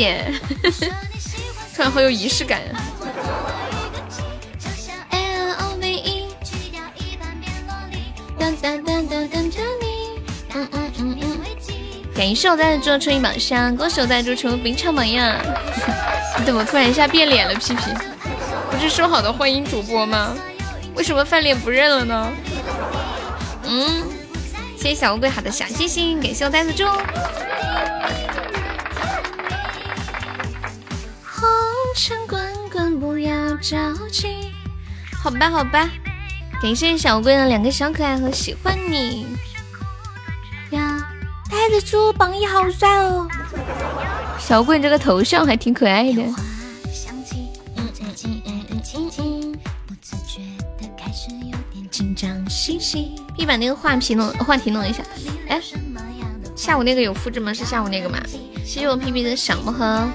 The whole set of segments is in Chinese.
谢谢，突然好有仪式感 E。感谢我在做春一榜上，恭喜我在做成冰场榜样！你 怎么突然一下变脸了，皮皮？不是说好的欢迎主播吗？为什么翻脸不认了呢？嗯，谢谢小乌龟好的小心心，感谢我呆子猪。着急。好吧，好吧，感谢小乌龟的两个小可爱和喜欢你。呀，呆子猪榜一好帅哦！小乌龟这个头像还挺可爱的。紧张兮兮，可以把那个话题弄话题弄一下。哎，下午那个有复制吗？是下午那个吗？谢谢我皮皮的小魔盒。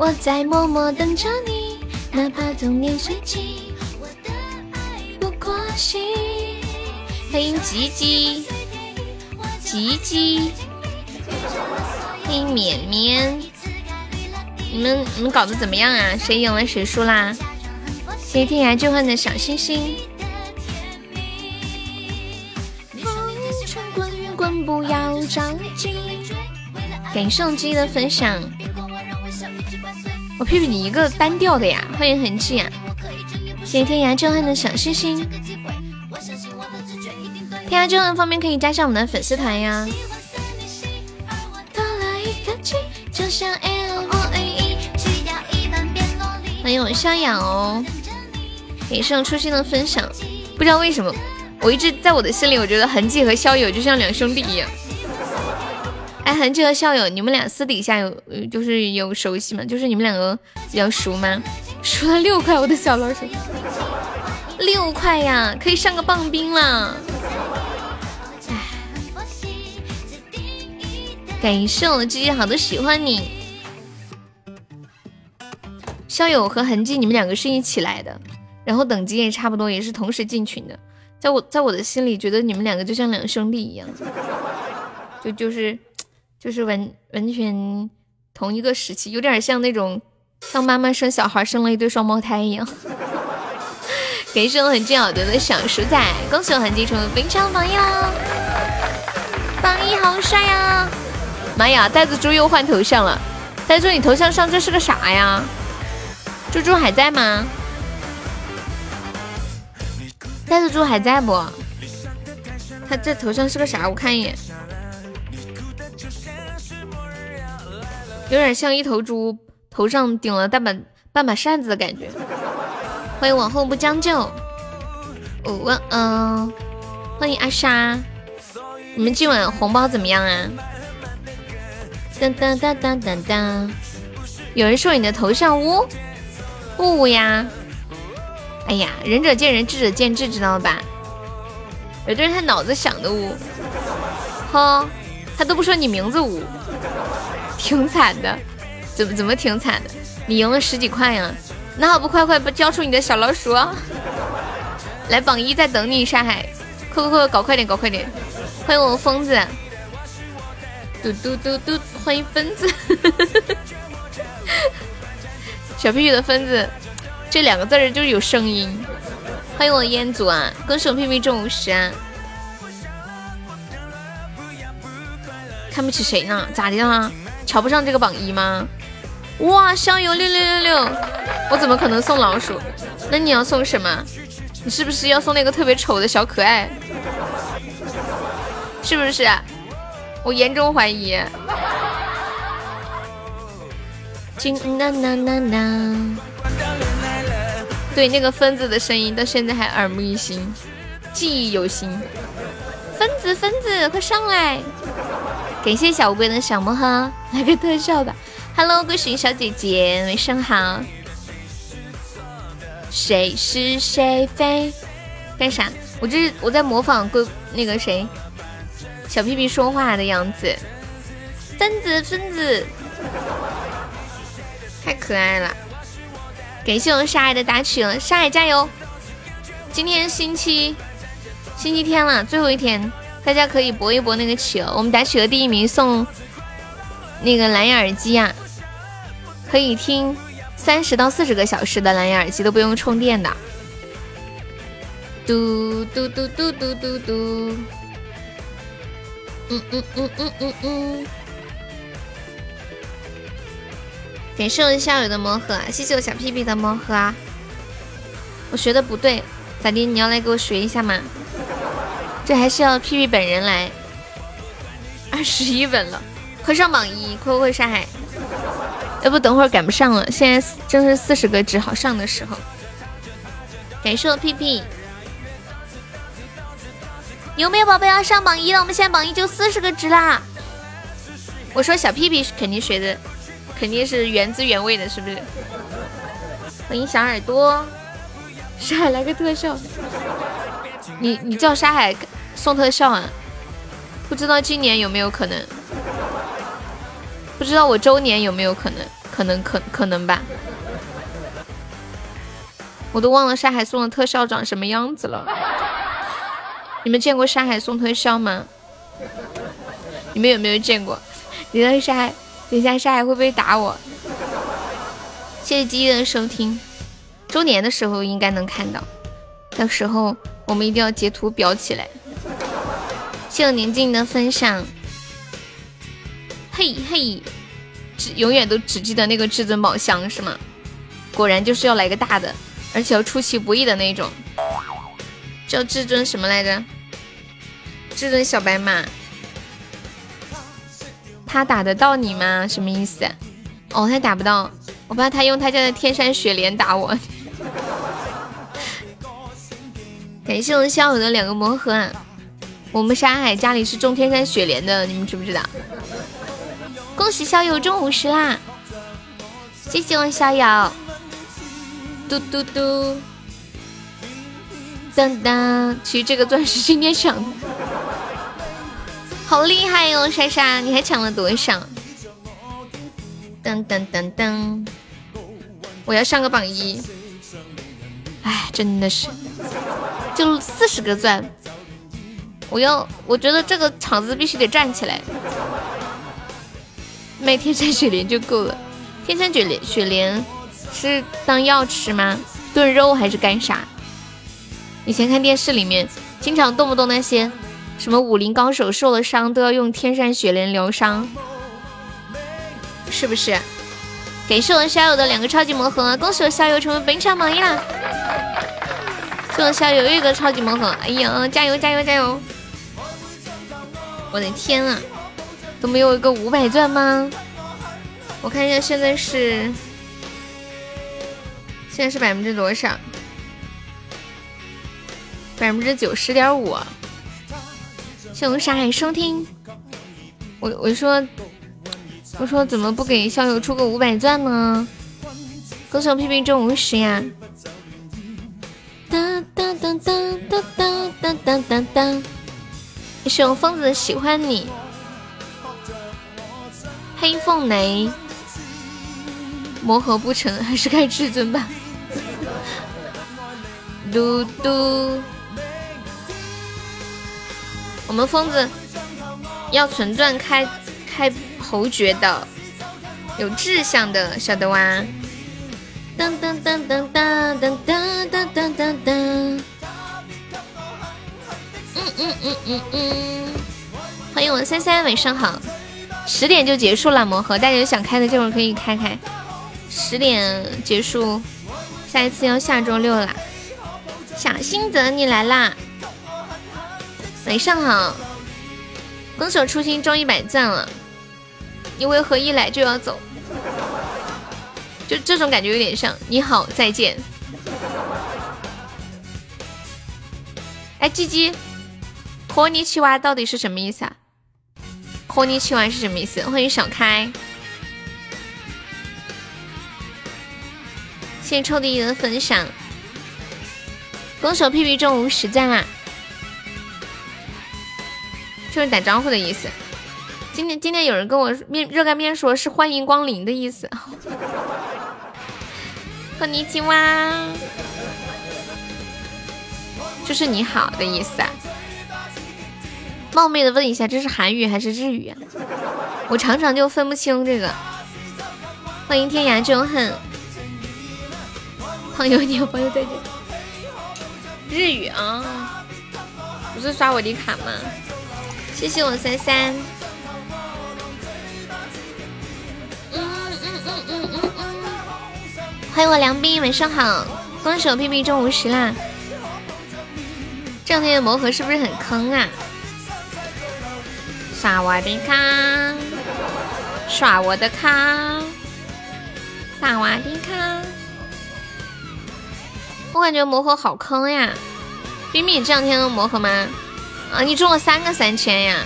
我在默默等着你，哪怕童年碎弃，我的爱不过心。欢迎吉吉，吉吉。欢迎绵绵，你们你们搞得怎么样啊？谁赢了谁输啦？谢谢天涯旧恨的小星星。感谢鸡的分享。我屁屁你一个单调的呀！欢迎痕迹呀！谢谢天涯震撼的小星星。天涯震撼方面可以加上我们的粉丝团呀。欢迎我逍遥哦，感谢我初心的分享。不知道为什么，我一直在我的心里，我觉得痕迹和逍遥就像两兄弟一样。哎，痕迹和校友，你们俩私底下有就是有熟悉吗？就是你们两个比较熟吗？输了六块，我的小老鼠，六块呀，可以上个棒冰了。感谢我鸡鸡好的喜欢你。校友和痕迹，你们两个是一起来的，然后等级也差不多，也是同时进群的。在我在我的心里，觉得你们两个就像两兄弟一样，就就是就是完完全同一个时期，有点像那种当妈妈生小孩生了一对双胞胎一样。感谢我痕迹好多的小鼠仔，恭喜我痕迹成为非常榜一啦！榜一好帅呀！妈呀，袋子猪又换头像了，袋子猪你头像上这是个啥呀？猪猪还在吗？袋子猪还在不？他这头像是个啥？我看一眼，有点像一头猪头上顶了大把半把扇子的感觉。欢迎往后不将就。哦，嗯，欢迎阿莎。你们今晚红包怎么样啊？当当当当当当，有人说你的头像污。不污呀，哎呀，仁者见仁，智者见智，知道吧？有的人他脑子想的污，哈，他都不说你名字污，挺惨的，怎么怎么挺惨的？你赢了十几块呀？那还不快快不交出你的小老鼠？来榜一在等你，沙海，快快快，搞快点，搞快点！欢迎我疯子，嘟嘟嘟嘟，欢迎疯子。小屁屁的分子，这两个字儿就是有声音。欢迎我烟祖啊，恭喜我屁屁中五十啊！看不起谁呢？咋的了？瞧不上这个榜一吗？哇，香油六六六六！我怎么可能送老鼠？那你要送什么？你是不是要送那个特别丑的小可爱？是不是？我严重怀疑。金呐呐呐呐，对那个分子的声音到现在还耳目一新，记忆犹新。分子分子，快上来！感谢小乌龟的小魔盒，来个特效吧。Hello，桂寻小姐姐，晚上好。谁是谁非？干啥？我这是我在模仿龟那个谁小屁屁说话的样子。分子分子，太可爱了！感谢我沙海的打曲了，沙海加油！今天星期星期天了，最后一天，大家可以搏一搏那个企鹅。我们打企鹅第一名送那个蓝牙耳机呀，可以听三十到四十个小时的蓝牙耳机都不用充电的。嘟嘟嘟嘟嘟嘟嘟，嗯嗯嗯嗯嗯嗯。感谢我校友的魔盒，谢谢我小屁屁的魔盒啊！我学的不对，咋的？你要来给我学一下吗？这还是要屁屁本人来。二十一本了，快上榜一！快快快上海！要不等会儿赶不上了，现在正是四十个值好上的时候。感谢我屁屁，有没有宝贝要上榜一的？我们现在榜一就四十个值啦！我说小屁屁肯定学的。肯定是原汁原味的，是不是？欢迎小耳朵，沙海来个特效。你你叫沙海送特效啊？不知道今年有没有可能？不知道我周年有没有可能？可能可可能吧？我都忘了沙海送的特效长什么样子了。你们见过沙海送特效吗？你们有没有见过？你的沙海。等一下，沙海会不会打我？谢谢鸡鸡的收听，周年的时候应该能看到，到时候我们一定要截图裱起来。谢谢宁静的分享。嘿嘿，只永远都只记得那个至尊宝箱是吗？果然就是要来个大的，而且要出其不意的那种。叫至尊什么来着？至尊小白马。他打得到你吗？什么意思？哦，他打不到，我怕他用他家的天山雪莲打我。感谢我们校友的两个魔盒，我们山海家里是种天山雪莲的，你们知不知道？恭喜校友中五十啦！谢谢我校友。嘟嘟嘟，当当，其实这个钻石今天抢的。好厉害哟，莎莎，你还抢了多少？噔噔噔噔，我要上个榜一。哎，真的是，就四十个钻，我要，我觉得这个场子必须得站起来。卖天山雪莲就够了，天山雪莲雪莲是当药吃吗？炖肉还是干啥？以前看电视里面，经常动不动那些。什么武林高手受了伤都要用天山雪莲疗伤，是不是？感谢我校友的两个超级魔盒，恭喜我校友成为本场榜一啦！祝我校友又一个超级魔盒，哎呀，加油加油加油！我的天啊，都没有一个五百钻吗？我看一下现在是，现在是百分之多少？百分之九十点五。谢我沙海收听，我我说我说怎么不给校友出个五百钻呢？恭喜我屁屁中五十呀！哒哒哒哒哒哒哒哒哒哒！谢我疯子喜欢你，黑凤雷磨合不成，还是开至尊吧。嘟嘟。我们疯子要存钻开开侯爵的，有志向的，晓得哇？噔噔噔噔噔噔噔噔噔噔噔。嗯嗯嗯嗯嗯。欢迎我三三，晚上好。十点就结束了魔盒，大家有想开的这会儿可以开开。十点结束，下一次要下周六啦。小新泽你来啦。晚上好，攻守初心中一百钻了，你为何一来就要走？就这种感觉有点像你好再见。哎，鸡鸡，科尼奇娃到底是什么意思啊？科尼奇娃是什么意思？欢迎小开，谢谢臭弟弟的分享。攻守屁屁中午实战啦，就是打招呼的意思。今天今天有人跟我面热干面说是欢迎光临的意思。科尼基哇，就是你好的意思啊。冒昧的问一下，这是韩语还是日语啊？我常常就分不清这个。欢迎天涯中恨，朋友你好，朋友再见。日语啊，不是刷我的卡吗？谢谢我三三。欢迎我梁斌，晚上好。光手屁屁中午时啦。这两天的魔盒是不是很坑啊？刷我的卡，耍我的卡，萨瓦迪卡。我感觉魔盒好坑呀，冰冰这两天的魔盒吗？啊，你中了三个三千呀，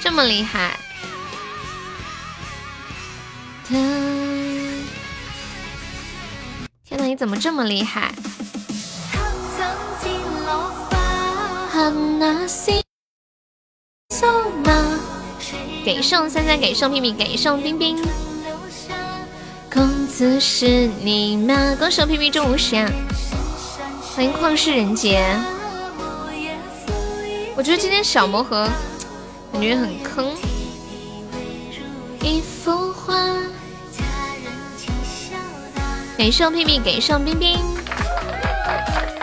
这么厉害！天哪，你怎么这么厉害？给送三三，给送屁屁，给送冰冰。公子是你吗？恭喜屁屁中五十啊！欢迎旷世人杰，我觉得今天小魔盒感觉很坑。一幅画，给上屁屁，给上冰冰。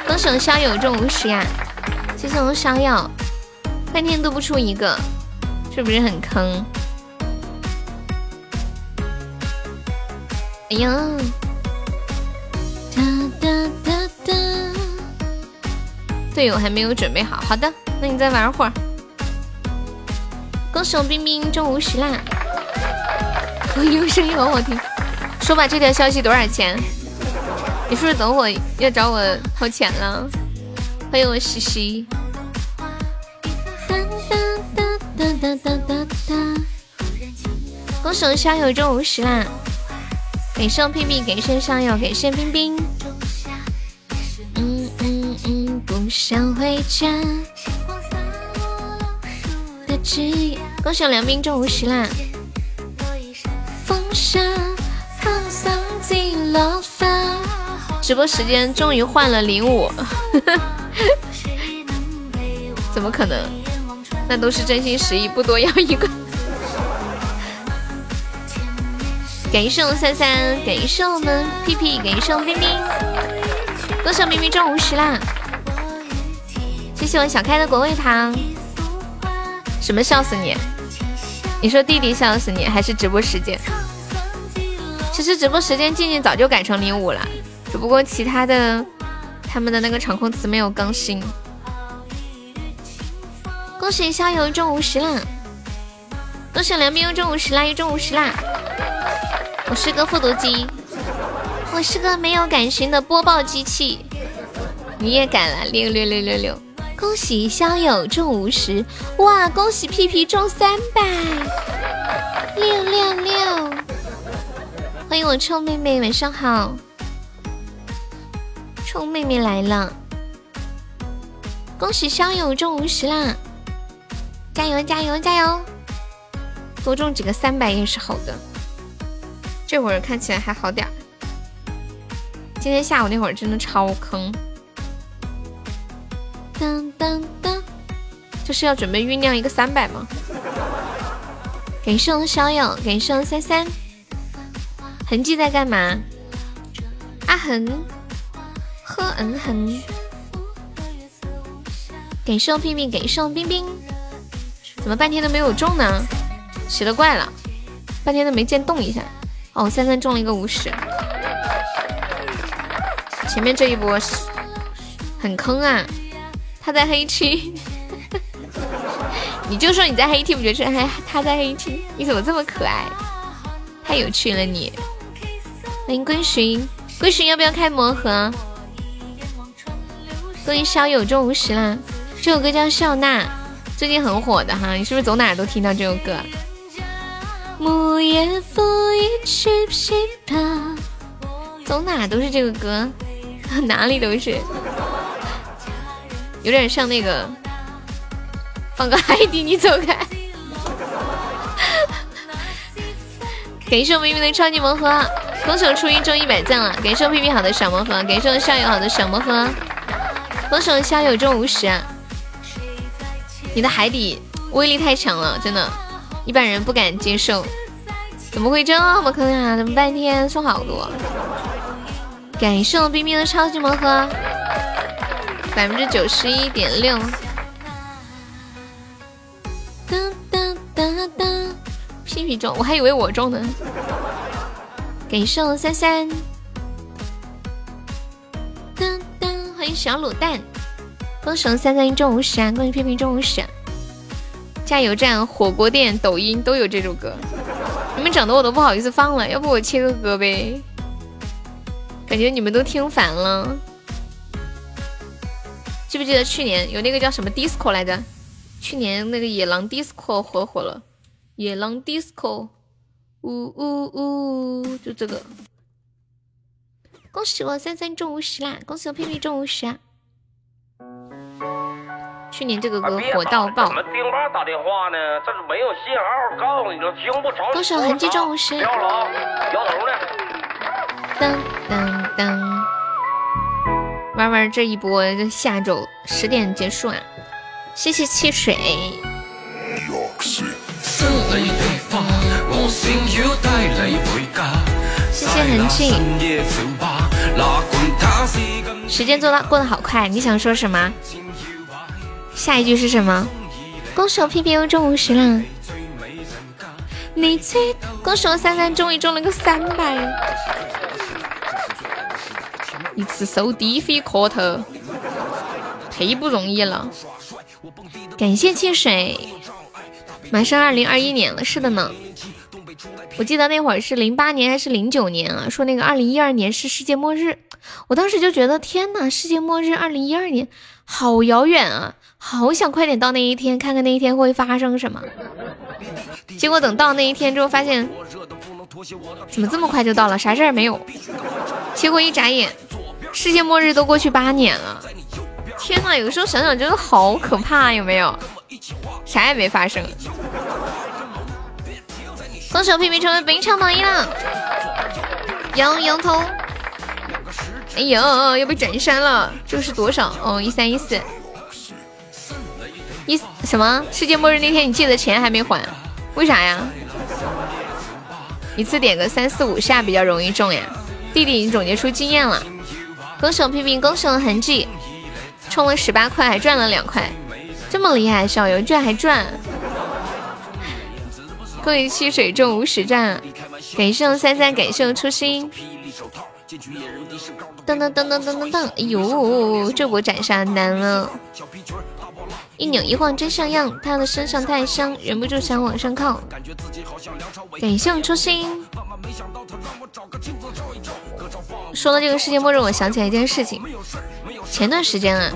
恭喜我逍遥中五十呀！谢谢我逍遥，半天都不出一个，是不是很坑？哎呀！哒哒哒哒队友还没有准备好，好的，那你再玩会儿。恭喜我冰冰中五十啦！我有声音好好听。说吧，这条消息多少钱？你是不是等会要找我掏钱了？欢迎我西西。恭喜我校友中五十啦！给上屁屁，给上校友，给谢冰冰。嗯嗯嗯，不想回家。恭喜梁斌中五十啦！直播时间终于换了零五，怎么可能？那都是真心实意，不多要一个。感谢送三三，给送我们屁屁，感谢送冰冰。恭喜冰冰中五十啦！谢谢我小开的果味糖。什么笑死你？你说弟弟笑死你，还是直播时间？其实直播时间静静早就改成零五了，只不过其他的他们的那个场控词没有更新。恭喜逍遥中五十啦！恭喜梁冰中五十啦，又中五十啦！我是个复读机，我是个没有感情的播报机器。你也改了，六六六六六。恭喜逍遥中五十，哇！恭喜屁屁中三百，六六六！欢迎我臭妹妹，晚上好，臭妹妹来了！恭喜逍遥中五十啦，加油加油加油！多中几个三百也是好的，这会儿看起来还好点儿，今天下午那会儿真的超坑。噔噔噔，这是要准备酝酿一个三百吗？给送逍遥，给送三三，痕迹在干嘛？阿恒，呵嗯哼，给送屁屁，感谢我冰冰，怎么半天都没有中呢？奇了怪了，半天都没见动一下。哦，三三中了一个五十，前面这一波是很坑啊。他在黑区，你就说你在黑 T，不觉得还他在黑 T，你怎么这么可爱？太有趣了你！欢迎归寻，归寻要不要开魔盒？恭喜小友中五十啦！这首歌叫《笑纳》，最近很火的哈，你是不是走哪都听到这首歌？木叶走哪都是这个歌，哪里都是，有点像那个，放个 海底你走开。感谢我明明的超级魔盒，恭喜我初一中一百赞了！感谢我屁屁好的小魔盒，感谢我校友好的小魔盒，恭喜我校友中五十。你的海底威力太强了，真的，一般人不敢接受。怎么会这么坑啊？怎么半天送好多？感谢我冰冰的超级魔盒，百分之九十一点六。哒哒哒哒，屁屁中，我还以为我中呢。感谢我三三。哒哒，欢迎小卤蛋。恭喜三三一中五十啊！恭喜屁屁中五十。加油站、火锅店、抖音都有这首歌。你们整的我都不好意思放了，要不我切个歌呗？感觉你们都听烦了。记不记得去年有那个叫什么 disco 来着？去年那个野狼 disco 火火了，野狼 disco，呜呜呜，就这个。恭喜我三三中五十啦！恭喜我屁屁中五十啊！去年这个歌火到爆。怎么丁爸打电话呢？这是没有信号，告诉你了，听不着。多少痕迹中五十。掉了啊！摇头呢。噔噔噔。玩玩这一波，下周十点结束啊！谢谢汽水。谢谢痕迹。时间做到过得好快，你想说什么？下一句是什么？恭喜我 P P U 中五十了！你最恭喜我三三终于中了个三百，一次 so difficult，忒不容易了。感谢汽水，马上二零二一年了，是的呢。我记得那会儿是零八年还是零九年啊？说那个二零一二年是世界末日，我当时就觉得天呐，世界末日二零一二年好遥远啊！好想快点到那一天，看看那一天会发生什么。结果等到那一天之后，发现怎么这么快就到了，啥事儿没有。结果一眨眼，世界末日都过去八年了。天呐，有时候想想真的好可怕，有没有？啥也没发生。恭喜我皮皮成为本场榜一了，摇摇头。哎呦，要被斩杀了！这个是多少？哦，一三一四。一什么世界末日那天你借的钱还没还？为啥呀？一次点个三四五下比较容易中呀。弟弟已经总结出经验了。恭喜我屁屁，恭喜我痕迹，充了十八块还赚了两块，这么厉害，小游居然还赚。恭喜汽水中五十战，感谢我三三，感谢我初心。噔噔噔噔噔噔噔，哎呦，这波斩杀难了。一扭一晃真像样，他的身上太香，忍不住想往上靠。感谢我初心。说到这个世界末日，我想起来一件事情。前段时间啊，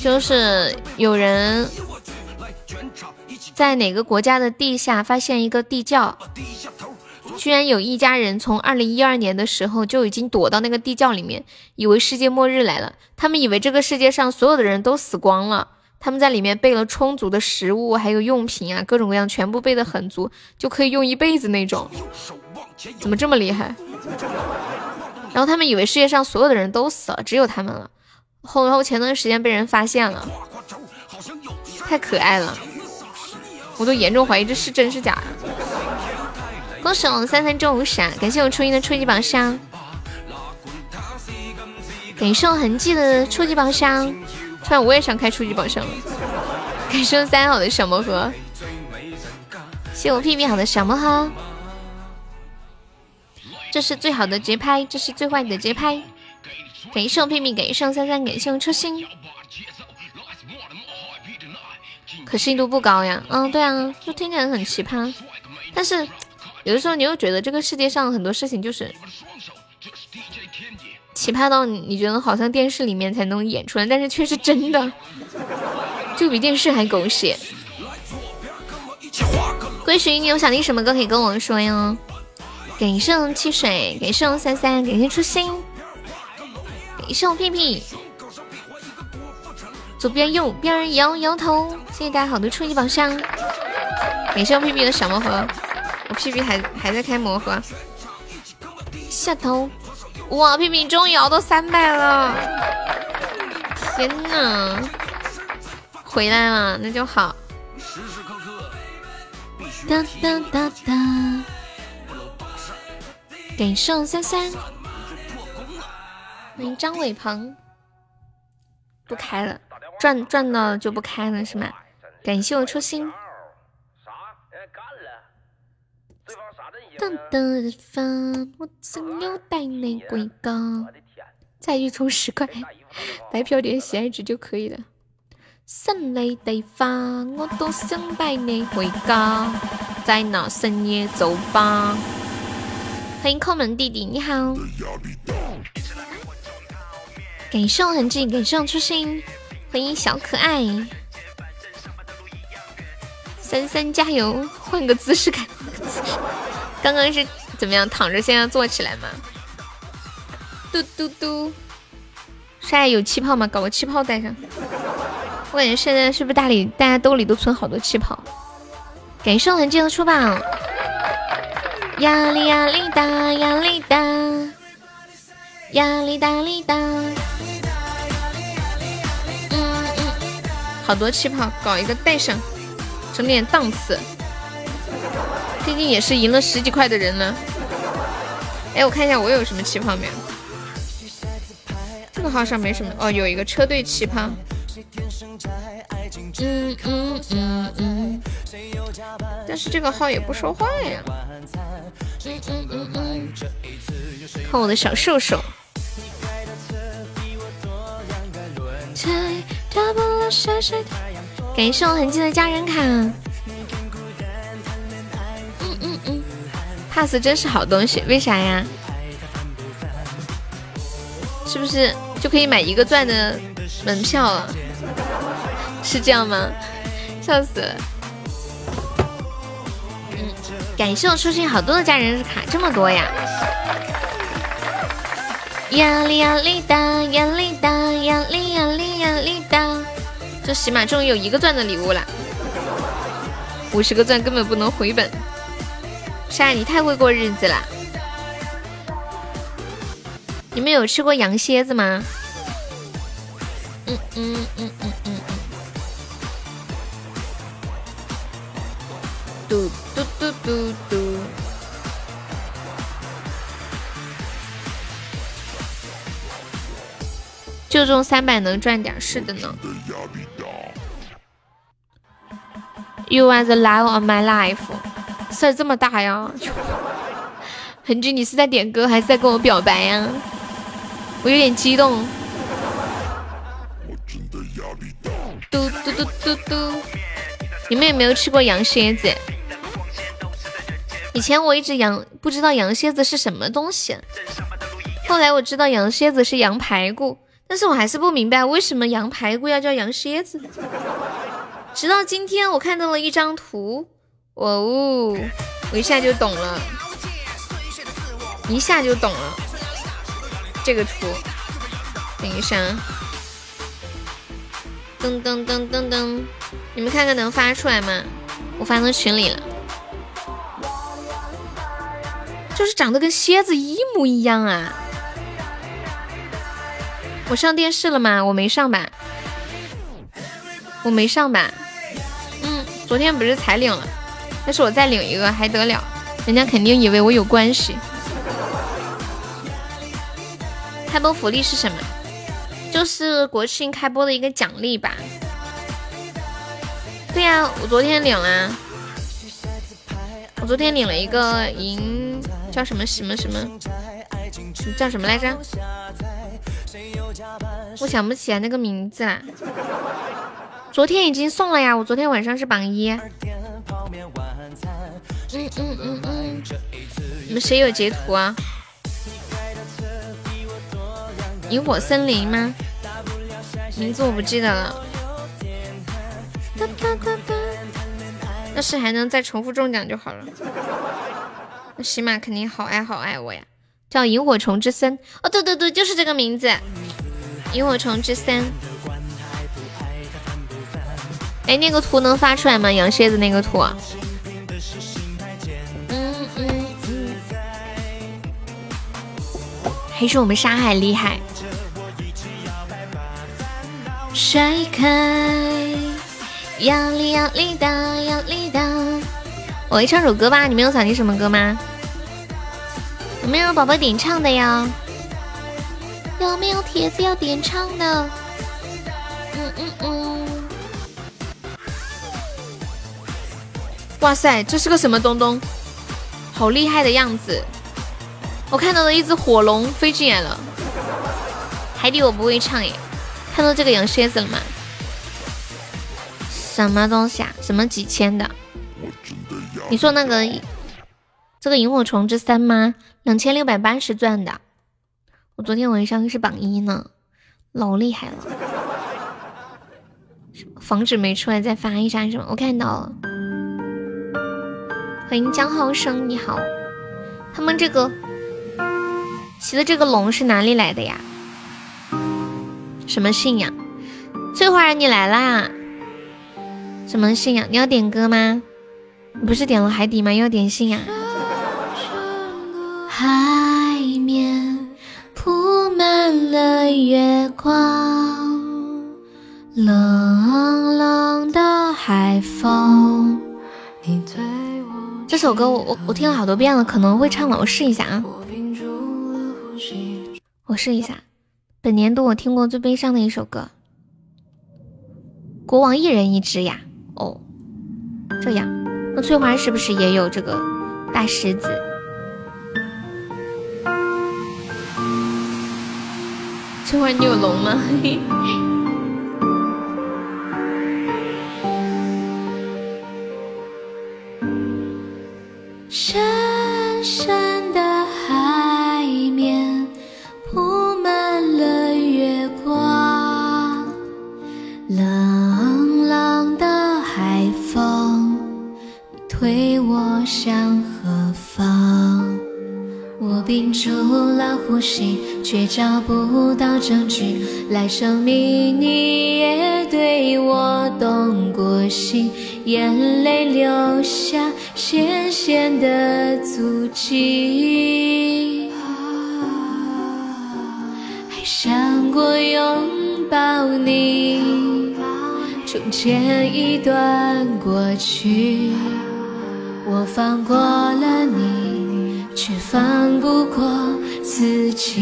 就是有人在哪个国家的地下发现一个地窖。居然有一家人从二零一二年的时候就已经躲到那个地窖里面，以为世界末日来了。他们以为这个世界上所有的人都死光了，他们在里面备了充足的食物，还有用品啊，各种各样全部备的很足，就可以用一辈子那种。怎么这么厉害？然后他们以为世界上所有的人都死了，只有他们了。后然后前段时间被人发现了，太可爱了，我都严重怀疑这是真是假。恭喜我们三三中五闪，感谢我初一的初级宝箱，感谢我痕迹的初级宝箱，突然我也想开初级宝箱了。感谢三好的小魔盒，谢我屁屁好的小魔盒，这是最好的节拍，这是最坏的节拍。感谢我屁屁，感谢我三三，感谢我初心，可信度不高呀。嗯，对啊，就听起来很奇葩，但是。有的时候你又觉得这个世界上很多事情就是奇葩到你你觉得好像电视里面才能演出来，但是却是真的，就比电视还狗血。归属于你有想听什么歌可以跟我说哟。感谢我汽水，感谢我三三，感谢初心，感谢我屁屁。左边右边摇摇头，谢谢大家好多初级宝箱。感谢我屁屁的小魔盒，我屁屁还还在开魔盒。下头，哇，屁屁终于熬到三百了！天呐，回来了，那就好。哒哒哒哒，感谢三三，欢迎张伟鹏。不开了，赚赚到就不开了是吗？感谢我初心。等等日方，我曾有带你回家。再一充十块，白嫖点喜爱值就可以了。胜利地方，我都想带你回家，在那深夜走吧。欢迎抠门弟弟，你好。感谢我痕迹，感谢我初心，欢迎小可爱。三三加油，换个姿势看。刚刚是怎么样？躺着，现在坐起来吗？嘟嘟嘟，现在有气泡吗？搞个气泡带上。我感觉现在是不是大里大家兜里都存好多气泡？感谢我痕迹的出宝。压力压力大，压力大，压力大力大。嗯嗯，好多气泡，搞一个带上，整点档次。毕竟也是赢了十几块的人了。哎，我看一下我有什么奇葩没有？这个号上没什么哦，有一个车队奇葩。嗯嗯嗯嗯，但是这个号也不说话呀。嗯嗯嗯嗯，看我的小瘦瘦。感谢我痕迹的家人卡。，pass 真是好东西，为啥呀？是不是就可以买一个钻的门票了？是这样吗？笑死了。嗯，感谢我出现好多的家人卡，这么多呀！压力压力大，压力大，压力压力压力大。这起码终于有一个钻的礼物了，五十个钻根本不能回本。晒，你太会过日子了。你们有吃过羊蝎子吗？嗯嗯嗯嗯嗯。嘟嘟嘟嘟嘟，就中三百能赚点，是的呢。You are the love of my life，事儿这么大呀？恒君，你是在点歌还是在跟我表白呀？我有点激动。嘟嘟嘟嘟嘟，你们有没有吃过羊蝎子？以前我一直羊不知道羊蝎子是什么东西，后来我知道羊蝎子是羊排骨，但是我还是不明白为什么羊排骨要叫羊蝎子。直到今天我看到了一张图，哇哦，我一下就懂了，一下就懂了这个图。等一下，噔噔噔噔噔，你们看看能发出来吗？我发到群里了。就是长得跟蝎子一模一样啊！我上电视了吗？我没上吧？我没上吧？嗯，昨天不是才领了，但是我再领一个还得了？人家肯定以为我有关系。开播福利是什么？就是国庆开播的一个奖励吧？对呀，我昨天领了，我昨天领了一个银。叫什么什么什么？叫什么来着？我想不起来那个名字啦。昨天已经送了呀，我昨天晚上是榜一。嗯嗯嗯嗯，你们谁有截图啊？萤火森林吗？名字我不记得了。要是还能再重复中奖就好了。那喜马肯定好爱好爱我呀，叫萤火虫之森。哦，对对对，就是这个名字，萤火虫之森。哎，那个图能发出来吗？羊蝎子那个图。嗯还是我们沙海厉害。甩开，压力压力大，压力大。我来唱首歌吧，你们有想听什么歌吗？有没有宝宝点唱的呀？有没有帖子要点唱的？嗯嗯嗯。哇塞，这是个什么东东？好厉害的样子！我看到了一只火龙飞进来了。海底我不会唱耶，看到这个羊蝎子了吗？什么东西啊？什么几千的？你说那个这个萤火虫之三吗？两千六百八十钻的。我昨天晚上是榜一呢，老厉害了。防止没出来再发一下是吗？我看到了。欢迎江浩生，你好。他们这个骑的这个龙是哪里来的呀？什么信仰？翠花你来啦！什么信仰？你要点歌吗？你不是点了海底吗？又要点信仰？海面铺满了月光，冷冷的海风。你对这首歌我我我听了好多遍了，可能会唱了，我试一下啊。我试一下，本年度我听过最悲伤的一首歌，《国王一人一只》呀。哦，这样，那翠花是不是也有这个大狮子？翠花，你有龙吗？深 深向何方？我屏住了呼吸，却找不到证据来证明你也对我动过心，眼泪流下。咸咸的足迹，还想过拥抱你，从前一段过去。我放过了你，却放不过自己。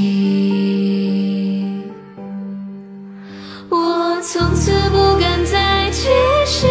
我从此不敢再继续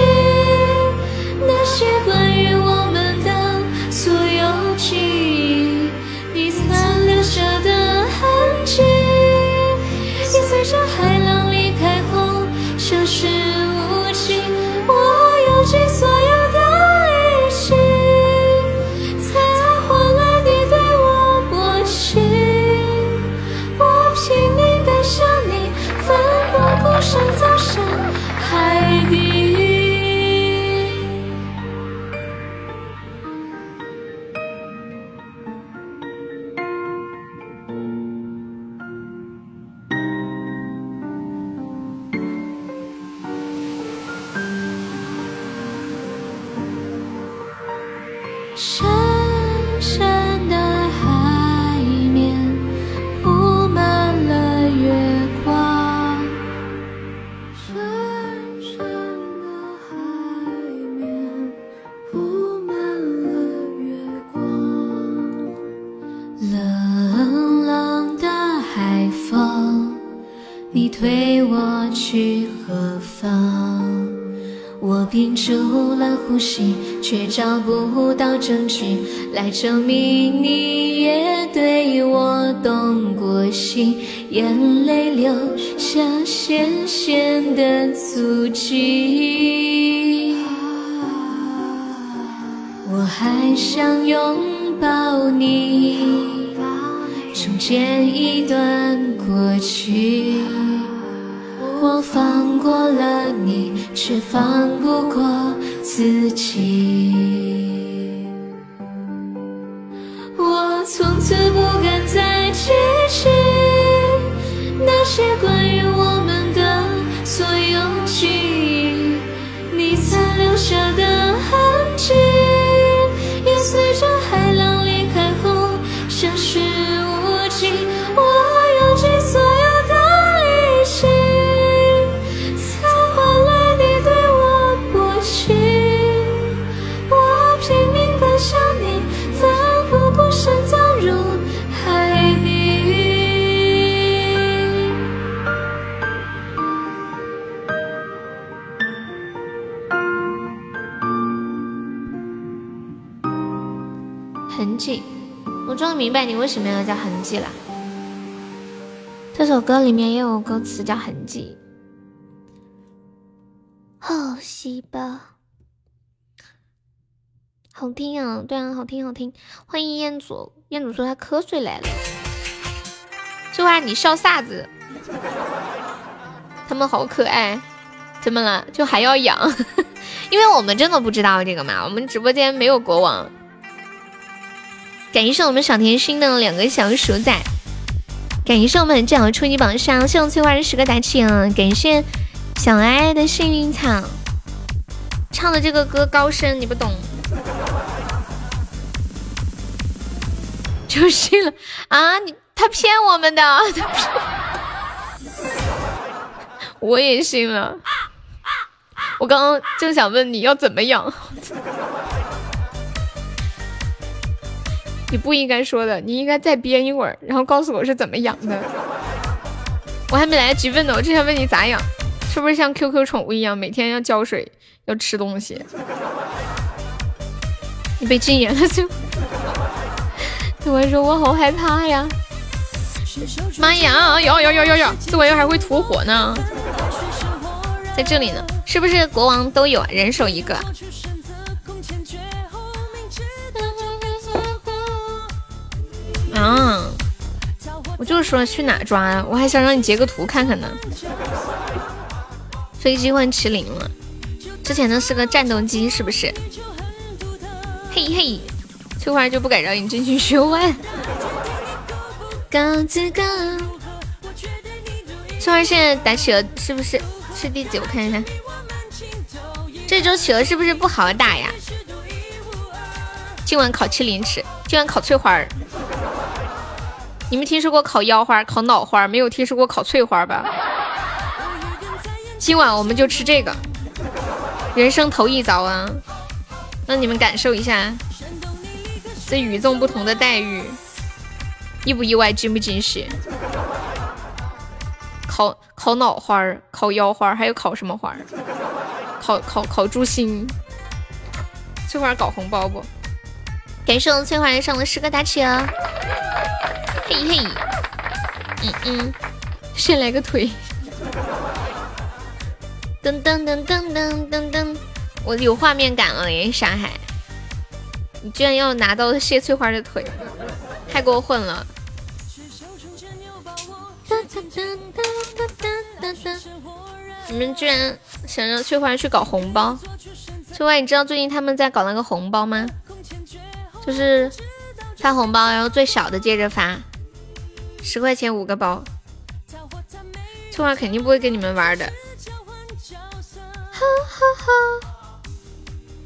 屏住了呼吸，却找不到证据来证明你也对我动过心，眼泪流下咸咸的足迹。我还想拥抱你，终结一段过去。我放过了你，却放不过自己。我从此不敢再提起那些关于痕迹，我终于明白你为什么要叫痕迹了。这首歌里面也有歌词叫痕迹。好细胞。好听啊，对啊，好听好听。欢迎彦祖，彦祖说他瞌睡来了。就爱你笑啥子？他们好可爱，怎么了？就还要养？因为我们真的不知道这个嘛，我们直播间没有国王。感谢我们小甜心的两个小鼠仔，感谢我们正好初级榜上，谢我翠花的十个大气啊！感谢小爱的幸运草，唱的这个歌高深，你不懂。就信了啊！你他骗我们的，他骗，我也信了。我刚刚正想问你要怎么养，你不应该说的，你应该再编一会儿，然后告诉我是怎么养的。我还没来得及问呢，我正想问你咋养，是不是像 QQ 宠物一样，每天要浇水，要吃东西？你被禁言了就。这玩意说：“我好害怕呀！妈呀！有有有有有，这玩意儿还会吐火呢，在这里呢，是不是国王都有啊？人手一个。啊！我就说去哪抓呀？我还想让你截个图看看呢。飞机换麒麟了，之前的是个战斗机，是不是？嘿嘿。翠花就不敢让你进去学玩。高子高，翠花现在打企鹅是不是是第几？我看一下，这周企鹅是不是不好打呀？今晚烤麒麟吃，今晚烤翠花儿。你们听说过烤腰花、烤脑花，没有听说过烤翠花吧？今晚我们就吃这个，人生头一遭啊！让你们感受一下。这与众不同的待遇，意不意外？惊不惊喜？烤烤脑花，烤腰花，还有烤什么花？烤烤烤猪心。翠花搞红包不？感谢我们翠花上的十个大气哦！嘿嘿，嗯嗯，先来个腿。噔噔噔噔噔噔噔，我有画面感了耶！沙海。你居然要拿到谢翠花的腿，太过分了！你们居然想让翠花去搞红包？翠花，你知道最近他们在搞那个红包吗？就是发红包，然后最小的接着发，十块钱五个包。翠花肯定不会跟你们玩的。哈哈哈。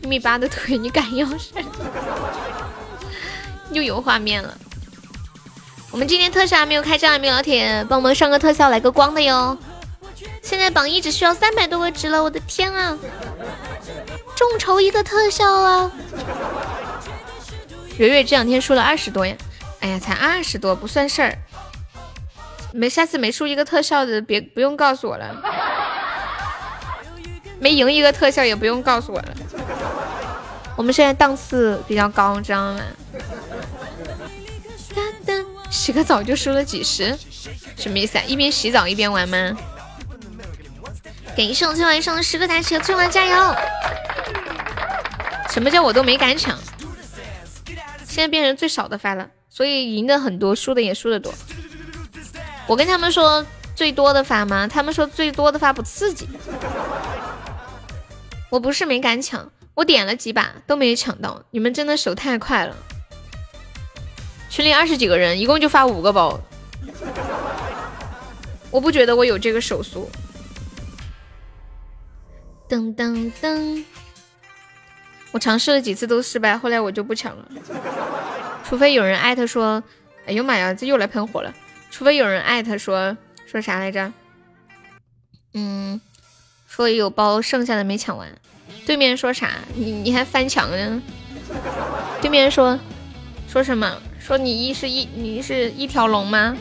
一米八的腿，你敢要是？又有画面了。我们今天特效还没有开张，没有老铁帮我们上个特效，来个光的哟。现在榜一只需要三百多个值了，我的天啊！众筹一个特效啊！蕊蕊这两天输了二十多呀，哎呀，才二十多不算事儿。没，下次没输一个特效的，别不用告诉我了。没赢一个特效也不用告诉我了。我们现在档次比较高，知道吗？洗个澡就输了几十，什么意思啊？一边洗澡一边玩吗？感谢我翠花上的十个大车，最晚加油！什么叫我都没敢抢？现在变成最少的发了，所以赢的很多，输的也输的多。我跟他们说最多的发吗？他们说最多的发不刺激。我不是没敢抢，我点了几把都没抢到。你们真的手太快了。群里二十几个人，一共就发五个包。我不觉得我有这个手速。噔噔噔！我尝试了几次都失败，后来我就不抢了。除非有人艾特说：“哎呦妈呀，这又来喷火了！”除非有人艾特说说啥来着？嗯，说有包剩下的没抢完。对面说啥？你你还翻墙呢？对面说说什么？说你一是一你是一条龙吗？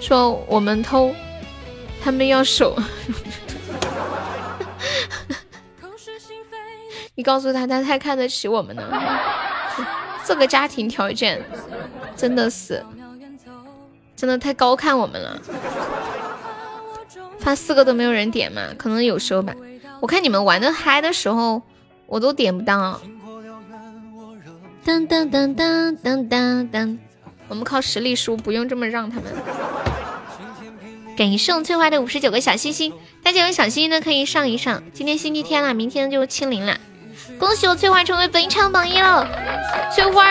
说我们偷，他们要守。你告诉他，他太看得起我们了。这个家庭条件真的是，真的太高看我们了。发四个都没有人点嘛？可能有时候吧。我看你们玩的嗨的时候，我都点不到。噔噔噔噔噔噔噔，我们靠实力输，不用这么让他们。感谢我翠花的五十九个小心心，大家有小心心的可以上一上。今天星期天了，明天就清零了。恭喜我翠花成为本场榜一了，翠花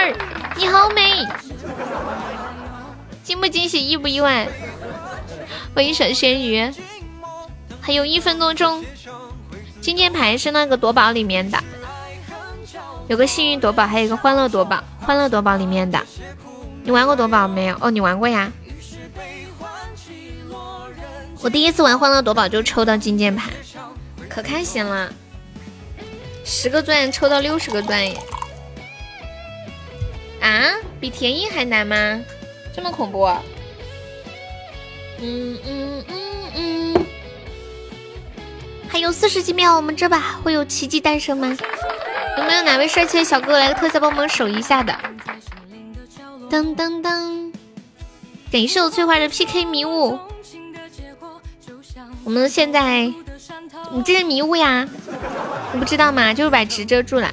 你好美，惊不惊喜？意不意外？欢迎小咸鱼，还有一分多钟，金键盘是那个夺宝里面的，有个幸运夺宝，还有一个欢乐夺宝，欢乐夺宝里面的，你玩过夺宝没有？哦，你玩过呀？我第一次玩欢乐夺宝就抽到金键盘，可开心了。十个钻抽到六十个钻耶！啊，比田一还难吗？这么恐怖？嗯嗯嗯嗯，还有四十几秒，我们这把会有奇迹诞生吗？有没有哪位帅气的小哥哥来个特效帮忙守一下的？噔噔噔！感谢我翠花的 PK 迷雾，我们现在。你这是迷雾呀，你不知道吗？就是把值遮住了。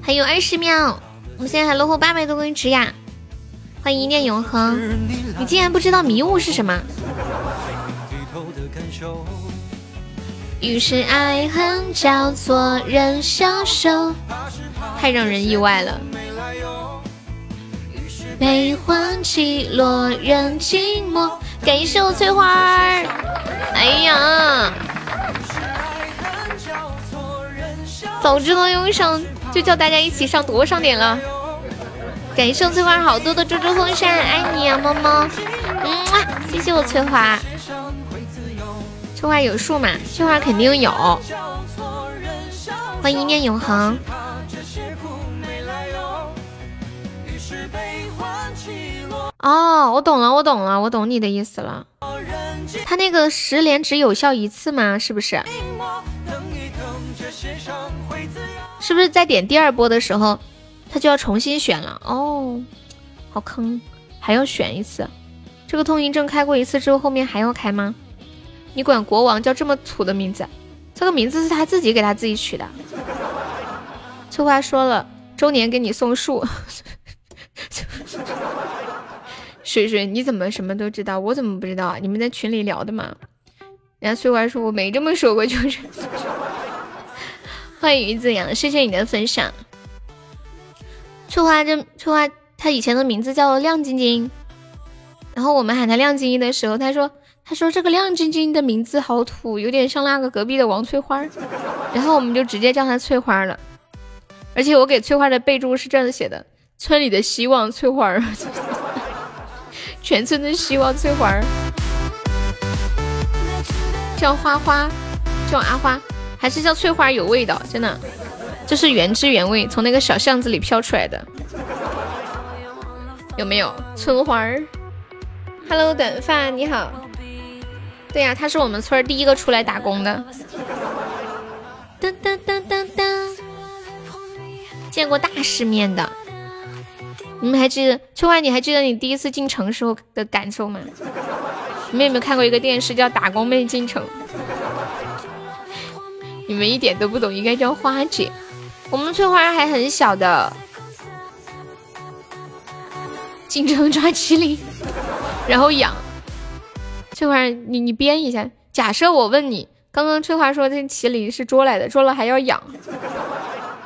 还有二十秒，我们现在还落后八百多根值呀！欢迎一念永恒，你竟然不知道迷雾是什么？于是爱恨交错任消瘦，太让人意外了。悲欢起落任寂寞，感谢我翠花儿。哎呀，早知道用上，就叫大家一起上多上点了。感谢翠花好多的猪猪风扇，爱你啊，么么。嗯，谢谢我翠花。翠花有数吗？翠花肯定有。欢迎一念永恒。哦，我懂了，我懂了，我懂你的意思了。他那个十连只有效一次吗？是不是？是不是在点第二波的时候，他就要重新选了？哦，好坑，还要选一次。这个通行证开过一次之后，后面还要开吗？你管国王叫这么土的名字？这个名字是他自己给他自己取的。翠花说了，周年给你送树。水水，你怎么什么都知道？我怎么不知道啊？你们在群里聊的吗？人家翠花说我没这么说过，就是。欢迎于子阳，谢谢你的分享。翠花这翠花，她以前的名字叫亮晶晶，然后我们喊她亮晶晶的时候，她说她说这个亮晶晶的名字好土，有点像那个隔壁的王翠花，然后我们就直接叫她翠花了。而且我给翠花的备注是这样子写的：村里的希望翠花。全村的希望翠花，叫花花，叫阿花，还是叫翠花有味道，真的，这是原汁原味从那个小巷子里飘出来的，有没有？村花儿，Hello，短发你好，对呀，他是我们村第一个出来打工的，噔噔噔噔噔，见过大世面的。你们还记得秋花？你还记得你第一次进城时候的感受吗？你们有没有看过一个电视叫《打工妹进城》？你们一点都不懂，应该叫花姐。我们翠花还很小的，进城抓麒麟，然后养。翠花，你你编一下。假设我问你，刚刚翠花说这麒麟是捉来的，捉了还要养。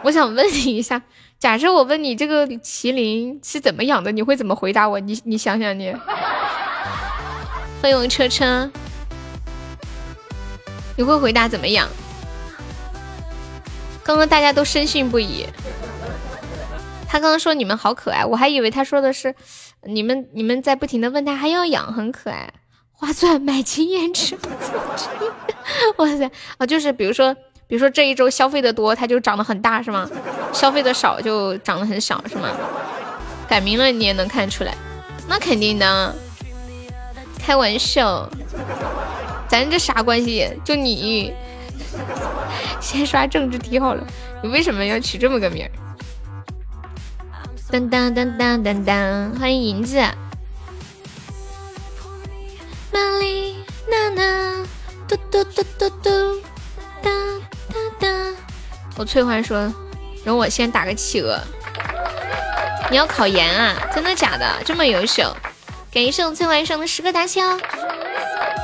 我想问你一下，假设我问你这个麒麟是怎么养的，你会怎么回答我？你你想想你。欢迎车车，你会回答怎么养？刚刚大家都深信不疑。他刚刚说你们好可爱，我还以为他说的是你们你们在不停的问他还要养，很可爱。花钻买经验值，哇塞啊！就是比如说，比如说这一周消费的多，它就长得很大是吗？消费的少就长得很小是吗？改名了你也能看出来，那肯定的。开玩笑，咱这啥关系？就你 先刷政治题好了。你为什么要取这么个名儿？当当当当当当，欢迎银子。玛丽娜娜，嘟嘟嘟嘟嘟，哒哒哒。我翠花说，容我先打个企鹅。你要考研啊？真的假的？这么优秀？感谢我翠花送的十个大枪，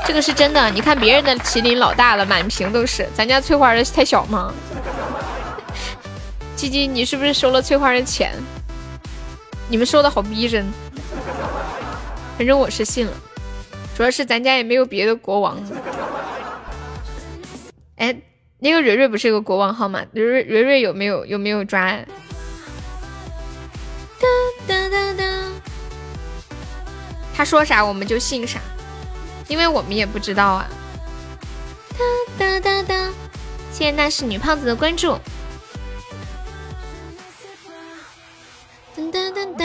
这个是真的。你看别人的麒麟老大了，满屏都是，咱家翠花的太小吗？鸡鸡，你是不是收了翠花的钱？你们说的好逼真，反正我是信了。主要是咱家也没有别的国王。哎，那个蕊蕊不是有个国王号吗？蕊蕊蕊蕊有没有有没有抓？他说啥我们就信啥，因为我们也不知道啊。哒哒哒哒。谢谢那是女胖子的关注。噔噔噔噔。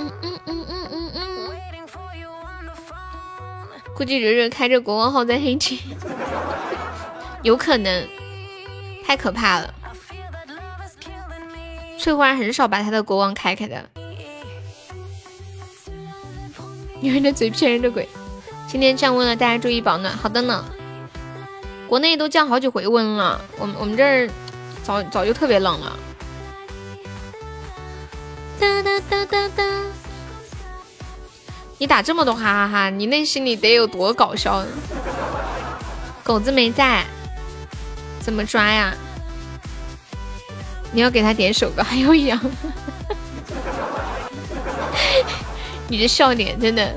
嗯嗯嗯嗯嗯嗯。估计蕊蕊开着国王号在黑区，有可能，太可怕了。翠花很少把她的国王开开的，女人的嘴骗人的鬼。今天降温了，大家注意保暖。好的呢，国内都降好几回温了，我们我们这儿早早就特别冷了。哒哒哒哒哒。你打这么多哈哈哈，你内心里得有多搞笑？狗子没在，怎么抓呀？你要给他点首歌，还要养。你的笑点真的，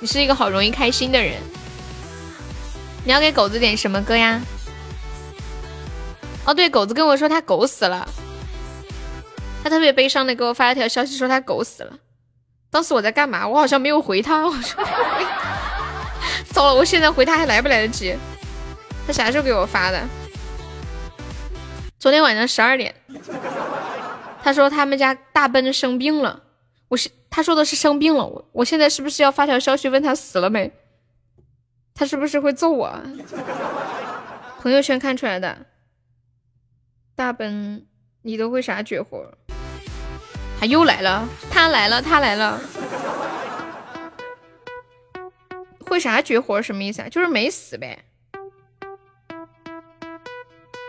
你是一个好容易开心的人。你要给狗子点什么歌呀？哦，对，狗子跟我说他狗死了，他特别悲伤的给我发了条消息说他狗死了。当时我在干嘛？我好像没有回他。我说，糟了，我现在回他还来不来得及？他啥时候给我发的？昨天晚上十二点。他说他们家大奔生病了。我是他说的是生病了。我我现在是不是要发条消息问他死了没？他是不是会揍我？朋友圈看出来的。大奔，你都会啥绝活？他又来了，他来了，他来了，会啥绝活？什么意思啊？就是没死呗。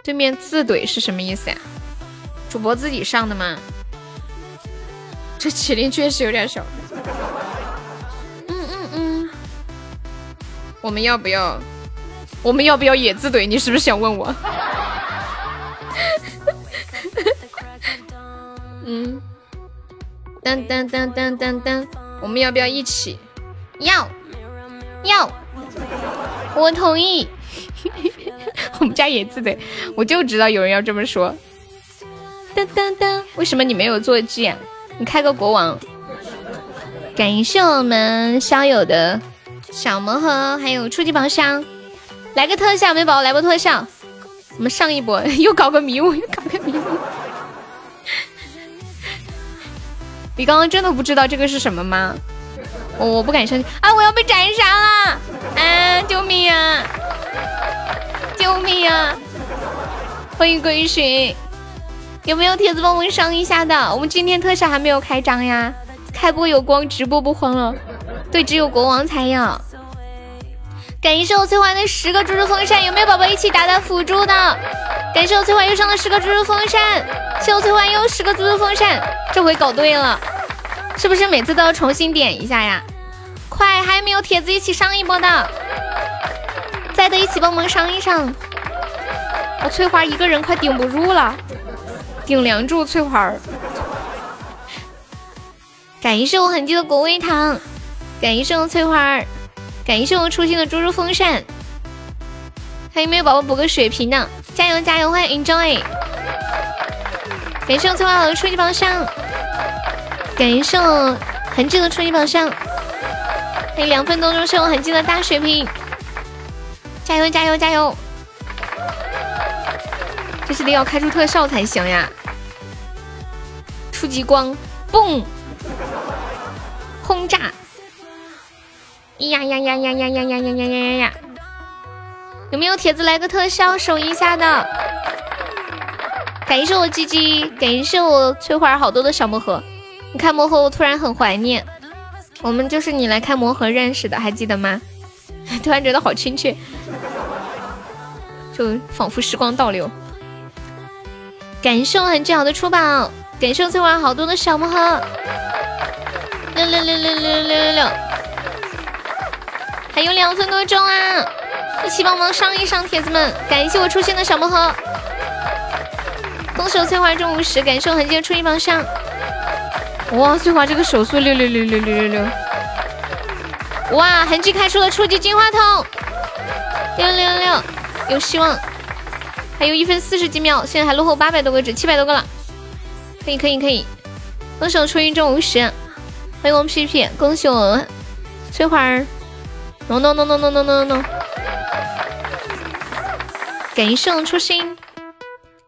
对面自怼是什么意思呀？主播自己上的吗？这麒麟确实有点小。嗯嗯嗯。我们要不要？我们要不要野自怼？你是不是想问我？嗯。噔噔噔噔噔噔，我们要不要一起？要，要，我同意。我们家野自怼，我就知道有人要这么说。噔噔噔，为什么你没有坐骑？你开个国王。感谢我们宵友的小魔盒，还有初级宝箱，来个特效没宝，来波特效。我们上一波又搞个迷雾，又搞个迷雾。你刚刚真的不知道这个是什么吗？我我不敢相信啊！我要被斩杀了！啊！救命啊！救命啊！欢迎归寻，有没有铁子帮我们上一下的？我们今天特效还没有开张呀，开播有光，直播不慌了。对，只有国王才有。感谢我翠花的十个猪猪风扇，有没有宝宝一起打打辅助的？感谢我翠花又上了十个猪猪风扇，谢我翠花又十个猪猪风扇，这回搞对了。是不是每次都要重新点一下呀？快，还有没有帖子一起上一波的？在的一起帮忙上一上。我翠花一个人快顶不住了，顶梁柱翠花儿。感谢我痕迹的果味糖，感谢我翠花儿，感谢我初心的猪猪风扇。还有没有宝宝补个血瓶的？加油加油，欢迎 enjoy。感谢我翠花的初级榜上，感谢我痕迹的初级榜上。还有两分多钟是我痕迹的大血瓶，加油加油加油！这是得要开出特效才行呀！初级光，嘣！轰炸！呀呀呀呀呀呀呀呀呀呀呀呀！有没有铁子来个特效守一下的？感谢我鸡鸡，感谢我翠花好多的小魔盒。你开魔盒，我突然很怀念。我们就是你来开魔盒认识的，还记得吗？突然觉得好亲切，就仿佛时光倒流。感谢我很好的出宝，感谢我翠花好多的小魔盒。六六六六六六六六，还有两分多钟啊！一起帮忙上一上，铁子们！感谢我出现的小魔盒，恭喜我翠花中五十，感谢我痕迹出一榜上。哇，翠花这个手速六六六六六六六！哇，痕迹开出了初级金话筒，六六六六，有希望！还有一分四十几秒，现在还落后八百多个值，七百多个了，可以可以可以！恭喜我初一中五十，欢迎我皮皮，恭喜我翠花儿，no no no no no no no no！感谢我初心，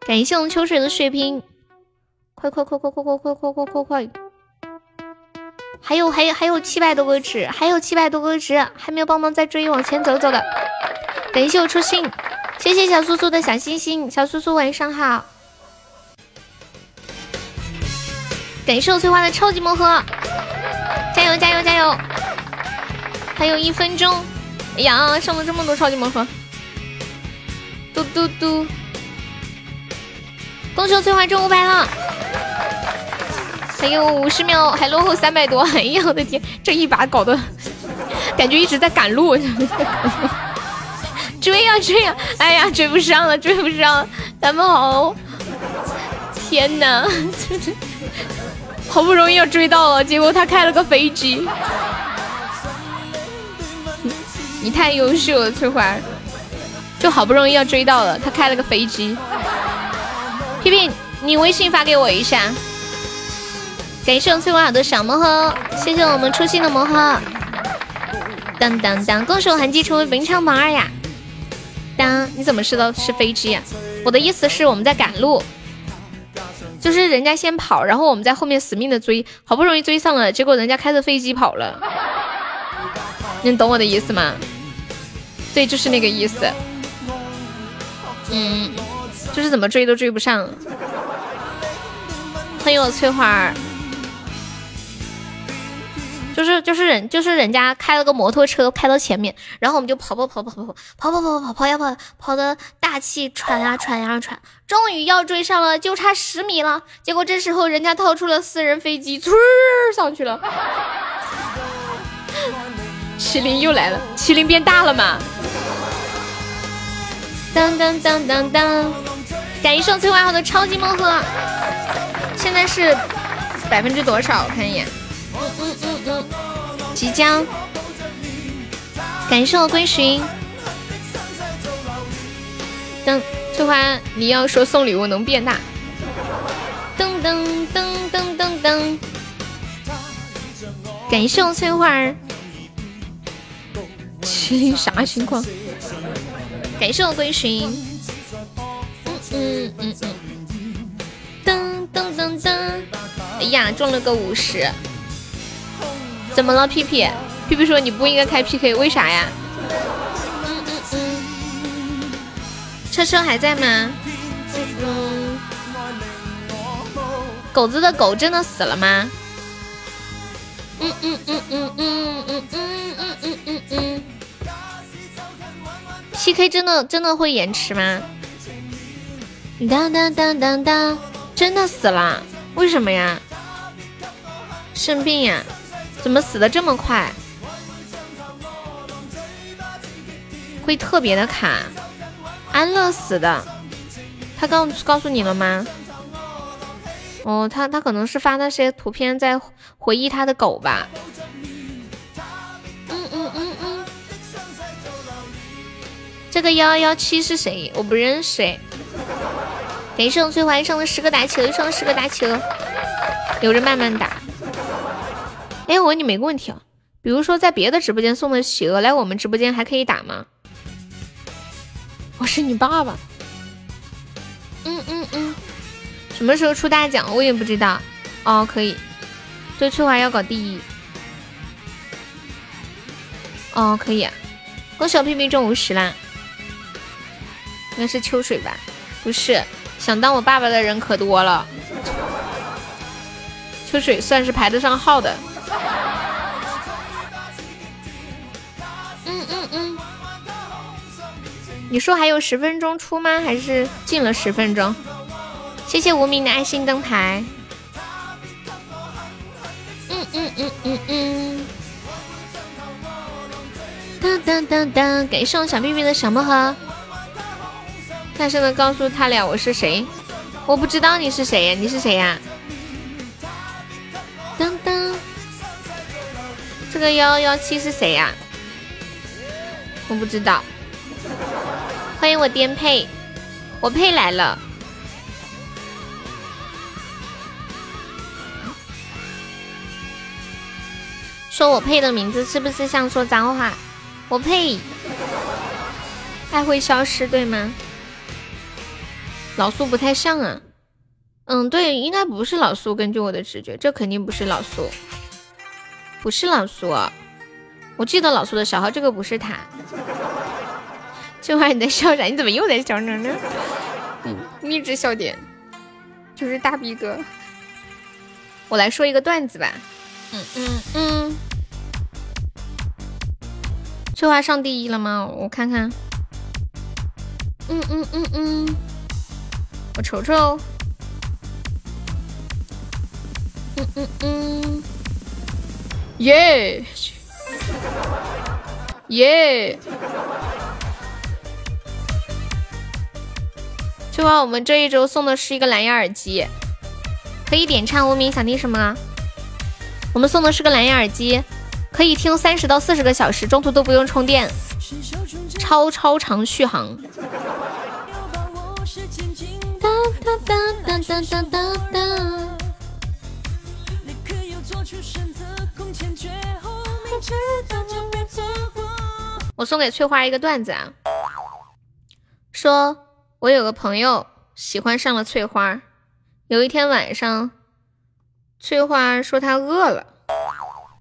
感谢我们秋水的血瓶，快快快快快快快快快快快！还有还有还有七百多个值，还有七百多个值，还没有帮忙再追往前走走的。感谢我初心，谢谢小苏苏的小心心，小苏苏晚上好。感谢我翠花的超级魔盒，加油加油加油！还有一分钟，哎呀，上了这么多超级魔盒。嘟嘟嘟！恭喜我翠花中五百了，还有五十秒，还落后三百多。哎呀，我的天，这一把搞得 感觉一直在赶路，追呀追呀！哎呀，追不上了，追不上，咱们好！天哪，好不容易要追到了，结果他开了个飞机。你太优秀了，翠花。就好不容易要追到了，他开了个飞机。皮皮，你微信发给我一下。感谢我翠花好的小魔盒，谢谢我们初心的魔盒。当当当，恭喜我痕迹成为本场榜二呀！当，你怎么知道是飞机呀？我的意思是我们在赶路，就是人家先跑，然后我们在后面死命的追，好不容易追上了，结果人家开着飞机跑了。你懂我的意思吗？对，就是那个意思。嗯，就是怎么追都追不上。欢迎我翠花儿，就是就是人就是人家开了个摩托车开到前面，然后我们就跑跑跑跑跑跑跑跑跑跑跑呀跑，跑的大气喘呀喘呀喘，终于要追上了，就差十米了。结果这时候人家掏出了私人飞机，嗖上去了。麒麟又来了，麒麟变大了吗？当当当当当！感谢我翠花好的超级盲盒，现在是百分之多少？我看一眼，即将。感谢我归寻。噔，翠花，你要说送礼物能变大。噔噔噔噔噔噔！感谢我翠花。麒麟啥情况？感谢我归寻，嗯嗯嗯嗯，噔噔噔噔，哎呀，中了个五十，怎么了？屁屁屁屁说你不应该开 PK，为啥呀？嗯嗯嗯，车车还在吗？狗子的狗真的死了吗？嗯嗯嗯嗯嗯嗯嗯嗯嗯嗯嗯。P K 真的真的会延迟吗？当当当当当，真的死了？为什么呀？生病呀？怎么死的这么快？会特别的卡？安乐死的？他告告诉你了吗？哦，他他可能是发那些图片在回忆他的狗吧。嗯嗯嗯嗯。这个幺幺七是谁？我不认识。感谢我翠花上的十个打球，上十个打球，留着慢慢打。哎，我问你们一个问题啊，比如说在别的直播间送的企鹅来我们直播间还可以打吗？我是你爸爸。嗯嗯嗯。什么时候出大奖？我也不知道。哦，可以。对，翠花要搞第一。哦，可以。恭喜我屁屁中五十啦！应该是秋水吧？不是。想当我爸爸的人可多了，秋水算是排得上号的。嗯嗯嗯，你说还有十分钟出吗？还是进了十分钟？谢谢无名的爱心灯牌。嗯嗯嗯嗯嗯。当当当当，感谢我小屁屁的小魔盒。大声的告诉他俩我是谁，我不知道你是谁呀，你是谁呀？当当，这个幺幺七是谁呀？我不知道。欢迎我颠沛，我配来了。说我配的名字是不是像说脏话？我配，爱会消失对吗？老苏不太像啊，嗯，对，应该不是老苏。根据我的直觉，这肯定不是老苏，不是老苏。我记得老苏的小号，这个不是他。翠花，你在笑啥？你怎么又在笑呢？呢？嗯，励志笑点就是大逼哥。我来说一个段子吧。嗯嗯嗯。翠花上第一了吗？我看看。嗯嗯嗯嗯。我瞅瞅，嗯嗯嗯，耶耶！就话我们这一周送的是一个蓝牙耳机，可以点唱。无名想听什么？我们送的是个蓝牙耳机，可以听三十到四十个小时，中途都不用充电，超超长续航。我送给翠花一个段子啊，说我有个朋友喜欢上了翠花，有一天晚上，翠花说她饿了，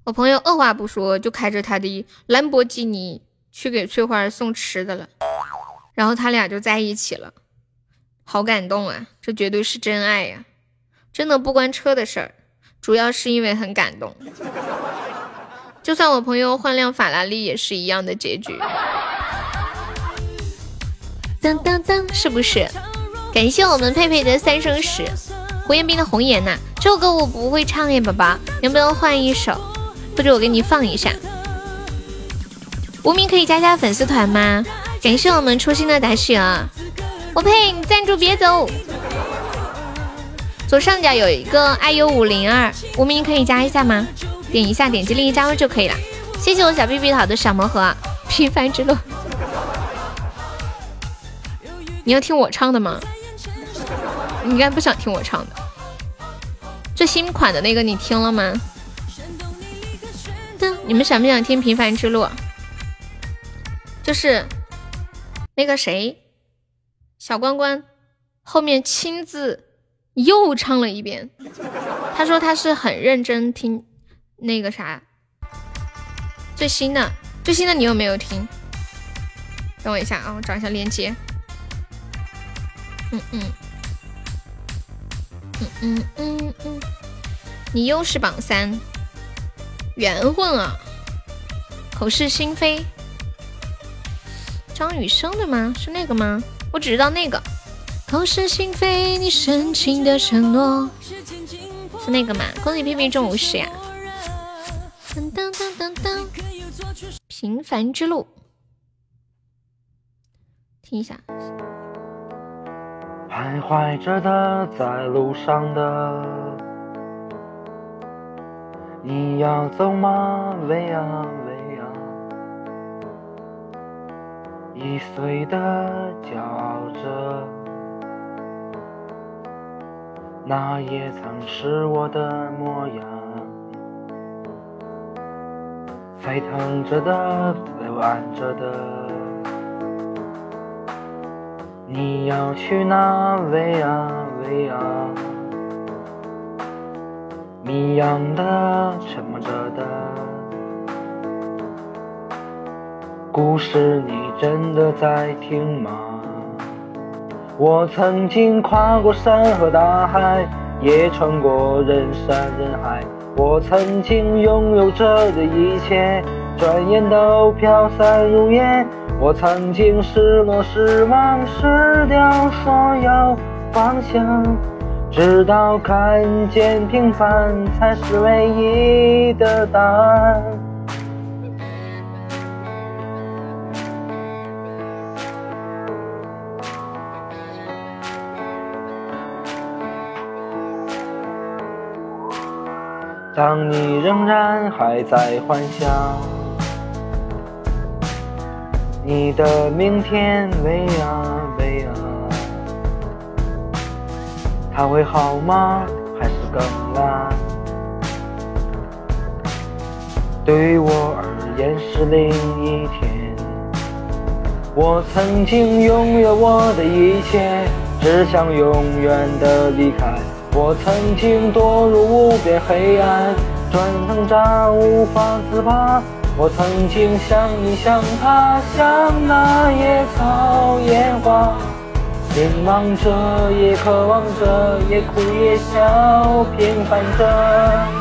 我朋友二话不说就开着他的兰博基尼去给翠花送吃的了，然后他俩就在一起了。好感动啊，这绝对是真爱呀！真的不关车的事儿，主要是因为很感动。就算我朋友换辆法拉利，也是一样的结局。当当当，是不是？感谢我们佩佩的三生石，胡彦斌的红颜呐。这首歌我不会唱耶，宝宝，能不能换一首？或者我给你放一下。无名可以加加粉丝团吗？感谢我们初心的打雪。我呸！你赞助别走。左上角有一个 iu 五零二，无名可以加一下吗？点一下，点击立即加入就可以了。谢谢我小 B B 好的小魔盒。平凡之路，你要听我唱的吗？你应该不想听我唱的。最新款的那个你听了吗？你们想不想听平凡之路？就是那个谁。小关关后面亲自又唱了一遍，他说他是很认真听那个啥最新的最新的你有没有听？等我一下啊，我找一下链接。嗯嗯嗯嗯嗯嗯，你又是榜三，缘分啊！口是心非，张雨生的吗？是那个吗？我只知道那个口是心非，你深情的承诺是那个吗？恭喜屁屁中五十呀！噔噔噔噔噔，平凡之路，听一下。徘徊着的，在路上的，你要走吗？喂啊喂啊，易碎的骄傲着，那也曾是我的模样。沸腾着的，流暗着的，你要去哪？喂啊喂啊，谜样的，沉默着的，故事你真的在听吗？我曾经跨过山和大海，也穿过人山人海。我曾经拥有着的一切，转眼都飘散如烟。我曾经失落、失望、失掉所有方向，直到看见平凡才是唯一的答案。当你仍然还在幻想你的明天，喂啊喂啊，它会好吗？还是更烂？对我而言是另一天。我曾经拥有我的一切，只想永远的离开。我曾经堕入无边黑暗，转挣扎无法自拔。我曾经像你像他，像那野草野花，迷茫着也渴望着，也哭也笑，平凡着。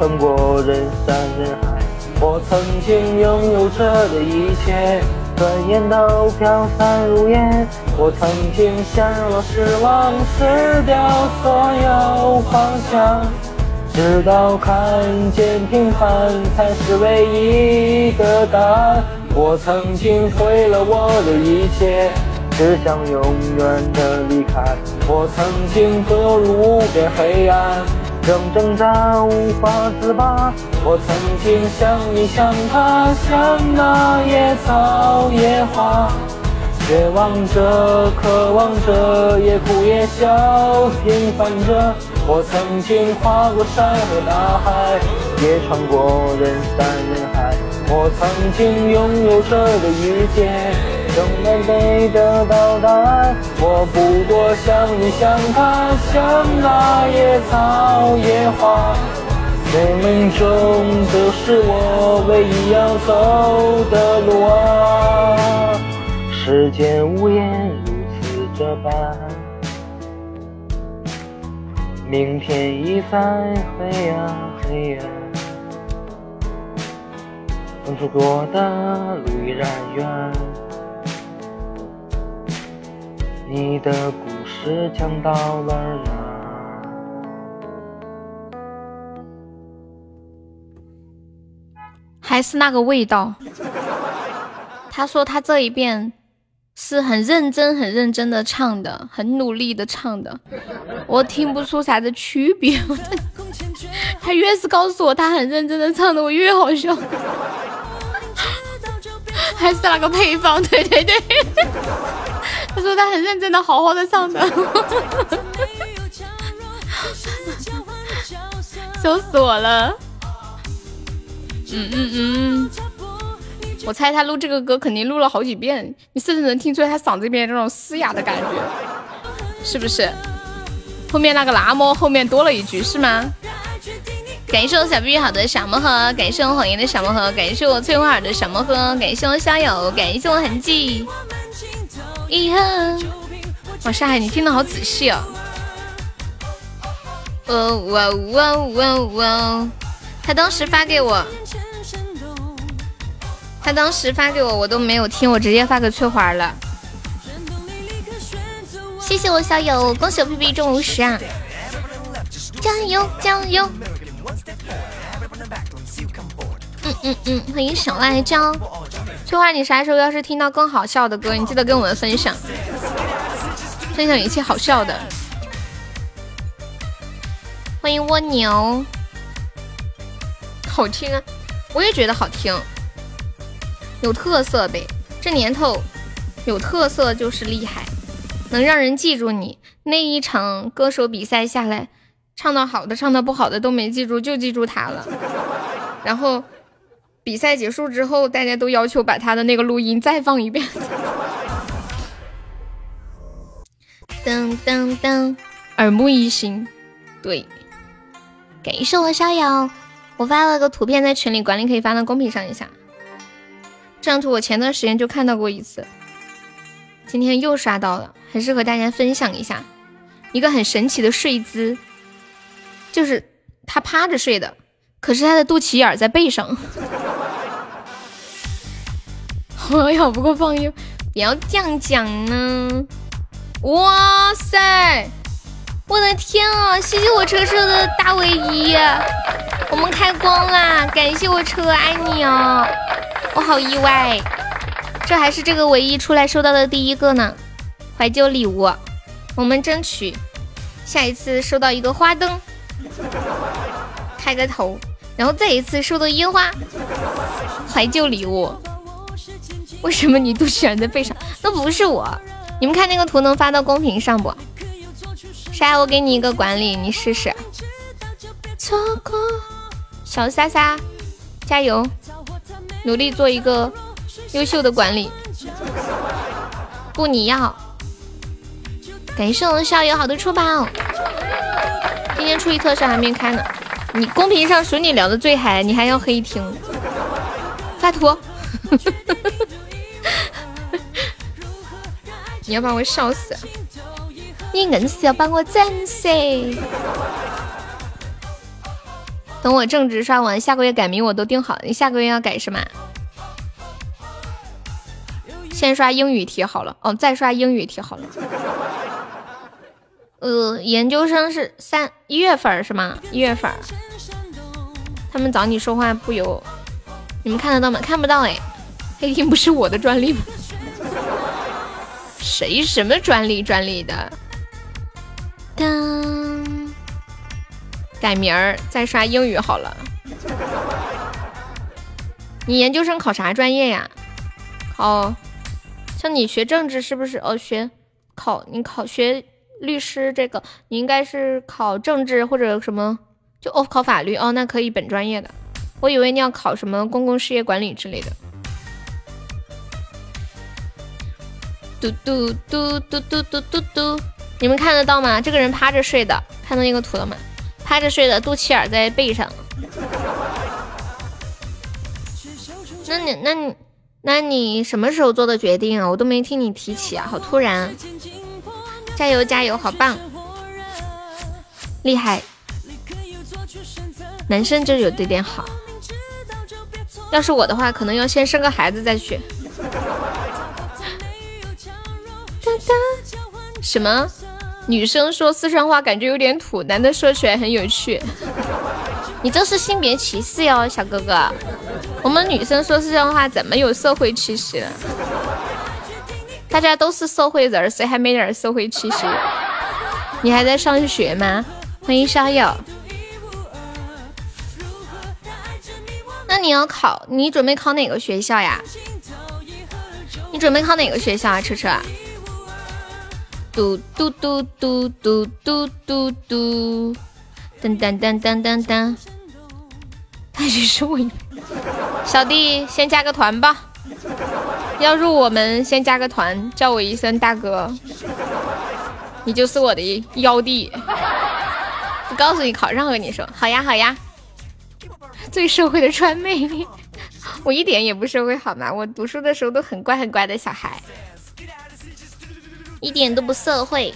穿过人山人海。我曾经拥有着的一切，转眼都飘散如烟。我曾经陷入失望，失掉所有方向，直到看见平凡才是唯一的答案。我曾经毁了我的一切，只想永远的离开。我曾经堕入无边黑暗。仍挣扎无法自拔。我曾经像你像他，像那野草野花，绝望着，渴望着，也哭也笑，平凡着。我曾经跨过山和大海，也穿过人山人海。我曾经拥有着的一切。等待没得到答案，我不过像你像他，像那野草野花，生命中都是我唯一要走的路啊！世间无言如此这般，明天已在黑呀黑呀，曾走过的路依然远。你的故事讲到了哪？还是那个味道。他说他这一遍是很认真、很认真的唱的，很努力的唱的，我听不出啥子区别。他越是告诉我他很认真的唱的，我越好笑。还是那个配方，对对对。他说他很认真的、好好的唱的，笑死我了。嗯嗯嗯，我猜他录这个歌肯定录了好几遍，你甚至能听出来他嗓子里面这种嘶哑的感觉，是不是？后面那个那么后面多了一句是吗？感谢我小碧好的小魔盒，感谢我谎言的小魔盒，感谢我翠花儿的小魔盒，感谢我逍遥，感谢我痕迹。哇，沙海你听的好仔细哦。哦哇哇哇哇！他当时发给我，他当时发给我，我都没有听，我直接发给翠花了。谢谢我小友，恭喜我 P P 中五十啊！加油加油！嗯嗯，欢迎小辣椒。翠花，你啥时候要是听到更好笑的歌，你记得跟我们分享，分享一切好笑的。欢迎蜗牛，好听啊，我也觉得好听，有特色呗。这年头有特色就是厉害，能让人记住你。那一场歌手比赛下来，唱的好的、唱的不好的都没记住，就记住他了。然后。比赛结束之后，大家都要求把他的那个录音再放一遍。噔噔噔，耳目一新。对，感谢我逍遥，我发了个图片在群里，管理可以发到公屏上一下。这张图我前段时间就看到过一次，今天又刷到了，还是和大家分享一下一个很神奇的睡姿，就是他趴着睡的，可是他的肚脐眼在背上。我要不过放优，不要这样讲呢！哇塞，我的天啊！谢谢我车车的大唯一，我们开光啦！感谢我车，爱你哦！我好意外，这还是这个唯一出来收到的第一个呢！怀旧礼物，我们争取下一次收到一个花灯，开个头，然后再一次收到烟花，怀旧礼物。为什么你都选在背上？那不是我。你们看那个图能发到公屏上不？莎？我给你一个管理，你试试。错过，小莎莎，加油，努力做一个优秀的管理。不，你要。感谢我们校友好的出宝。今天初一特效还没开呢。你公屏上数你聊的最嗨，你还要黑听？发图。你要把我笑死！你硬是要把我整死！等我正值刷完，下个月改名我都定好。你下个月要改什么？先刷英语题好了，哦，再刷英语题好了。呃，研究生是三一月份是吗？一月份。他们找你说话不由，你们看得到吗？看不到哎。黑听不是我的专利吗？谁什么专利专利的？当改名儿再刷英语好了。你研究生考啥专业呀？考像你学政治是不是？哦，学考你考学律师这个，你应该是考政治或者什么？就哦考法律哦，那可以本专业的。我以为你要考什么公共事业管理之类的。嘟嘟嘟嘟嘟嘟嘟嘟，你们看得到吗？这个人趴着睡的，看到那个图了吗？趴着睡的，肚脐眼在背上。那你那你那你什么时候做的决定啊？我都没听你提起啊，好突然！加油加油，好棒，厉害！男生就有这点好，要是我的话，可能要先生个孩子再去。什么？女生说四川话感觉有点土，男的说起来很有趣。你这是性别歧视哟，小哥哥。我们女生说四川话怎么有社会气息了？大家都是社会人，谁还没点社会气息？你还在上学吗？欢迎逍遥。那你要考，你准备考哪个学校呀？你准备考哪个学校啊，车车？嘟嘟嘟嘟嘟嘟嘟嘟，噔噔噔噔噔噔。他就是我，小弟先加个团吧。要入我们，先加个团，叫我一声大哥，你就是我的妖弟。不告诉你考上和你说，好呀好呀。最社会的川妹，我一点也不社会好吗？我读书的时候都很乖很乖的小孩，一点都不社会。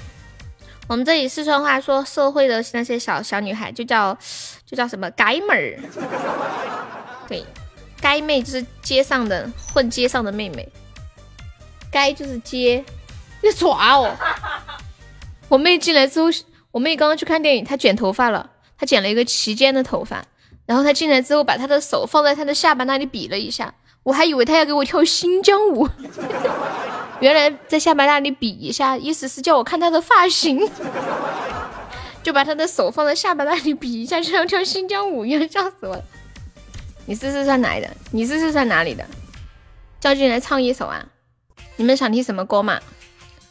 我们这里四川话说社会的那些小小女孩就叫就叫什么街妹儿，对，街妹就是街上的混街上的妹妹，街就是街，你抓哦！我妹进来之后，我妹刚刚去看电影，她剪头发了，她剪了一个齐肩的头发。然后她进来之后，把她的手放在她的下巴那里比了一下，我还以为她要给我跳新疆舞，原来在下巴那里比一下，意思是叫我看他的发型，就把他的手放在下巴那里比一下，就像跳新疆舞一样，笑死我了。你是四川哪里的？你是四川哪里的？叫进来唱一首啊！你们想听什么歌嘛？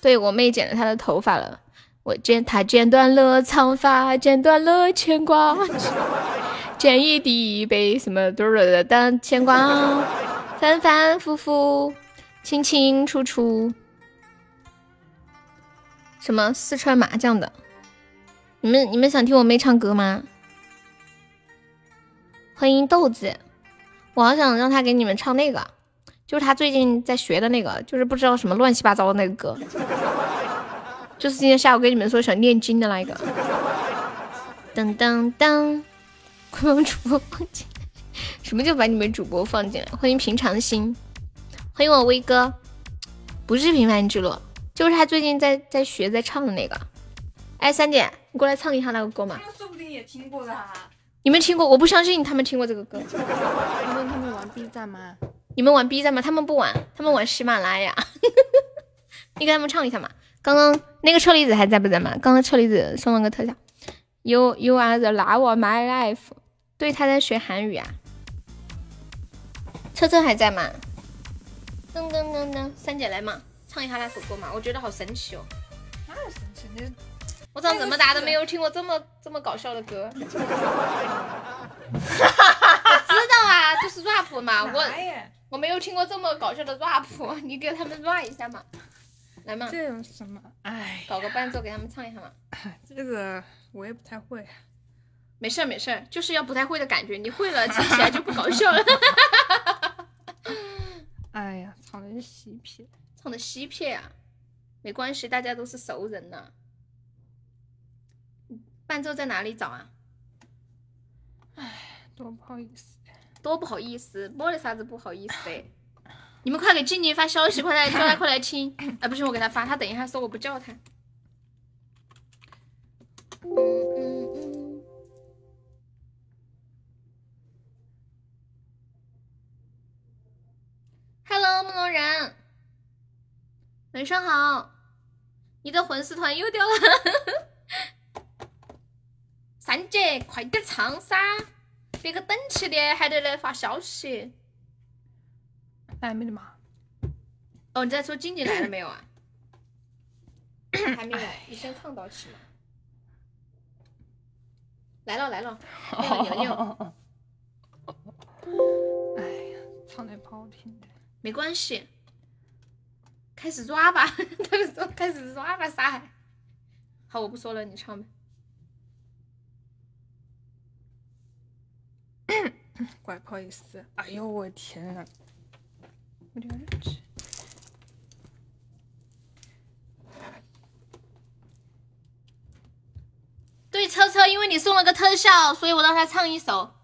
对我妹剪了她的头发了，我剪她剪断了长发，剪断了牵挂。剪一地被什么嘟儿的当牵挂，反反复复，清清楚楚。什么四川麻将的？你们你们想听我妹唱歌吗？欢迎豆子，我好想让他给你们唱那个，就是他最近在学的那个，就是不知道什么乱七八糟的那个歌，就是今天下午跟你们说想念经的那一个。噔噔噔。快把主播放进来！什么叫把你们主播放进来？欢迎平常心，欢迎我威哥，不是平凡之路，就是他最近在在学在唱的那个。哎，三姐，你过来唱一下那个歌嘛。说不定也听过的。你们听过？我不相信他们听过这个歌。你们他们玩 B 站吗？你们玩 B 站吗？他们不玩，他们玩喜马拉雅。你给他们唱一下嘛。刚刚那个车厘子还在不在嘛？刚刚车厘子送了个特效。You you are the love of my life。对，他在学韩语啊。车车还在吗？噔噔噔噔，三姐来嘛，唱一下那首歌嘛，我觉得好神奇哦。哪有神奇？你我长这么大都没有听过这么这么搞笑的歌。我知道啊，就是 rap 嘛，我我没有听过这么搞笑的 rap，你给他们 rap 一下嘛，来嘛。这有什么？哎，搞个伴奏给他们唱一下嘛。这个我也不太会。没事儿没事儿，就是要不太会的感觉，你会了听起来就不搞笑了。哎呀，唱的是西片，唱的西片啊，没关系，大家都是熟人呢。伴奏在哪里找啊？哎，多不好意思，多不好意思，没得啥子不好意思的。你们快给静静发消息，快来叫他快来听。哎，不行，我给他发，他等一下说我不叫他。嗯嗯 Hello，梦龙人，晚上好。你的粉丝团又掉了，三姐快点唱噻！别个等起的还得来发消息。来没得嘛？哦，你在说静静来了没有啊？还没有，你先唱到起嘛。来了来了，牛牛。哎呀，唱的不好听的。没关系，开始抓吧。他就说开始抓吧，啥？好，我不说了，你唱吧。怪不好意思。哎呦我天啊！我的日子。对，车车，因为你送了个特效，所以我让他唱一首。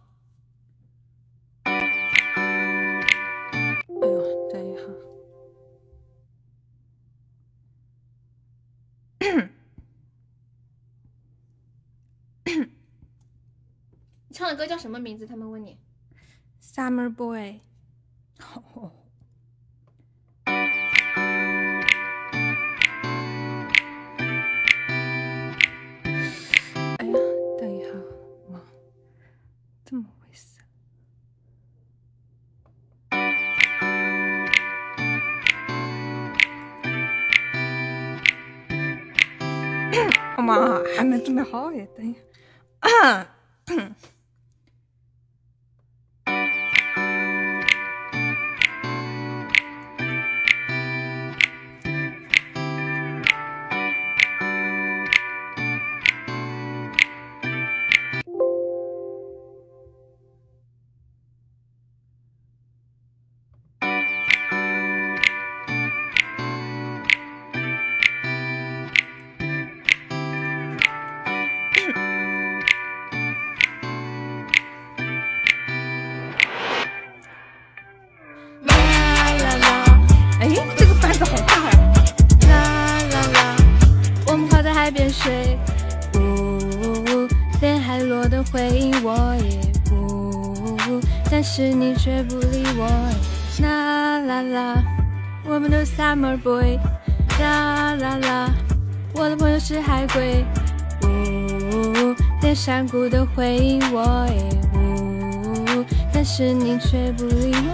唱的歌叫什么名字？他们问你。Summer Boy。哎我妈还没准备好耶，等一下。Summer boy，啦啦啦！我的朋友是海龟，呜呜呜，连山谷都回应我也呜呜，但是你却不理我。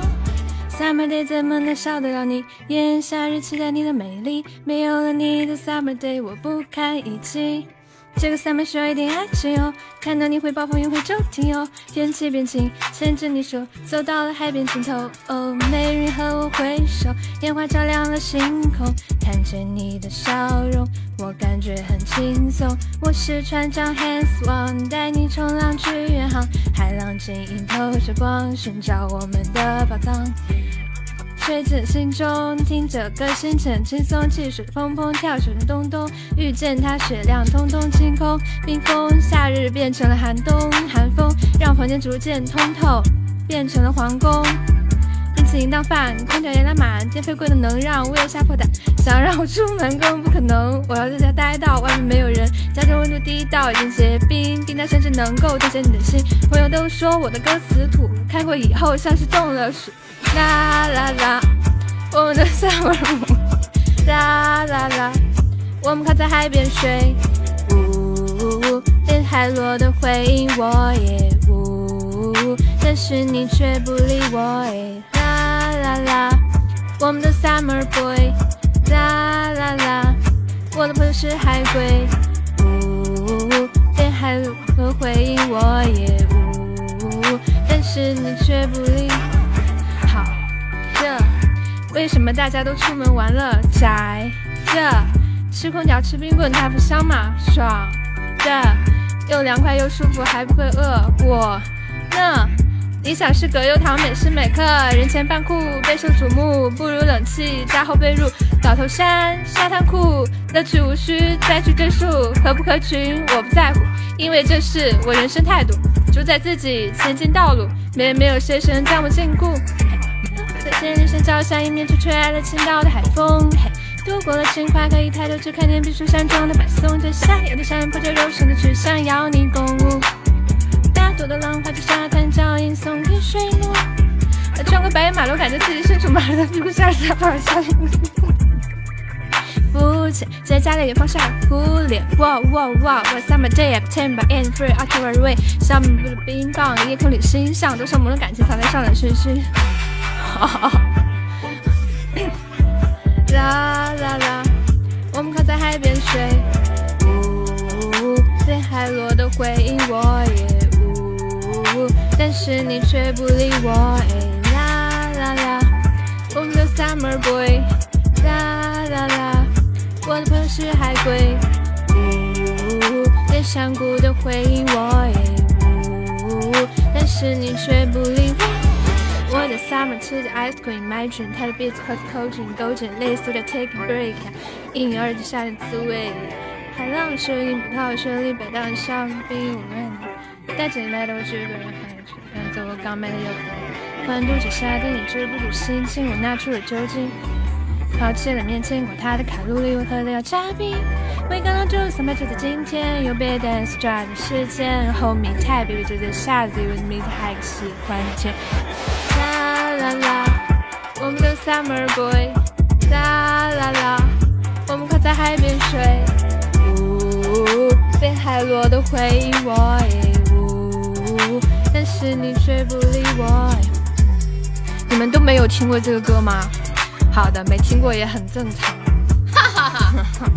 Summer day 怎么能少得了你？炎夏日期待你的美丽，没有了你的 Summer day 我不堪一击。这个 Summer 需要一点爱情哦，看到你会暴风雨会骤停哦，天气变晴，牵着你手走到了海边尽头。哦，美人和我挥手，烟花照亮了星空，看见你的笑容，我感觉很轻松。我是船长 Hans Wang，带你冲浪去远航，海浪晶莹透着光，寻找我们的宝藏。吹进心中，听着歌，心情轻松，汽水砰砰跳，水咚咚，遇见他，雪亮通通，清空冰封，夏日变成了寒冬，寒风让房间逐渐通透，变成了皇宫。冰淇淋当饭，空调也拉满，电费贵的能让我有吓破胆。想让我出门根本不可能，我要在家待到外面没有人，家中温度低到已经结冰，冰到甚至能够冻结你的心。朋友都说我的歌词土，开会以后像是中了暑。啦啦啦，我们的 summer moon，啦啦啦，我们靠在海边睡，呜呜呜，连海螺都回应我也呜呜，但是你却不理我诶，啦啦啦，我们的 summer boy，啦啦啦，我的朋友是海龟，呜呜呜，连海螺都回应我也呜呜，但是你却不理。为什么大家都出门玩了？宅的，吃空调吃冰棍它不香吗？爽的，又凉快又舒服还不会饿。我呢，理想是葛优躺美式美克，人前扮酷备受瞩目，不如冷气加厚被褥，倒头山沙滩裤，乐趣无需再去赘述，合不合群我不在乎，因为这是我人生态度，主宰自己前进道路，没没有谁能将我禁锢。在千里山脚下，迎面就吹来了青岛的海风。嘿，度过了轻快，可以抬头去看见碧树山庄的白松。这下有的山坡就柔顺的去向要你共舞。大朵的浪花在沙滩脚印送给水幕。穿过白马路，感觉自己身处马路的屁股下沙发下。肤浅，在家里也放下忽略。哇哇哇！我 summer day September and free October way。summer 的冰棒，夜空里星象，多少朦胧感情藏在上来讯息。哈 哈啦啦啦，我们靠在海边睡，呜呜，连海螺都回应我也呜呜，但是你却不理我。哎啦啦啦，我们的 summer boy，啦啦啦，我的朋友是海龟，呜呜，连山谷都回应我也呜呜，但是你却不理我。我的 summer 吃着 ice cream，买整泰的 beat 喝着 coaching，勾着泪诉着 take a break，婴儿的夏天滋味，海浪声音葡萄声里摆荡香槟，我们带着你来到这个海去看走我刚买的优惠，欢度着夏天，也止不住心情，我拿出了酒精，好吃的面前，管它的卡路里，我喝的要差评。没感到就三百就在今天，有别 dance 抓紧时间。后面太 baby 就在下子，因为你还喜欢钱。啦啦，我们的 summer boy。啦啦啦，我们快在海边睡。呜，被海螺的回忆我。呜，但是你却不理我。你们都没有听过这个歌吗？好的，没听过也很正常。哈哈哈，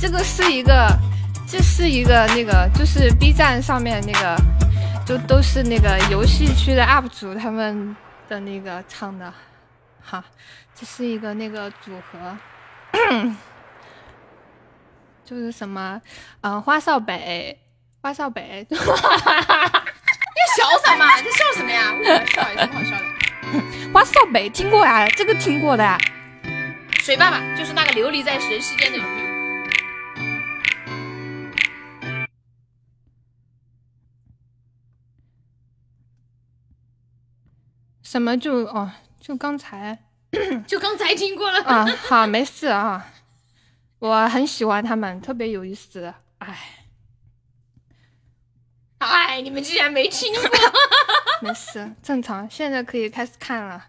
这个是一个，这是一个那个，就是 B 站上面那个，就都是那个游戏区的 UP 主他们的那个唱的。哈，这是一个那个组合，就是什么，嗯，花少北，花少北。你笑什么？你笑什么呀？我笑有什么好笑的？花少北听过呀，这个听过的。水爸爸就是那个流离在人世间的什么就哦，就刚才，就刚才听过了啊。好，没事啊。我很喜欢他们，特别有意思。哎，哎，你们竟然没听过。没事，正常。现在可以开始看了。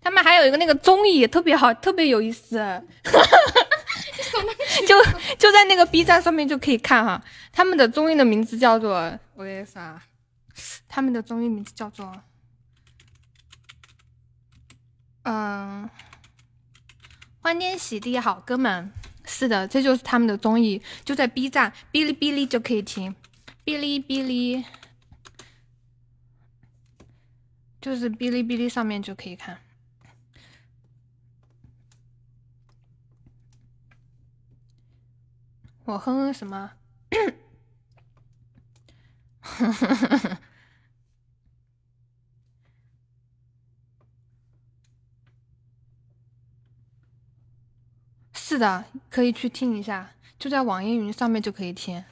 他们还有一个那个综艺，特别好，特别有意思。就就在那个 B 站上面就可以看哈。他们的综艺的名字叫做我也啥？他们的综艺名字叫做嗯，欢天喜地好哥们。是的，这就是他们的综艺，就在 B 站，哔哩哔哩就可以听，哔哩哔哩。就是哔哩哔哩上面就可以看。我哼哼什么？哼哼哼哼是的，可以去听一下，就在网易云上面就可以听。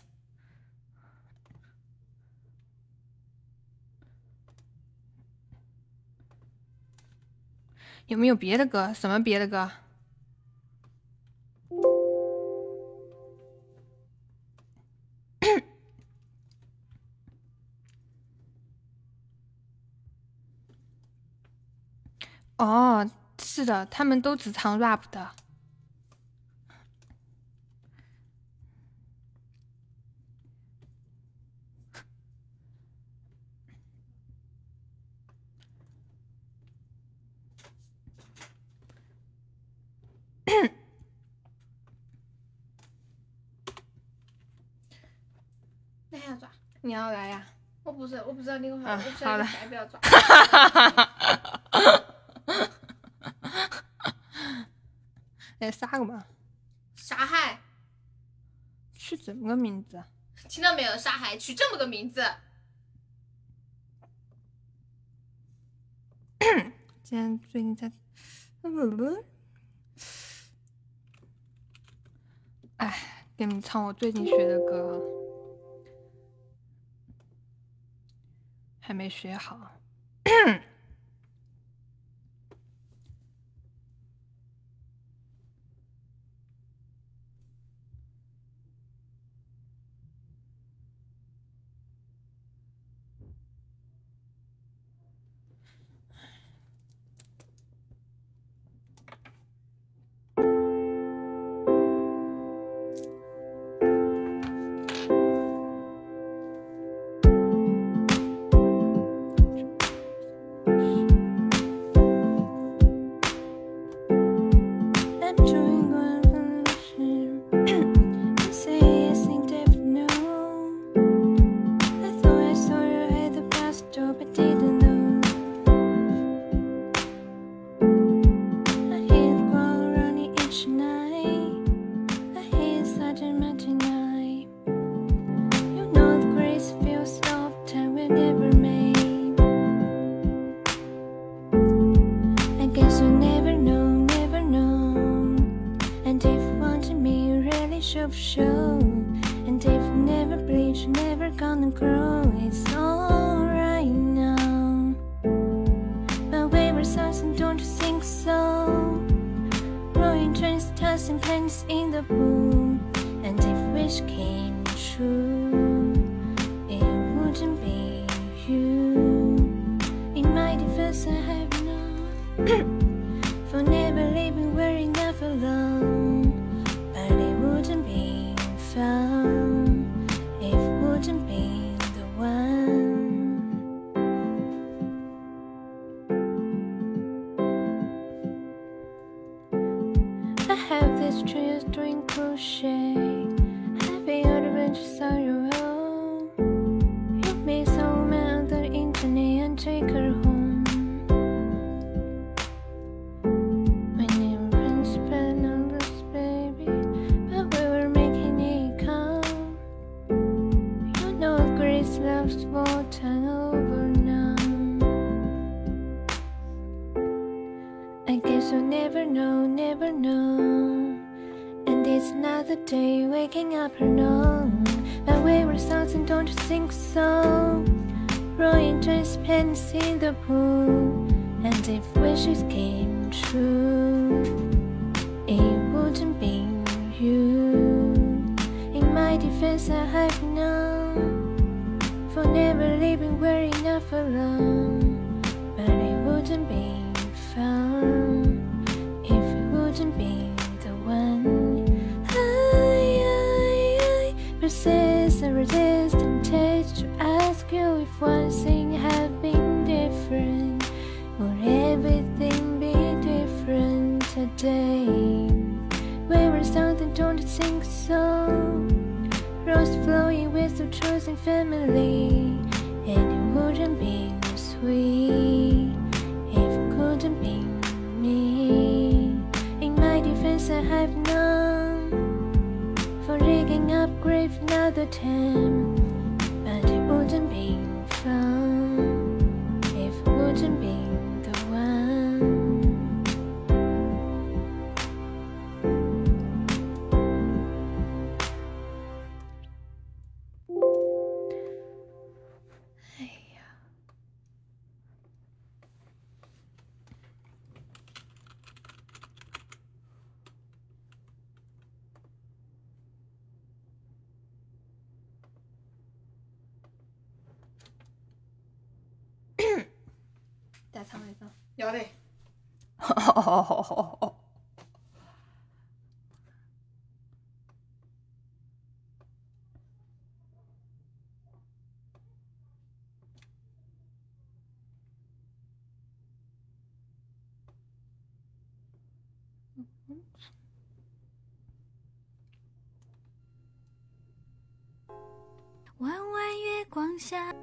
有没有别的歌？什么别的歌？哦，是的，他们都只唱 rap 的。那还要抓？你要来呀？我不是，我不知道你个话，我不知道要不要抓。来杀 个嘛？杀害？取这么个名字？听到没有？杀害取这么个名字？今天最近在，哎，给你们唱我最近学的歌，还没学好。I have this tree string crochet. Happy adventures on your pronoun. My wayward thoughts and don't you think so? Rolling transparency in the pool, and if wishes came. 下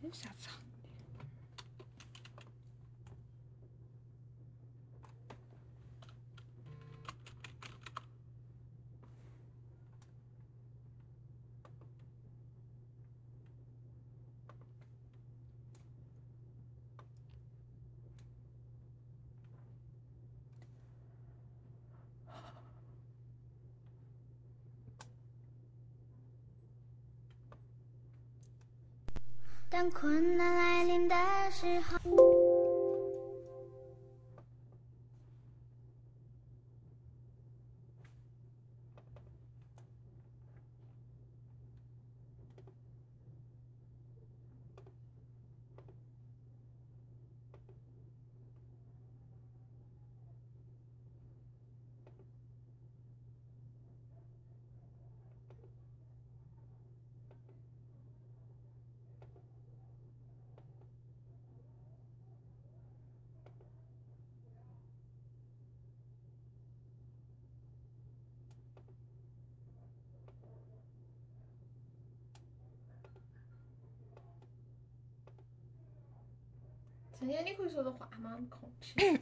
没啥下。当困难来临的时候今天你可以说的话吗？空气。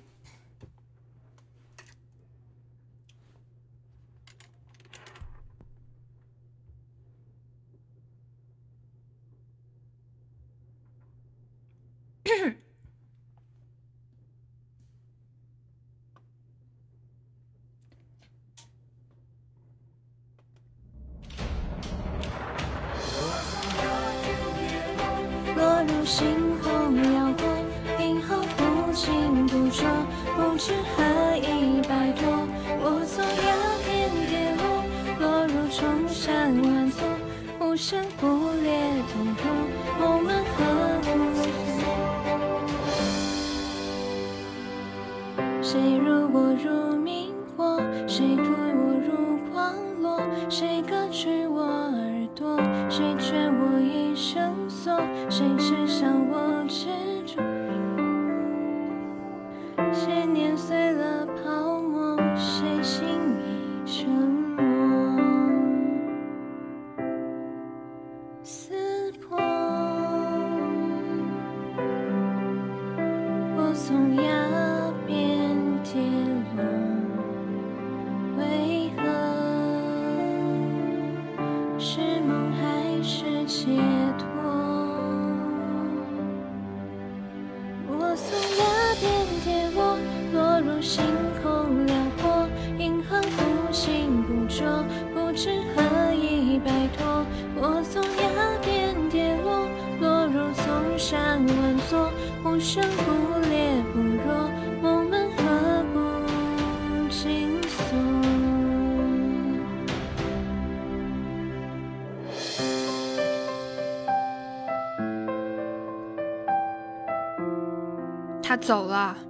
落入心。是他走了。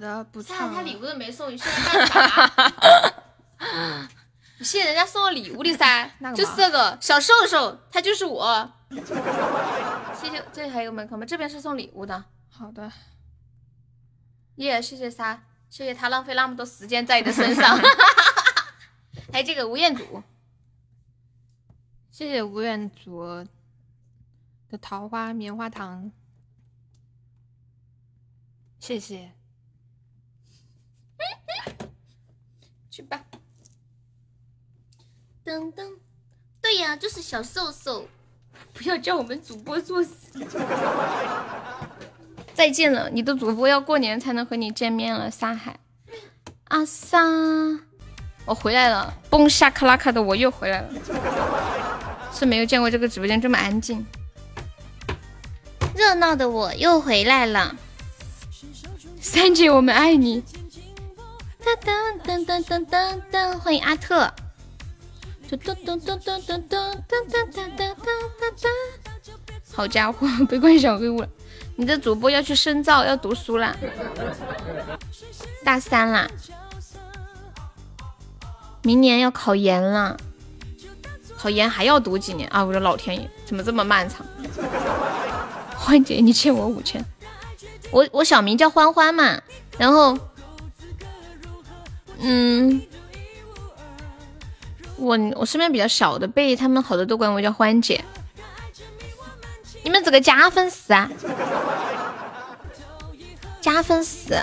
的，不看唱。他礼物都没送，你现在干啥？你谢人家送我礼物的噻 就是这个小瘦瘦，他就是我。谢谢，这里还有门口吗？这边是送礼物的。好的，耶、谢谢沙，谢谢他浪费那么多时间在你的身上。还有这个吴彦祖，谢谢吴彦祖的桃花棉花糖，谢谢。去吧。噔噔，对呀，就是小瘦瘦，不要叫我们主播作死。再见了，你的主播要过年才能和你见面了，沙海。阿萨，我回来了，嘣下克拉克的我又回来了，是没有见过这个直播间这么安静。热闹的我又回来了，三姐我们爱你。噔噔噔噔噔噔噔，欢迎阿特。嘟嘟嘟嘟嘟嘟嘟嘟嘟嘟嘟嘟。好家伙，被关小黑屋了！你的主播要去深造，要读书啦，大三啦，明年要考研了，考研还要读几年啊？我的老天爷，怎么这么漫长？欢姐，你欠我五千。我我小名叫欢欢嘛，然后，嗯，我我身边比较小的辈，他们好多都管我叫欢姐。你们这个加粉丝啊，加粉丝，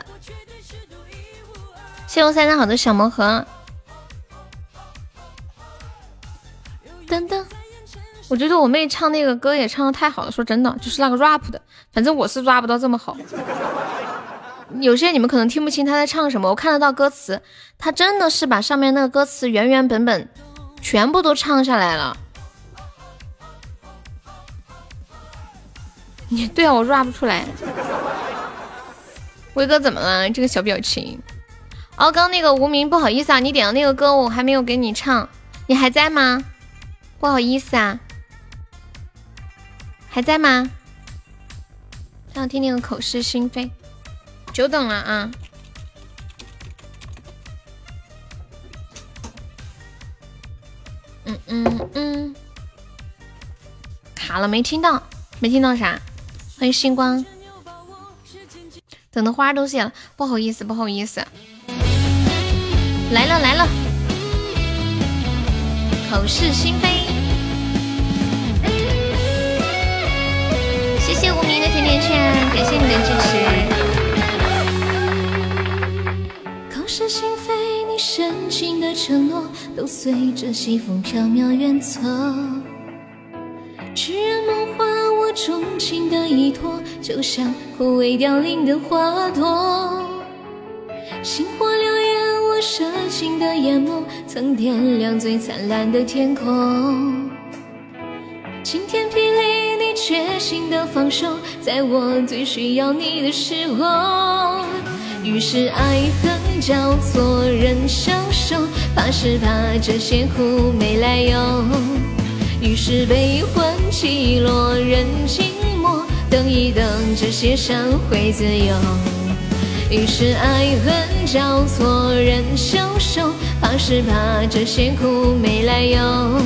谢谢我三三好的小魔盒。噔噔，我觉得我妹唱那个歌也唱的太好了，说真的，就是那个 rap 的，反正我是 rap 不到这么好。有些你们可能听不清他在唱什么，我看得到歌词，他真的是把上面那个歌词原原本本全部都唱下来了。你对啊，我 rap 不出来。威哥怎么了？这个小表情。哦，刚那个无名，不好意思啊，你点的那个歌我还没有给你唱，你还在吗？不好意思啊，还在吗？想听那个口是心非，久等了啊。嗯嗯嗯，卡了，没听到，没听到啥？欢迎星光，等的花都谢了，不好意思，不好意思。来了来了，口是心非。谢谢无名的甜甜圈，感谢你的支持。口是心非，你深情的承诺都随着西风飘渺远走。痴人梦话，我钟情的依托，就像枯萎凋零的花朵。星火燎原，我深情的眼眸，曾点亮最灿烂的天空。晴天霹雳，你决心的放手，在我最需要你的时候。于是爱恨交错，人消瘦，怕是怕这些苦没来由。于是悲欢起落，人静默，等一等，这些伤会自由。于是爱恨交错，人消瘦，怕是怕这些苦没来由。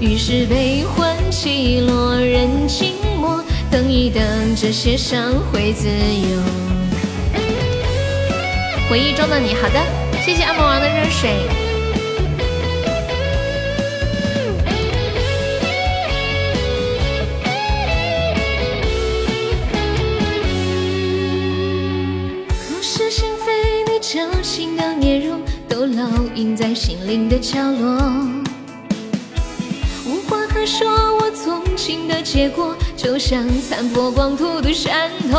于是悲欢起落，人静默，等一等，这些伤会自由。回忆中的你，好的，谢谢按摩王的热水。口是心非，你矫情的面容都烙印在心灵的角落。无话可说，我纵情的结果就像残破光秃的山头，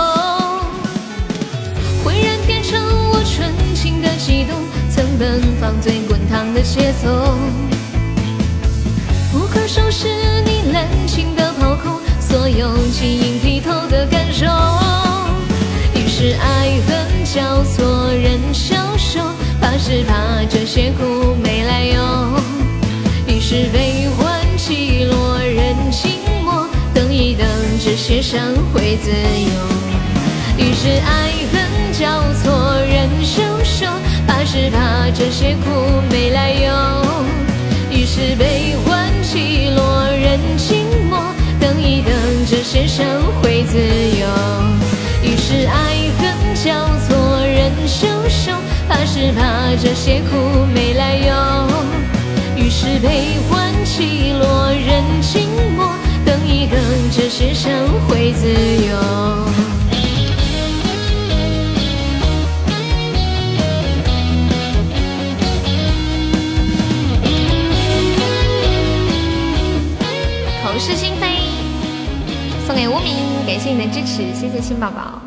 悸动，曾奔放最滚烫的节奏。不可收拾你滥情的抛空，所有晶莹剔透的感受。于是爱恨交错，人消瘦，怕是怕这些苦没来由。于是悲欢起落，人静默，等一等，这些伤会自由。于是爱恨交错，人消，是怕这些苦没来由。于是悲欢起落，人静默，等一等，这些伤会自由。于是爱恨交错，人消瘦，怕是怕这些苦没来由。于是悲欢起落，人静默，等一等，这些伤会自由。送给无名，感谢你的支持，谢谢新宝宝，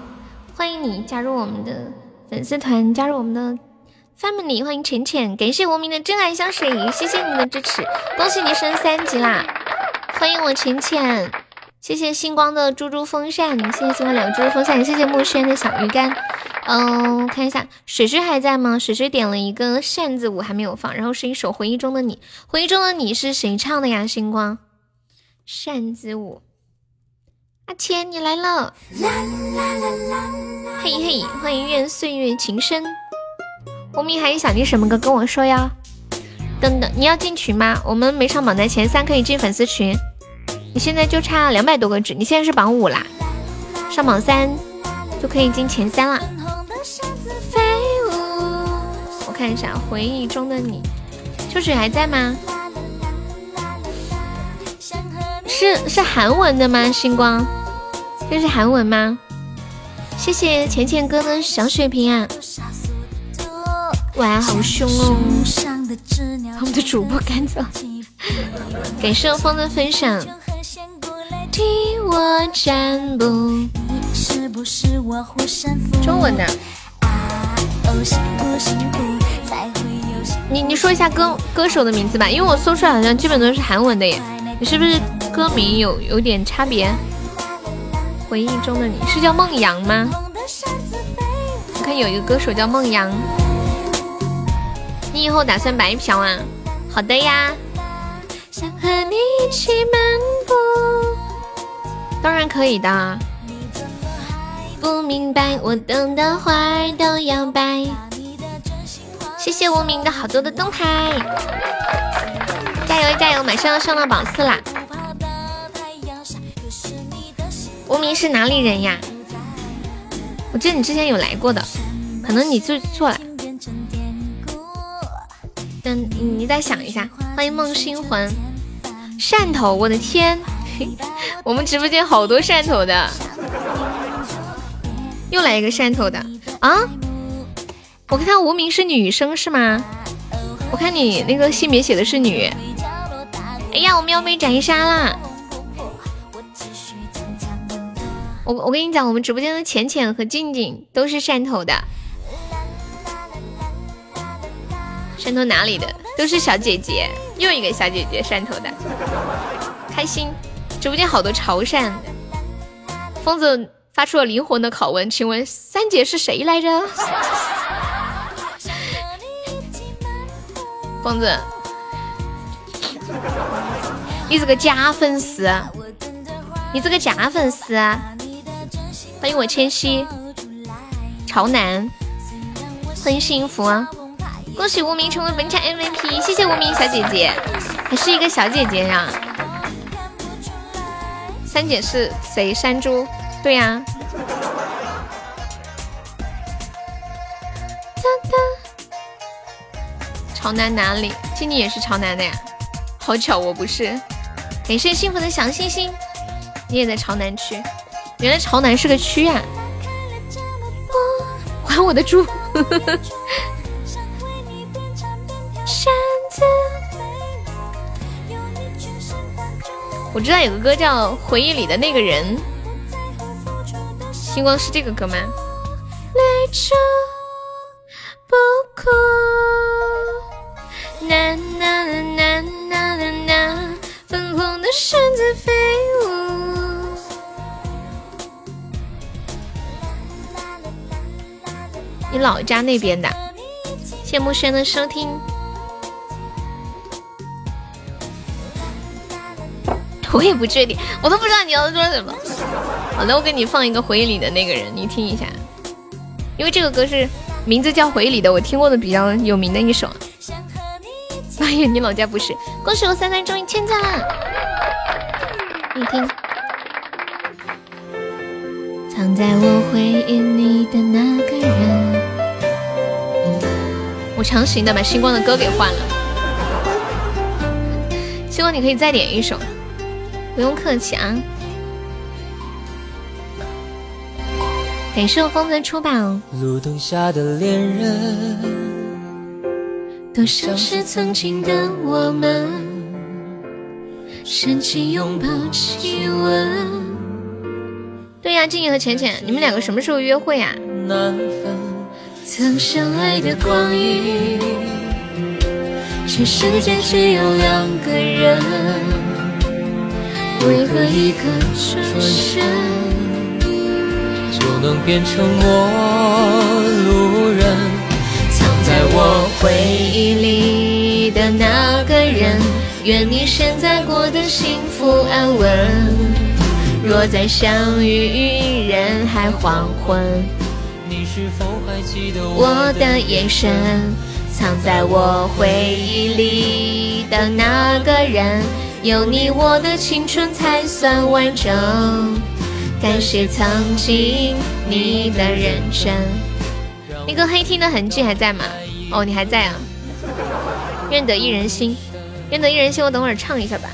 欢迎你加入我们的粉丝团，加入我们的 family，欢迎浅浅，感谢无名的真爱香水，谢谢你的支持，恭喜你升三级啦！欢迎我浅浅，谢谢星光的猪猪风扇，谢谢星光两个猪猪风扇，谢谢木轩的小鱼干，嗯，看一下水水还在吗？水水点了一个扇子舞还没有放，然后是一首回忆中的你。回忆中的你是谁唱的呀？星光扇子舞。阿钱你来了，嘿嘿，欢迎愿岁月情深。红米还想听什么歌跟我说呀？等等，你要进群吗？我们没上榜单前三可以进粉丝群。你现在就差两百多个值，你现在是榜五啦，上榜三就可以进前三啦。我看一下回忆中的你，秋水还在吗？是是韩文的吗？星光，这是韩文吗？谢谢浅浅哥的小水瓶啊！哇，好凶哦！把我们的主播赶走，感谢风的分享。替我占卜。中文的。你你说一下歌歌手的名字吧，因为我搜出来好像基本都是韩文的耶。你是不是歌名有有点差别？回忆中的你是叫梦阳吗？我看有一个歌手叫梦阳。你以后打算白嫖啊？好的呀。想和你一起漫步，当然可以的。不明白，我等的花儿都要白。谢谢无名的好多的灯牌，加油加油！马上要上到榜四啦。无名是哪里人呀？我记得你之前有来过的，可能你记错了。等你再想一下。欢迎梦星魂，汕头，我的天，我们直播间好多汕头的。又来一个汕头的啊！我看他无名是女生是吗？我看你那个性别写的是女。哎呀，我们要被斩杀啦！我我跟你讲，我们直播间的浅浅和静静都是汕头的。汕头哪里的？都是小姐姐，又一个小姐姐，汕头的，开心！直播间好多潮汕的。疯子。发出了灵魂的拷问，请问三姐是谁来着？疯子，你这个假粉丝，你这个假粉丝，欢迎我千玺，潮南，欢迎幸福，恭喜无名成为本场 MVP，谢谢无名小姐姐，还是一个小姐姐呀。三姐是谁？山猪。对呀，潮南哪里？静静也是潮南的呀，好巧我不是。感谢幸福的小星星，你也在潮南区，原来潮南是个区啊。还我的猪。我知道有个歌叫《回忆里的那个人》。星光是这个歌吗？泪珠不哭，呐呐呐呐呐呐，的扇子飞。你老家那边的，谢慕轩的收听。我也不确定，我都不知道你要说什么。好的，我给你放一个回忆里的那个人，你听一下，因为这个歌是名字叫回忆里的，我听过的比较有名的一首。哎呀，你老家不是？恭喜我三三终于签赞了，你听。藏在我回忆里的那个人，我强行的把星光的歌给换了。星光，你可以再点一首，不用客气啊。感谢我风的出宝。路灯下的恋人，多像是曾经的我们，深情拥抱亲吻。对呀，静怡和浅浅，你们两个什么时候约会呀啊？曾相爱的光阴，全世界只有两个人，为何一个转身？就能变成陌路人。藏在我回忆里的那个人，愿你现在过得幸福安稳。若再相遇于人海黄昏，你是否还记得我的眼神？藏在我回忆里的那个人，有你我的青春才算完整。感谢曾经你的认真。那个黑厅的痕迹还在吗？哦，你还在啊！愿得一人心，愿得一人心，我等会儿唱一下吧。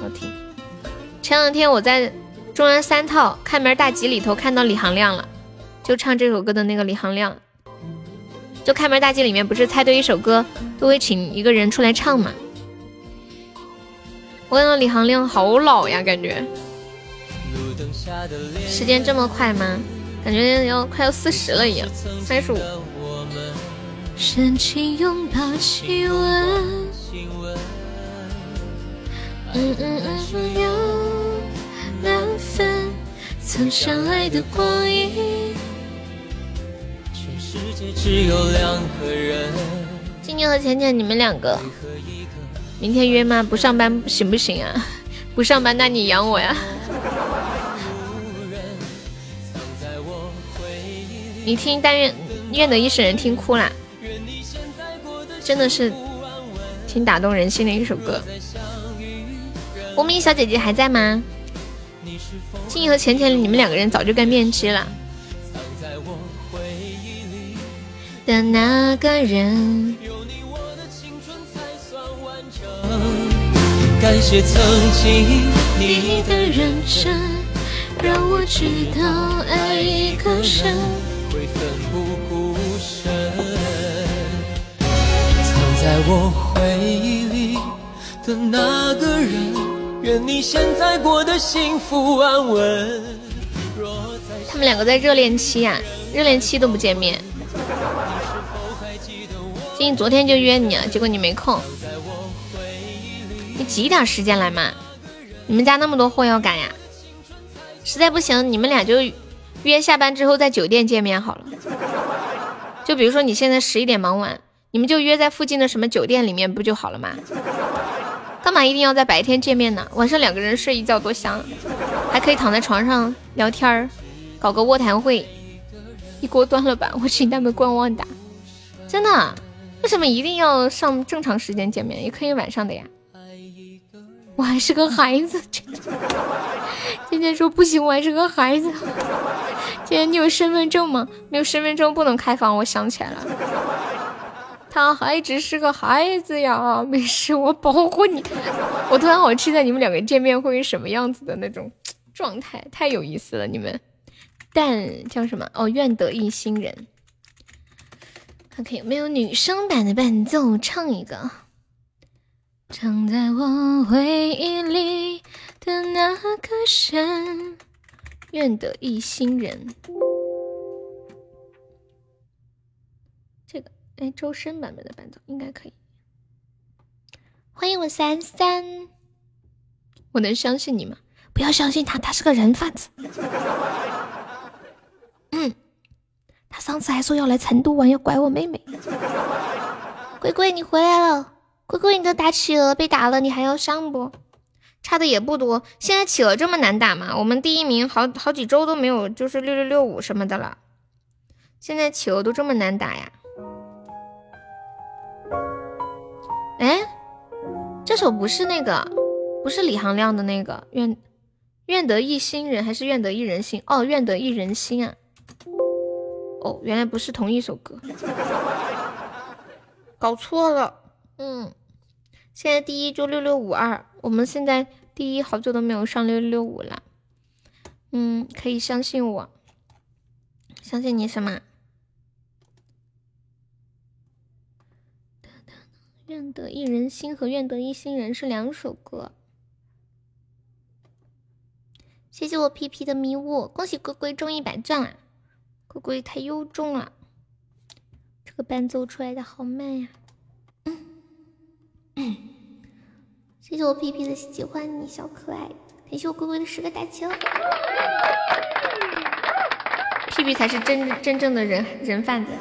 好听。前两天我在中央三套开门大吉里头看到李行亮了，就唱这首歌的那个李行亮。就开门大吉里面不是猜对一首歌都会请一个人出来唱吗？我看到李行亮好老呀，感觉。时间这么快吗？感觉要快要四十了一样，三十五。深情拥抱亲吻，嗯嗯嗯，有难分曾相爱的光阴。世界只有两个人。静静和浅浅你们两个明天约吗？不上班行不行啊？不上班那你养我呀。你听但愿愿得一世人听哭了，真的是挺打动人心的一首歌。无名小姐姐还在吗？静怡和浅浅你们两个人早就该面基了。的那个人。感谢曾经你的认真，让我知道爱一个人。会奋不顾身。藏在我回忆里的那个人，愿你现在过得幸福安稳。他们两个在热恋期呀，热恋期都不见面。静昨天就约你啊，结果你没空。你挤点时间来嘛，你们家那么多货要赶呀。实在不行，你们俩就约下班之后在酒店见面好了。就比如说你现在十一点忙完，你们就约在附近的什么酒店里面不就好了吗？干嘛一定要在白天见面呢？晚上两个人睡一觉多香，还可以躺在床上聊天儿，搞个卧谈会。一锅端了吧，我请他们观望打，真的。为什么一定要上正常时间见面？也可以晚上的呀。我还是个孩子，今天说不行，我还是个孩子。今天你有身份证吗？没有身份证不能开房。我想起来了，他还只是个孩子呀。没事，我保护你。我突然好期待你们两个见面会是什么样子的那种状态，太有意思了。你们，但叫什么？哦，愿得一心人。看看有没有女生版的伴奏，唱一个。藏在我回忆里的那个人，愿得一心人。哎，周深版本的伴奏应该可以。欢迎我三三，我能相信你吗？不要相信他，他是个人贩子。嗯。他上次还说要来成都玩，要拐我妹妹。龟龟，你回来了。龟龟，你的打企鹅被打了，你还要上不？差的也不多。现在企鹅这么难打吗？我们第一名好好几周都没有，就是六六六五什么的了。现在企鹅都这么难打呀？哎，这首不是那个，不是李行亮的那个愿愿得一心人，还是愿得一人心？哦，愿得一人心啊。哦，原来不是同一首歌，搞错了。嗯，现在第一就六六五二，我们现在第一好久都没有上六六六五了。嗯，可以相信我，相信你什么？愿得一人心和愿得一心人是两首歌。谢谢我皮皮的迷雾，恭喜龟龟中一百钻了。龟龟太优中了，这个伴奏出来的好慢呀！谢谢我皮皮的喜欢你，小可爱。感谢我龟龟的十个大球。屁屁才是真真正的人人贩子。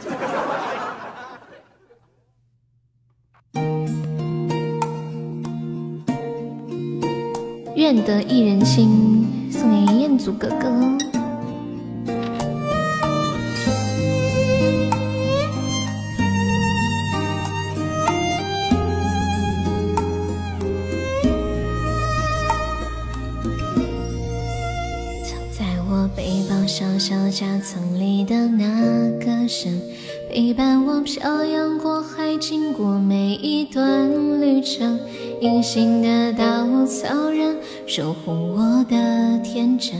愿得一人心，送给彦祖哥哥。在我背包小小夹层里的那个人，陪伴我漂洋过海，经过每一段旅程。隐形的稻草人，守护我的天真。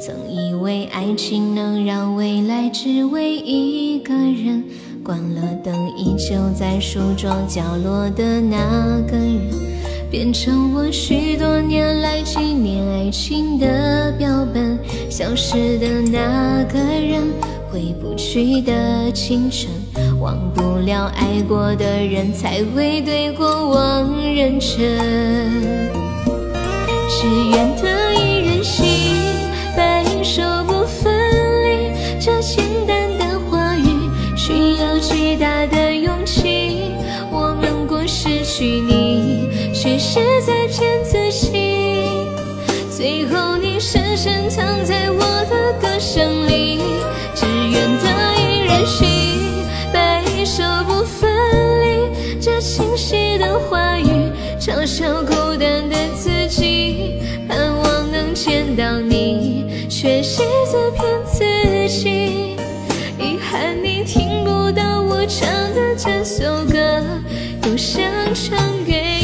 曾以为爱情能让未来只为一个人。关了灯，依旧在书桌角落的那个人。变成我许多年来纪念爱情的标本，消失的那个人，回不去的青春，忘不了爱过的人，才会对过往认真。只愿得一人心，白首不分离。这简单的话语，需要巨大的勇气。我们过失去你。却是在骗自己，最后你深深藏在我的歌声里。只愿得一人心，白首不分离。这清晰的话语，嘲笑孤见到你，却是在骗自己。遗憾你听不到我唱的这首歌，多想唱给。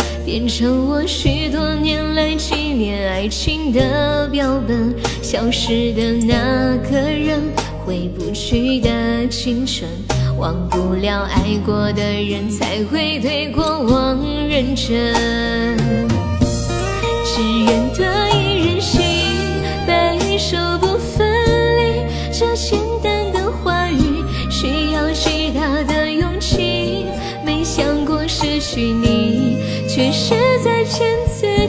变成我许多年来纪念爱情的标本，消失的那个人，回不去的青春，忘不了爱过的人，才会对过往认真。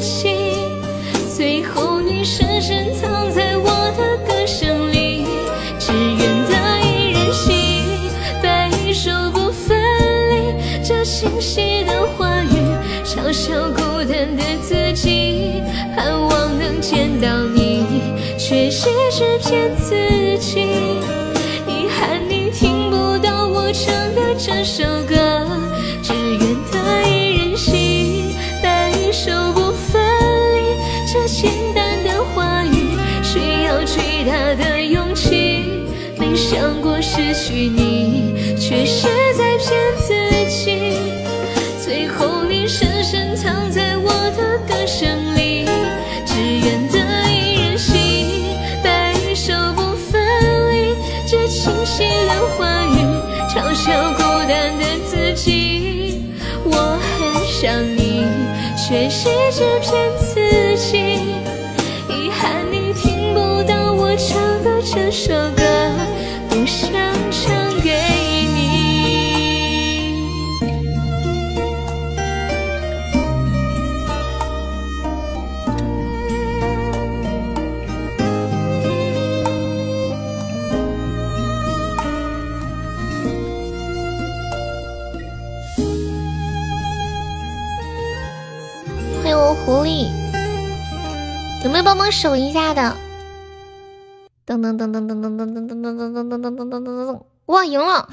心，最后你深深藏在我的歌声里。只愿得一人心，白首不分离。这清晰的话语，嘲笑孤单的自己。盼望能见到你，却是只骗自己。想过失去你，却是在骗自己。最后你深深藏在我的歌声里。只愿得一人心，白首不分离。这清晰的话语嘲笑孤单的自己。我很想你。却是只骗自己，遗憾你听不到我唱的这首歌，没有帮忙守一下的？噔噔噔噔噔噔噔噔噔噔噔噔噔噔噔噔噔噔！哇，赢了！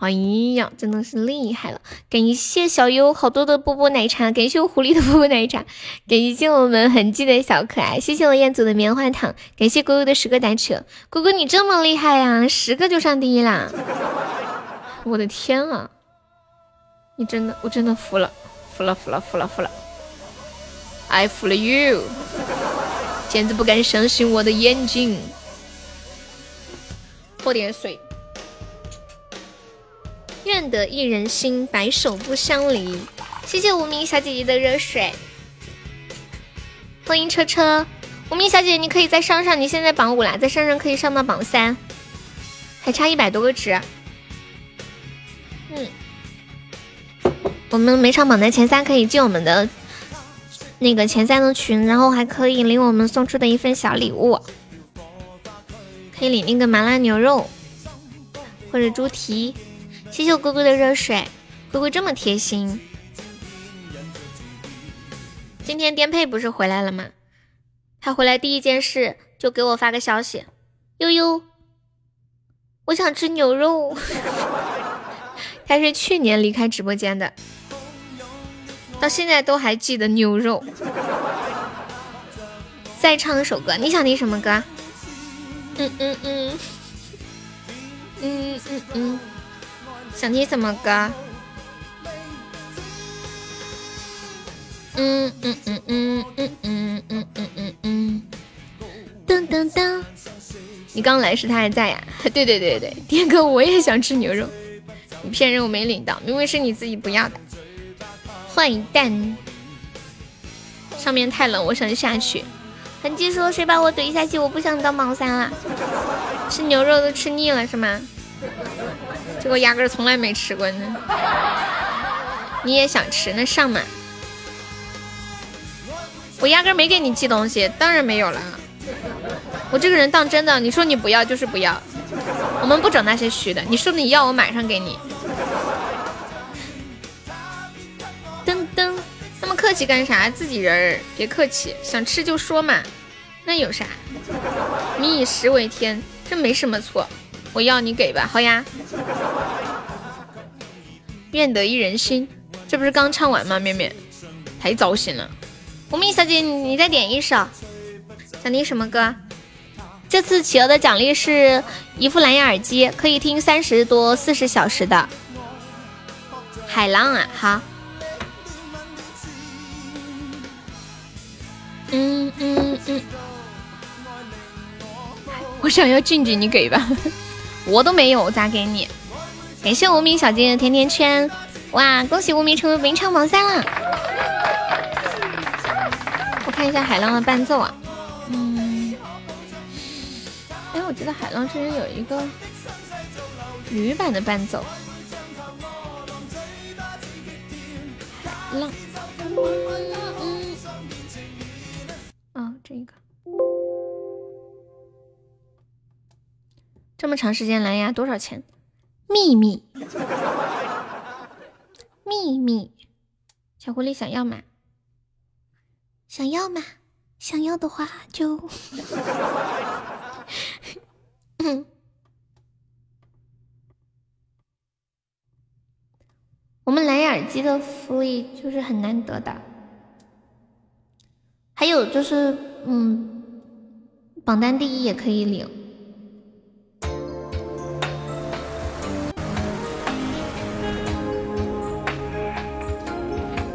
哎呀，真的是厉害了！感谢小优好多的波波奶茶，感谢我狐狸的波波奶茶，感谢我们痕迹的小可爱，谢谢我彦祖的棉花糖，感谢哥哥的十个打车。哥哥你这么厉害呀，十个就上第一啦！我的天啊，你真的，我真的服了，服了，服了，服了，服了！I 服了 you，简直不敢相信我的眼睛。喝点水。愿得一人心，白首不相离。谢谢无名小姐姐的热水，欢迎车车。无名小姐姐，你可以再上上，你现在榜五啦，再上上可以上到榜三，还差一百多个值。嗯，我们每场榜单前三可以进我们的那个前三的群，然后还可以领我们送出的一份小礼物，可以领那个麻辣牛肉或者猪蹄。谢谢我哥哥的热水，哥哥这么贴心。今天颠沛不是回来了吗？他回来第一件事就给我发个消息：悠悠，我想吃牛肉。他是去年离开直播间的，到现在都还记得牛肉。再唱一首歌，你想听什么歌？嗯嗯嗯，嗯嗯嗯。想听什么歌？嗯嗯嗯嗯嗯嗯嗯嗯嗯嗯。噔噔噔！你刚来时他还在呀？对对对对，天 哥我也想吃牛肉。你骗人，我没领到，明明是你自己不要的。坏蛋。上面太冷，我想下去。痕迹说：“谁把我怼下去？我不想当榜三了。吃牛肉都吃腻了是吗？”这个压根从来没吃过呢，你也想吃那上嘛？我压根没给你寄东西，当然没有了。我这个人当真的，你说你不要就是不要，我们不整那些虚的。你说你要，我马上给你。客气干啥？自己人儿别客气，想吃就说嘛，那有啥？民以食为天，这没什么错。我要你给吧，好呀。愿得一人心，这不是刚唱完吗？面面，太糟心了。无名小姐，你再点一首，想听什么歌？这次企鹅的奖励是一副蓝牙耳机，可以听三十多、四十小时的。海浪啊，好。嗯嗯嗯。我想要静静，你给吧。我都没有，咋给你？感谢无名小姐姐的甜甜圈，哇！恭喜无名成为名唱榜三了。我看一下海浪的伴奏啊，嗯，哎，我记得海浪之前有一个女版的伴奏。海浪，嗯，这个。这么长时间蓝牙多少钱？秘密，秘密，小狐狸想要吗？想要吗？想要的话就，我们蓝牙耳机的福利就是很难得的，还有就是，嗯，榜单第一也可以领。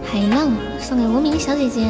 海浪送给无名小姐姐。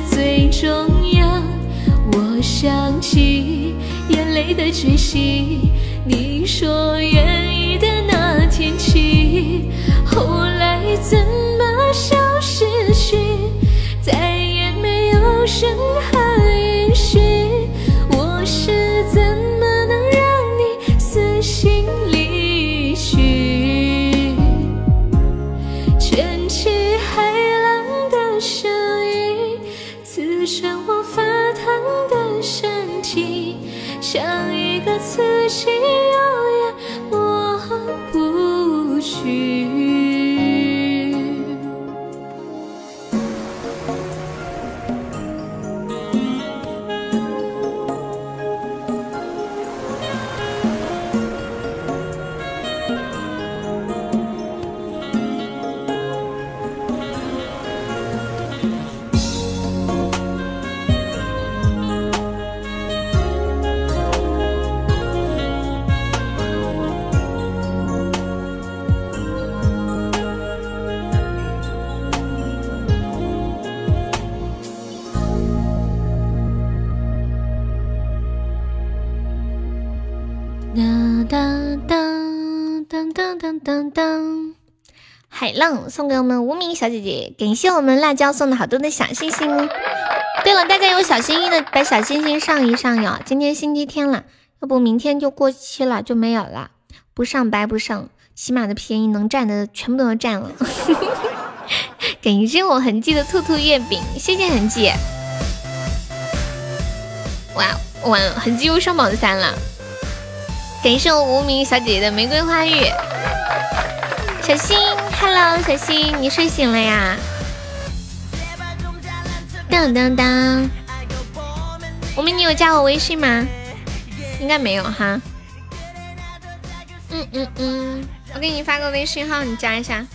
最重要。我想起眼泪的决心你说愿意的那天起后来怎浪送给我们无名小姐姐，感谢我们辣椒送的好多的小星星。对了，大家有小心心的，把小心心上一上哟。今天星期天了，要不明天就过期了就没有了。不上白不上，起码的便宜能占的全部都要占了。感谢我痕迹的兔兔月饼，谢谢痕迹。哇哇，痕迹又上榜三了。感谢我无名小姐姐的玫瑰花语。小新，Hello，小新，你睡醒了呀？当当当，我们你有加我微信吗？应该没有哈。嗯嗯嗯，我给你发个微信号，你加一下。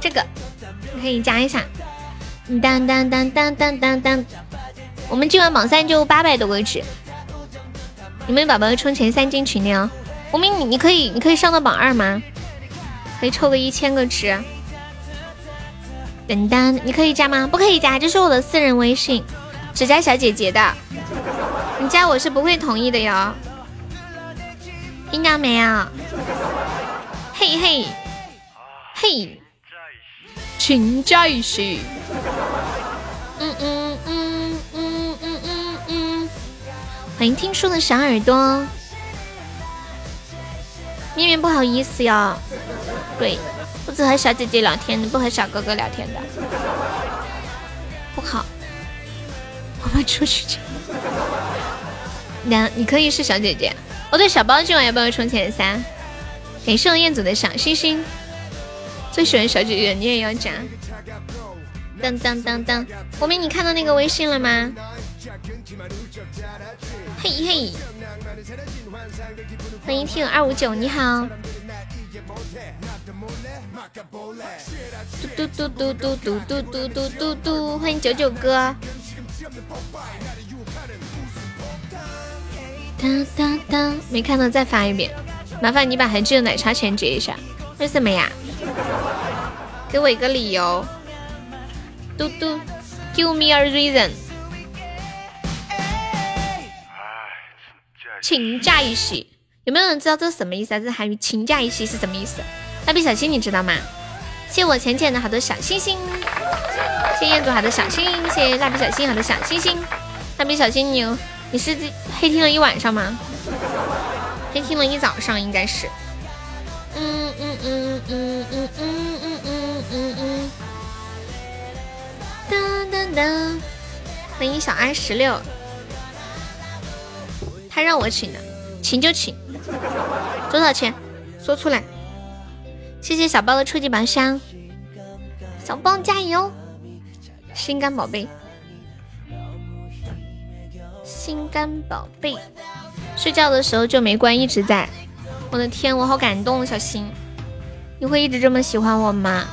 这个，你可以加一下。当当当当当当当，我们今晚榜三就八百多个有，你们宝宝冲前三进群的哦。无名你你可以你可以上到榜二吗？可以抽个一千个值。等单，你可以加吗？不可以加，这是我的私人微信，只加小姐姐的。你加我是不会同意的哟，听到没有？嘿嘿嘿，请加一些。嗯嗯嗯嗯嗯嗯嗯，欢迎听书的小耳朵。面面不好意思哟，对。我只和小姐姐聊天，不和小哥哥聊天的，不好。我们出去去。两，你可以是小姐姐。哦，对，小包今晚要不要充钱三？感谢我彦祖的小星星。最喜欢小姐姐，你也要加。当当当当，我明，你看到那个微信了吗？嘿嘿，欢迎听二五九，你好。嘟嘟嘟嘟嘟嘟嘟嘟嘟嘟嘟，欢迎九九哥。哒哒哒，没看到再发一遍，麻烦你把韩剧的奶茶钱结一下。为什么呀？给我一个理由。嘟嘟，Give me a reason。请假一息，有没有人知道这是什么意思啊？这韩语“请假一息”是什么意思？蜡笔小新，你知道吗？谢我浅浅的好多小星星，谢彦祖好多小星星，谢谢蜡笔小新好多小星星。蜡笔小新，你你是黑听了一晚上吗？黑听了一早上应该是。嗯嗯嗯嗯嗯嗯嗯嗯嗯嗯。噔噔噔，欢迎小爱十六，他让我请的，请就请。多少钱？说出来。谢谢小包的初级宝箱，小包加油！心肝宝贝，心肝宝贝，睡觉的时候就没关，一直在。我的天，我好感动，小新，你会一直这么喜欢我吗？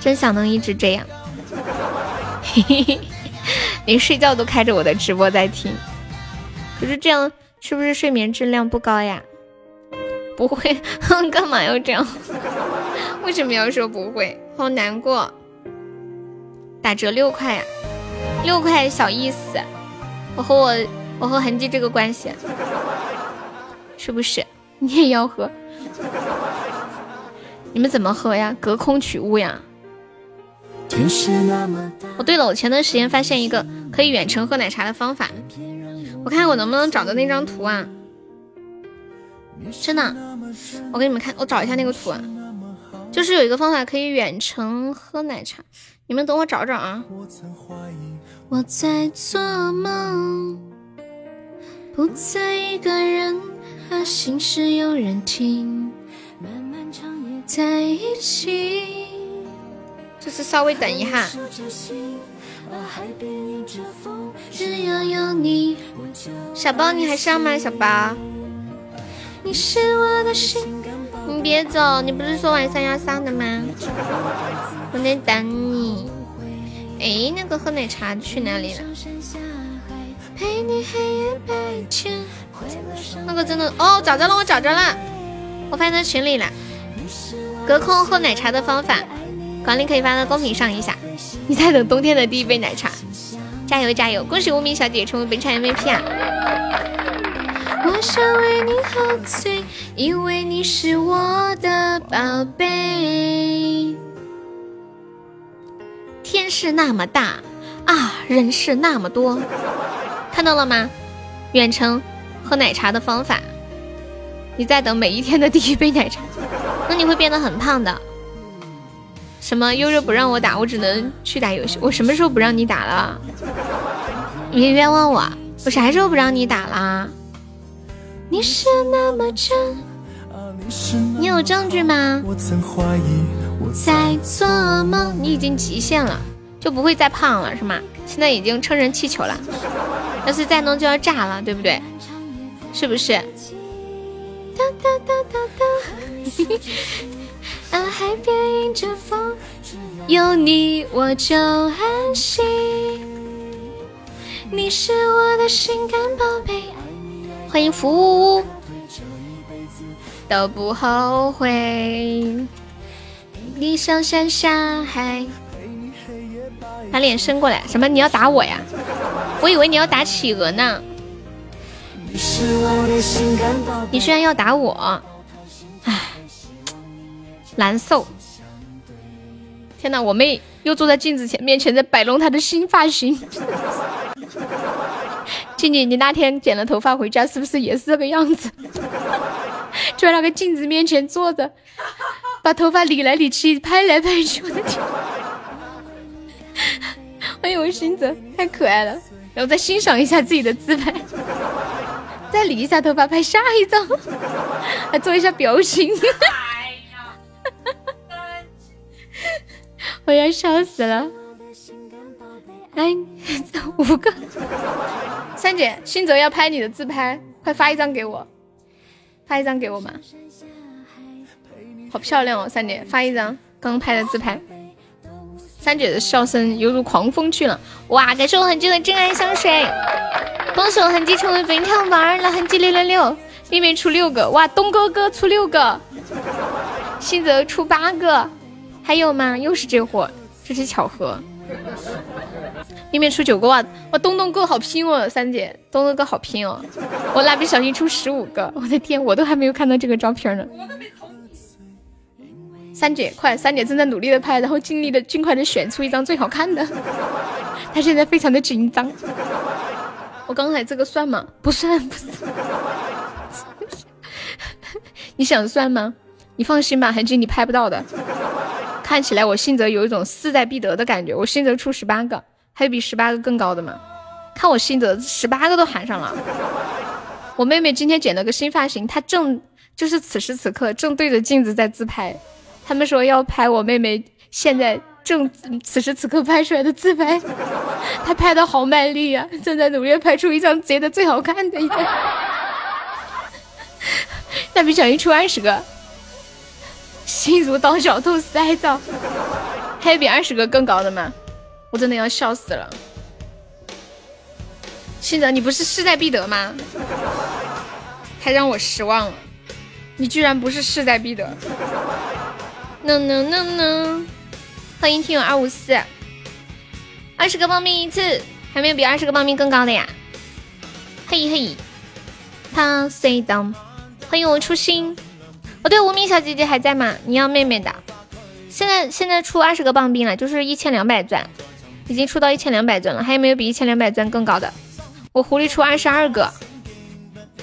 真想能一直这样，嘿嘿嘿，连睡觉都开着我的直播在听。可是这样是不是睡眠质量不高呀？不会，干嘛要这样？为什么要说不会？好难过。打折六块呀，六块小意思。我和我，我和痕迹这个关系，是不是？你也要喝？你们怎么喝呀？隔空取物呀？哦，对了，我前段时间发现一个可以远程喝奶茶的方法，我看我能不能找到那张图啊？真的，我给你们看，我找一下那个图，啊，就是有一个方法可以远程喝奶茶，你们等我找找啊。我在做梦，不再一个人，把心事有人听，漫漫长夜在一起。就是稍微等一下。只要有你，小包你还上吗？小包。你是我的心，你别走，你不是说晚上要上的吗？我在等你。哎，那个喝奶茶去哪里了？那个真的哦，找着了，我找着了，我发在群里了。隔空喝奶茶的方法，管理可以发到公屏上一下。你在等冬天的第一杯奶茶，加油加油！恭喜无名小姐成为本场 MVP 啊！我想为你喝醉，因为你是我的宝贝。天是那么大啊，人是那么多，看到了吗？远程喝奶茶的方法，你在等每一天的第一杯奶茶，那你会变得很胖的。什么悠悠不让我打，我只能去打游戏。我什么时候不让你打了？你冤枉我，我啥时候不让你打了？你是那么真，你有证据吗？在做梦，你已经极限了，就不会再胖了是吗？现在已经撑成气球了，要是再弄就要炸了，对不对？是不是？哒哒哒哒哒。啊，海边迎着风，有你我就安心。你是我的心肝宝贝。欢迎服务，都不后悔。你上山下海，把脸伸过来。什么？你要打我呀？我以为你要打企鹅呢。你居然要打我，唉，难受。天哪，我妹又坐在镜子前面前在摆弄她的新发型。静静，你那天剪了头发回家是不是也是这个样子？就在那个镜子面前坐着，把头发理来理去，拍来拍去，我的天！欢迎我心泽，太可爱了。然后再欣赏一下自己的自拍。再理一下头发，拍下一张，还做一下表情。我要笑死了！来，五个。三姐，新泽要拍你的自拍，快发一张给我，发一张给我嘛。好漂亮哦，三姐，发一张刚拍的自拍。三姐的笑声犹如狂风去了，哇！感谢我痕迹的真爱香水，恭喜我痕迹成为本场榜二了，痕迹六六六，妹妹出六个，哇！东哥哥出六个，新泽出八个，还有吗？又是这货，这是巧合。妹妹出九个哇！哇，东东哥好拼哦，三姐，东东哥好拼哦，我蜡笔小新出十五个，我的天，我都还没有看到这个照片呢。三姐，快！三姐正在努力的拍，然后尽力的、尽快的选出一张最好看的。她现在非常的紧张。我刚才这个算吗？不算，不算。你想算吗？你放心吧，痕迹你拍不到的。看起来我信泽有一种势在必得的感觉。我信泽出十八个，还有比十八个更高的吗？看我信泽十八个都喊上了。我妹妹今天剪了个新发型，她正就是此时此刻正对着镜子在自拍。他们说要拍我妹妹现在正此时此刻拍出来的自拍，她拍的好卖力呀，正在努力拍出一张截的最好看的一张。蜡笔小新出二十个，心如刀绞兔塞到，还有比二十个更高的吗？我真的要笑死了。信泽，你不是势在必得吗？太让我失望了，你居然不是势在必得。no no no no，欢迎听友二五四，二十个报名一次，还没有比二十个报名更高的呀？嘿嘿，他 say down，欢迎我初心。哦对，无名小姐姐还在吗？你要妹妹的。现在现在出二十个棒冰了，就是一千两百钻，已经出到一千两百钻了，还有没有比一千两百钻更高的？我狐狸出二十二个，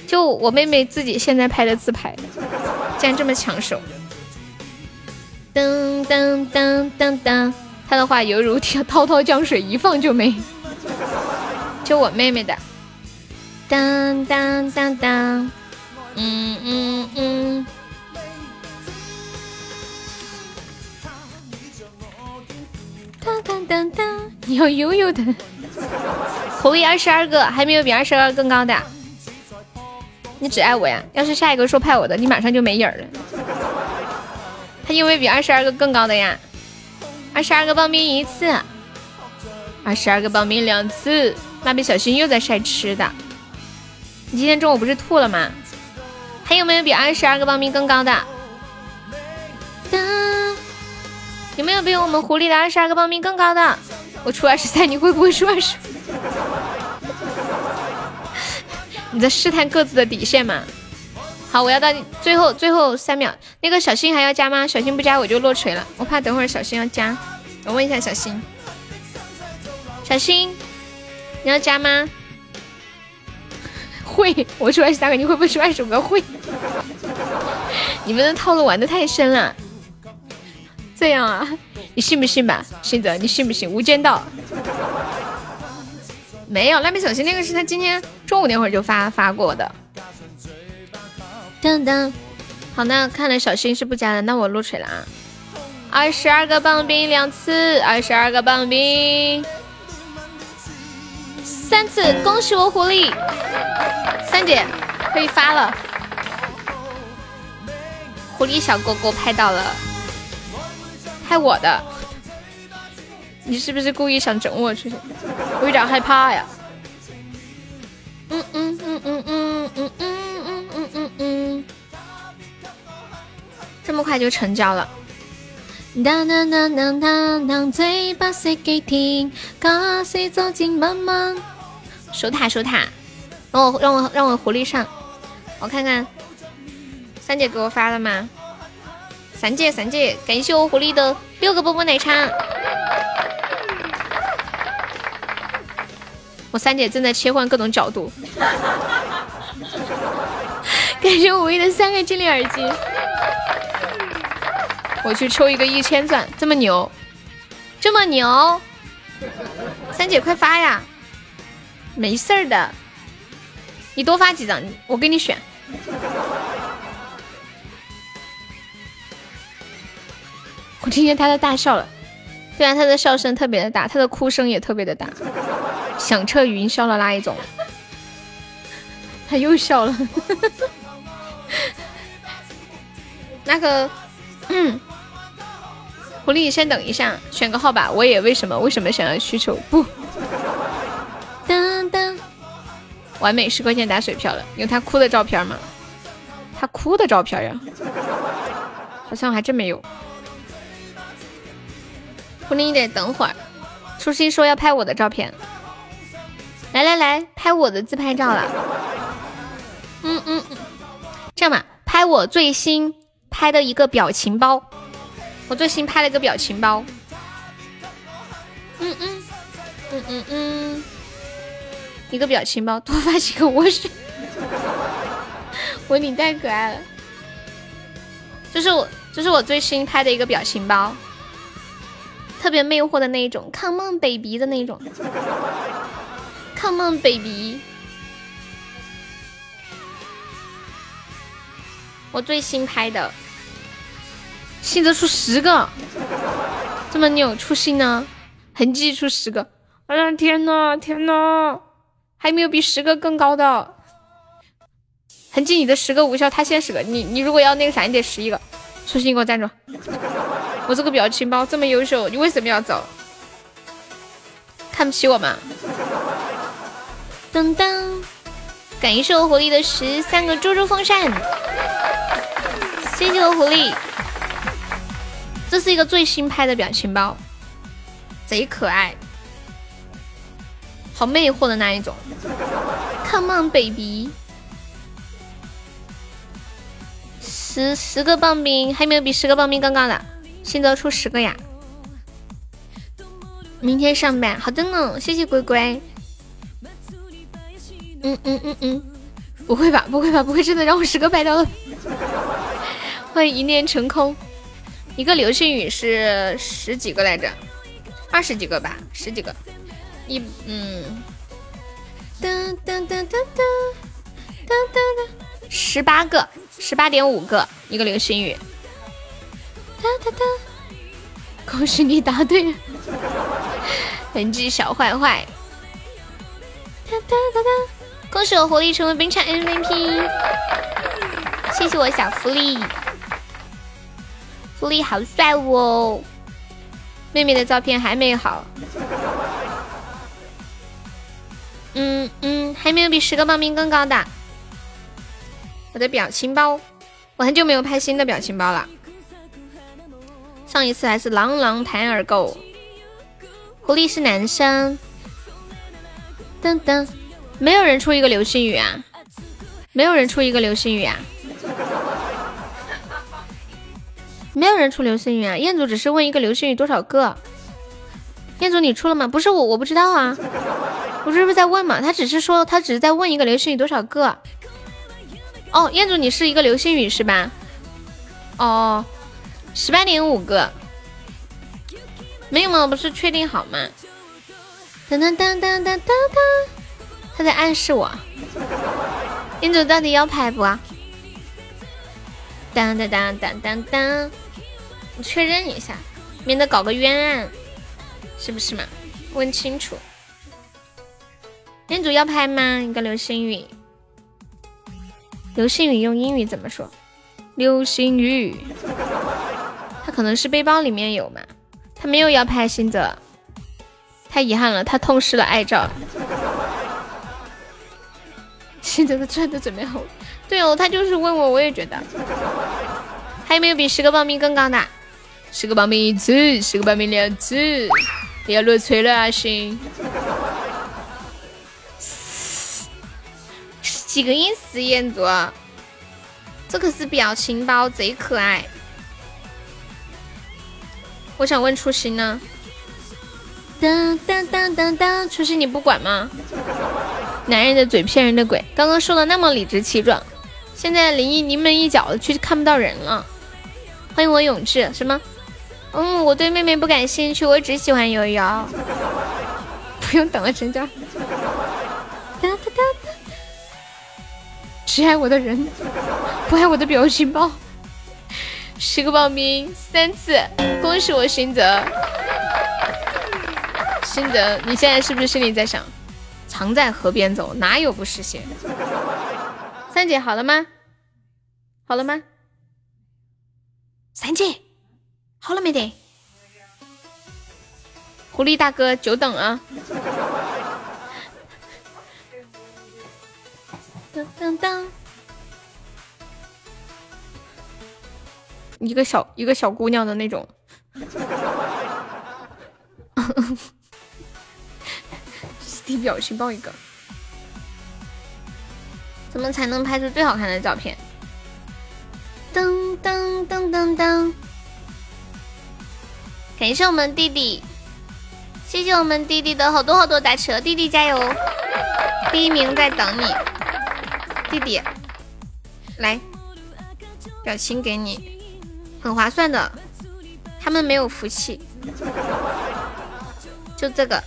就我妹妹自己现在拍的自拍，竟然这么抢手。噔噔噔噔噔，他的话犹如滔滔江水，一放就没。就我妹妹的，当当当当，嗯嗯嗯。当当当当，有悠悠的。狐狸二十二个，还没有比二十二更高的。你只爱我呀？要是下一个说派我的，你马上就没影儿了。他有没有比二十二个更高的呀？二十二个报名一次，二十二个报名两次。蜡笔小新又在晒吃的。你今天中午不是吐了吗？还有没有比二十二个报名更高的？有没有比我们狐狸的二十二个报名更高的？我出二十三，你会不会出二十？你在试探各自的底线吗？好，我要到最后最后三秒。那个小新还要加吗？小新不加我就落锤了。我怕等会儿小新要加，我问一下小新。小新，你要加吗？会，我出二十三个，你会不会出二十五个？会。你们的套路玩的太深了。这样啊？你信不信吧，信泽？你信不信？无间道。没有，蜡笔小新那个是他今天中午那会儿就发发过的。噔噔，好，那看来小新是不加的，那我落锤了啊！二十二个棒冰两次，二十二个棒冰，三次，恭喜我狐狸三姐可以发了。狐狸小哥哥拍到了，害我的，你是不是故意想整我出去？我有点害怕呀。嗯嗯嗯嗯嗯嗯嗯嗯嗯嗯嗯，这么快就成交了。当当当当当当，嘴巴说给听，歌声走进梦梦。守塔守塔，让我让我让我狐狸上，我看看，三姐给我发了吗？三姐三姐，感谢我狐狸的六个波波奶茶。我三姐正在切换各种角度。感谢我唯一的三个精灵耳机。我去抽一个一千钻，这么牛，这么牛！三姐快发呀！没事儿的，你多发几张，我给你选。我听见他的大笑了，对啊，他的笑声特别的大，他的哭声也特别的大，响彻云霄的那一种。他又笑了，那个，嗯，狐狸，先等一下，选个号吧。我也为什么为什么想要需求不？当当，完美十块钱打水漂了，有他哭的照片吗？他哭的照片呀，好像还真没有。狐狸，你得等会儿。初心说要拍我的照片，来来来，拍我的自拍照了。嗯嗯嗯，这样吧，拍我最新拍的一个表情包。我最新拍了一个表情包。嗯嗯嗯嗯嗯，一个表情包，多发几个 我选。我你太可爱了，这是我这是我最新拍的一个表情包。特别魅惑的那一种，Come on baby 的那种，Come on baby。我最新拍的，信泽出十个，这么牛，出新呢？痕迹出十个，哎呀天呐天呐，还没有比十个更高的。痕迹你的十个无效，他先十个，你你如果要那个啥，你得十一个。初心给我站住。我这个表情包这么优秀，你为什么要走？看不起我吗？噔噔，感谢我狐狸的十三个猪猪风扇，谢谢我狐狸。这是一个最新拍的表情包，贼可爱，好魅惑的那一种。Come on baby，十十个棒冰，还没有比十个棒冰更高的？新泽出十个呀！明天上班，好的呢，谢谢乖乖。嗯嗯嗯嗯，不会吧，不会吧，不会真的让我十个拍到了？欢迎一念成空。一个流星雨是十几个来着？二十几个吧，十几个。一嗯，噔噔噔噔噔噔噔，十八个，十八点五个一个流星雨。哒哒哒！恭喜你答对了，痕迹小坏坏。哒哒哒哒！恭喜我狐狸成为冰场 MVP，谢谢我小狐狸，狐狸好帅哦！妹妹的照片还没好，嗯嗯，还没有比十个报名更高的。我的表情包，我很久没有拍新的表情包了。上一次还是朗朗弹耳狗，狐狸是男生。噔噔，没有人出一个流星雨啊！没有人出一个流星雨啊！没有人出流星雨啊！彦祖只是问一个流星雨多少个？彦祖你出了吗？不是我，我不知道啊。我这不是在问嘛？他只是说他只是在问一个流星雨多少个。哦，彦祖你是一个流星雨是吧？哦。十八点五个，没有吗？不是确定好吗？噔噔噔噔噔噔噔，他在暗示我。店主到底要拍不？当当当当当当，我确认一下，免得搞个冤案，是不是嘛？问清楚。店主要拍吗？一个流星雨，流星雨用英语怎么说？流星雨，他可能是背包里面有嘛？他没有要拍新泽，太遗憾了，他痛失了爱照。新泽的钻都准备好，对哦，他就是问我，我也觉得。还有没有比十个报名更高的？十个报名一次，十个报名两次，要落锤了啊！行，几个亿实验组，这可是表情包，贼可爱。我想问初心呢？当当当当当，初心你不管吗？男人的嘴骗人的鬼，刚刚说的那么理直气壮，现在临一临门一脚的，却看不到人了。欢迎我永志，什么？嗯，我对妹妹不感兴趣，我只喜欢悠悠。不用等了，成交。哒哒哒。只爱我的人，不爱我的表情包。十个报名三次，恭喜我新泽。新泽，你现在是不是心里在想？常在河边走，哪有不湿鞋？三姐好了吗？好了吗？三姐好了没得？狐狸大哥久等啊！当当当！一个小一个小姑娘的那种。递表情包一个，怎么才能拍出最好看的照片？噔噔噔噔噔！感谢我们弟弟，谢谢我们弟弟的好多好多打车，弟弟加油！第一名在等你，弟弟，来，表情给你，很划算的，他们没有福气，就这个。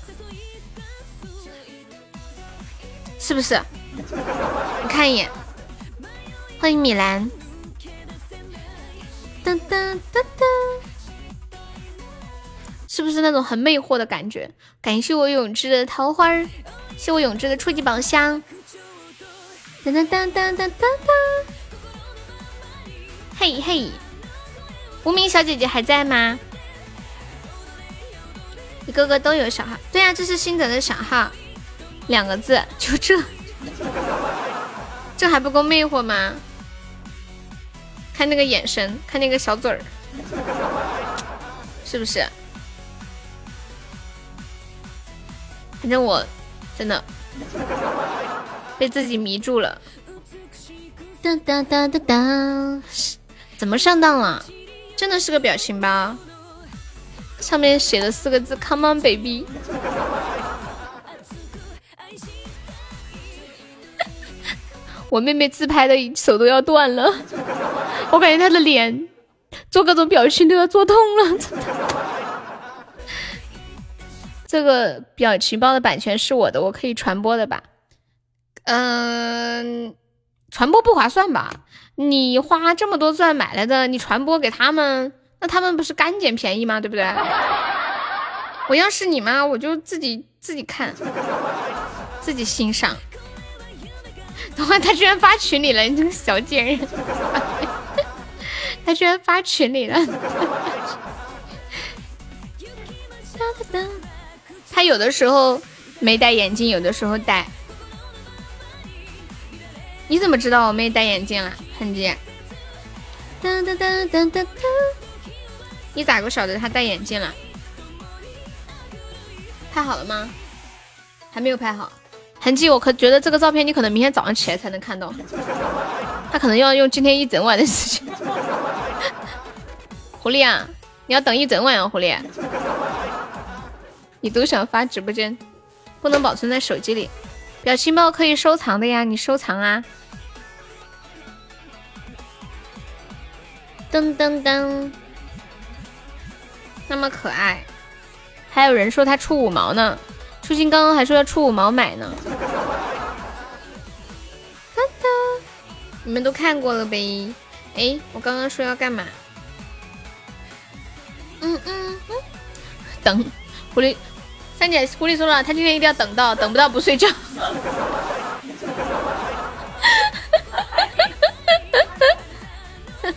是不是？你看一眼，欢迎米兰。噔噔噔噔，是不是那种很魅惑的感觉？感谢我永志的桃花，谢我永志的初级宝箱。噔噔噔噔噔噔噔，嘿嘿，无名小姐姐还在吗？一个个都有小号，对呀，这是新泽的小号。两个字，就这，这还不够魅惑吗？看那个眼神，看那个小嘴儿，是不是？反正我真的被自己迷住了。哒哒哒哒哒，怎么上当了？真的是个表情包，上面写了四个字：Come on baby。我妹妹自拍的手都要断了，我感觉她的脸做各种表情都要做痛了。这个表情包的版权是我的，我可以传播的吧？嗯，传播不划算吧？你花这么多钻买来的，你传播给他们，那他们不是干捡便宜吗？对不对？我要是你妈，我就自己自己看，自己欣赏。哇，他居然发群里了！你这个小贱人，他居然发群里了。他有的时候没戴眼镜，有的时候戴。你怎么知道我妹戴眼镜了，痕迹？噔噔噔噔噔噔！你咋个晓得她戴眼镜了？拍好了吗？还没有拍好。痕迹，我可觉得这个照片你可能明天早上起来才能看到，他可能要用今天一整晚的时间。狐狸啊，你要等一整晚啊，狐狸。你都想发直播间，不能保存在手机里，表情包可以收藏的呀，你收藏啊。噔噔噔，那么可爱，还有人说他出五毛呢。初心刚刚还说要出五毛买呢，哒哒，你们都看过了呗？哎，我刚刚说要干嘛？嗯嗯嗯，等狐狸三姐，狐狸说了，他今天一定要等到，等不到不睡觉。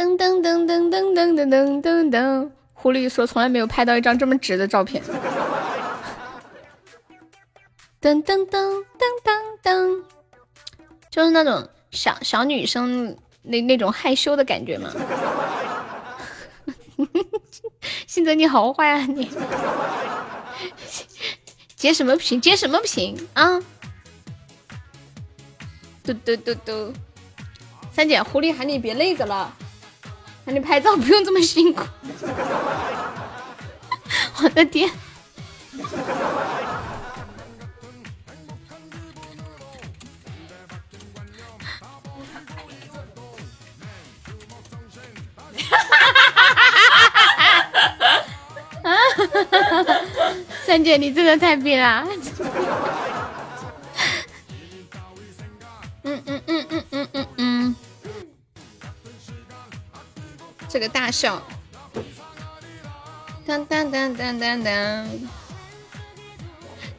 噔噔噔噔噔噔噔噔噔噔，狐狸说从来没有拍到一张这么直的照片。噔噔噔噔噔噔，就是那种小小女生那那种害羞的感觉嘛。信泽你好坏啊你！截什么屏？截什么屏啊？嘟嘟嘟嘟，三姐，狐狸喊你别累着了。你拍照不用这么辛苦，我的天！三姐，你真的太逼了！嗯嗯嗯嗯嗯嗯这个大笑，当当当当当当，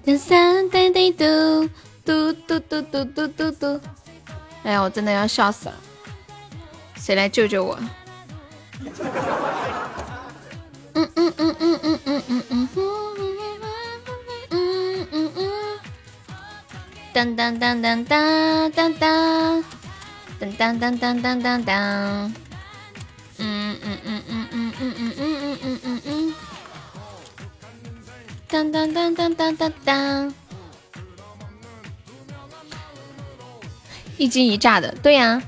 当三滴滴嘟嘟嘟嘟嘟嘟嘟嘟，哎呀，我真的要笑死了！谁来救救我？嗯嗯嗯嗯嗯嗯嗯嗯嗯嗯嗯，当当当当当当当，当当当当当当当。当当当当当当当，一惊一乍的，对呀，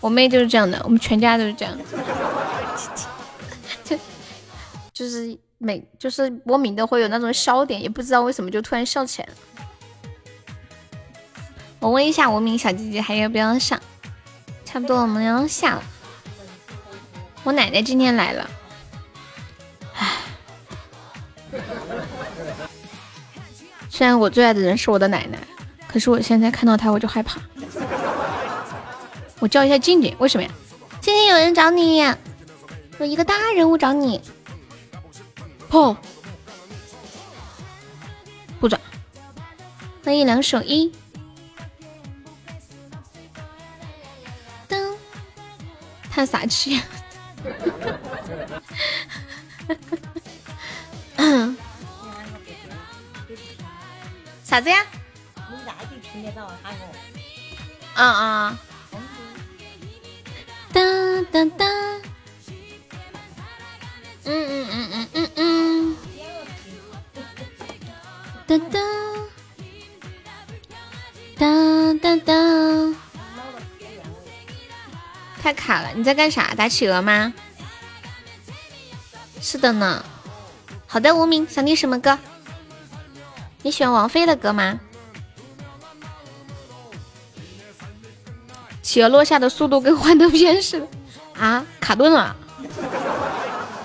我妹就是这样的，我们全家都是这样，就就是每就是播名都会有那种笑点，也不知道为什么就突然笑起来了。我问一下无名小姐姐还要不要上？差不多我们要下了。我奶奶今天来了，虽然我最爱的人是我的奶奶，可是我现在看到她我就害怕。我叫一下静静，为什么呀？静静有人找你，有一个大人物找你。哦，不转，欢迎两手一。噔，叹啥气？啥子呀？啊啊！哒哒哒！嗯嗯嗯嗯嗯嗯！哒哒哒哒哒！太卡了，你在干啥？打企鹅吗？是的呢。好的，无名想听什么歌？你喜欢王菲的歌吗？企鹅落下的速度跟幻灯片似的啊！卡顿了，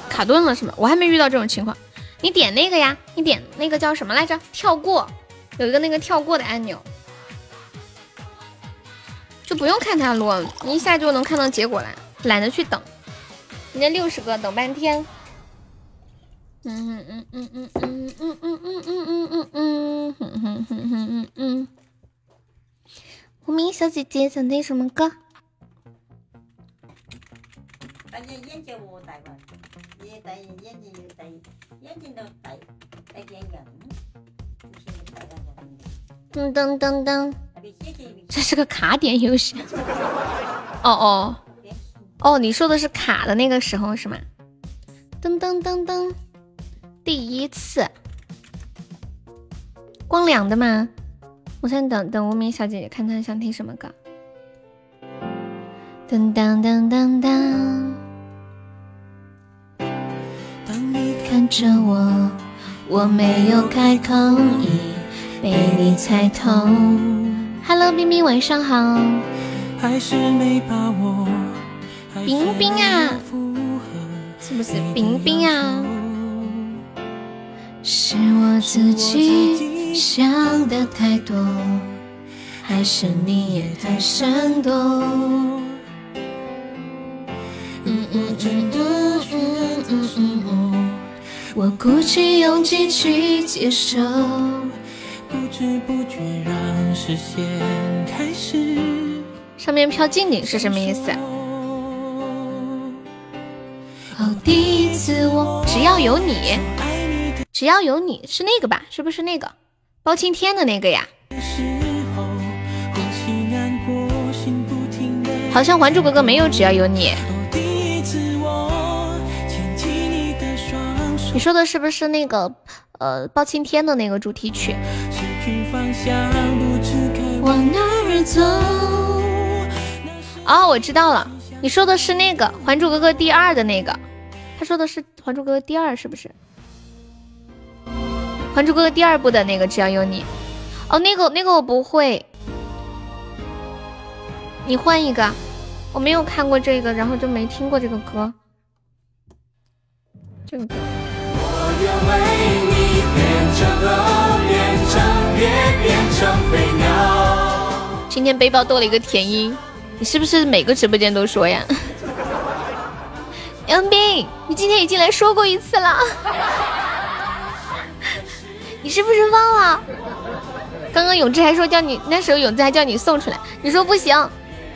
卡顿了是吗？我还没遇到这种情况。你点那个呀，你点那个叫什么来着？跳过，有一个那个跳过的按钮。就不用看它落，你一下就能看到结果了，懒得去等。人家六十个等半天。嗯嗯嗯嗯嗯嗯嗯嗯嗯嗯嗯嗯嗯嗯嗯嗯。无名小姐姐想听什么歌？戴眼镜我戴吧，也戴眼镜也戴，眼镜都戴，戴眼镜。噔噔噔噔。这是个卡点游戏。哦哦哦，你说的是卡的那个时候是吗？噔噔噔噔，第一次光良的吗？我先等等无名小姐姐看她想听什么歌。噔噔噔噔噔。当你看着我，我没有开口，已被你猜透。Hello，冰冰，晚上好。还是没把握，冰冰啊，是不是冰冰啊？是我自己想的太多，还是你也太生动？嗯嗯嗯嗯嗯嗯嗯，我鼓起勇气去接受。不知不觉让视线开始。上面飘静静是什么意思？哦，第一次我只要有你，只要有你是那个吧？是不是那个包青天的那个呀？好像《还珠格格》没有只要有你。你说的是不是那个呃包青天的那个主题曲？往哪儿走？哦，我知道了，你说的是那个《还珠格格》第二的那个，他说的是《还珠格格》第二是不是？《还珠格格》第二部的那个只要有你。哦，那个那个我不会，你换一个，我没有看过这个，然后就没听过这个歌。这个歌。今天背包多了一个甜音，你是不是每个直播间都说呀？杨斌，你今天已经来说过一次了，你是不是忘了？刚刚永志还说叫你，那时候永志还叫你送出来，你说不行，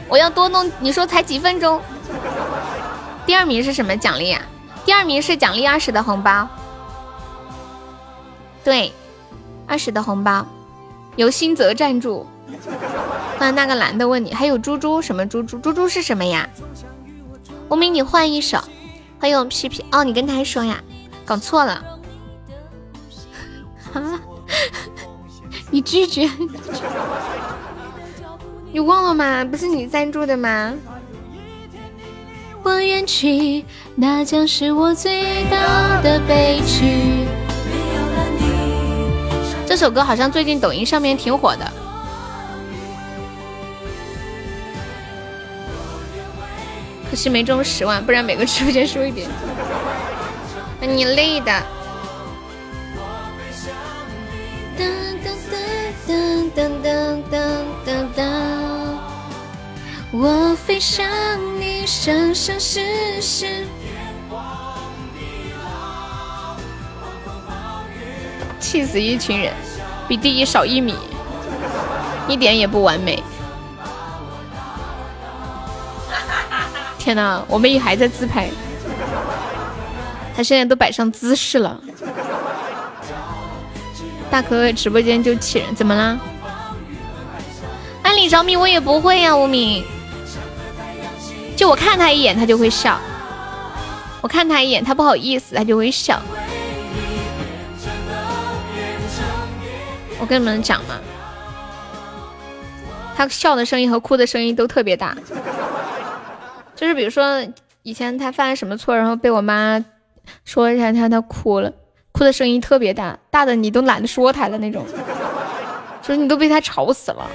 我要多弄，你说才几分钟。第二名是什么奖励啊？第二名是奖励二十的红包，对，二十的红包，由新泽赞助。刚才那个男的问你，还有猪猪什么猪猪？猪猪是什么呀？无名，你换一首。欢迎我屁屁哦，你跟他说呀，搞错了。啊，你拒绝？你忘了吗？不是你赞助的吗？我远去，那将是我最大的悲剧。这首歌好像最近抖音上面挺火的。可惜没中十万，不然每个直播间说一点。你累的。噔噔噔噔噔，我飞向你，生生世世。气死一群人，比第一少一米，一点也不完美。天呐，我们也还在自拍，他现在都摆上姿势了。大可可直播间就气人，怎么啦？你着迷我也不会呀，无名。就我看他一眼，他就会笑；我看他一眼，他不好意思，他就会笑。我跟你们讲嘛，他笑的声音和哭的声音都特别大。就是比如说，以前他犯了什么错，然后被我妈说一下，他他哭了，哭的声音特别大，大的你都懒得说他的那种，就是你都被他吵死了。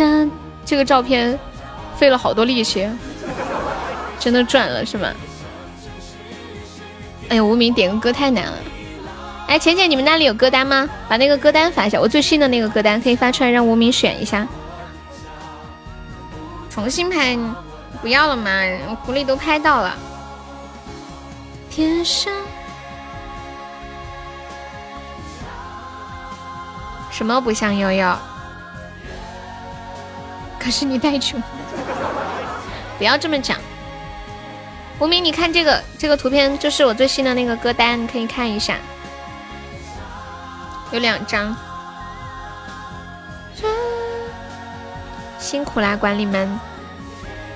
但这个照片费了好多力气，真的赚了是吗？哎呀，无名点个歌太难了。哎，浅浅，你们那里有歌单吗？把那个歌单发一下，我最新的那个歌单可以发出来，让无名选一下。重新拍，不要了嘛，狐狸都拍到了。天上什么不像悠悠？可是你太穷，不要这么讲。无名，你看这个这个图片，就是我最新的那个歌单，你可以看一下，有两张。辛苦啦，管理们，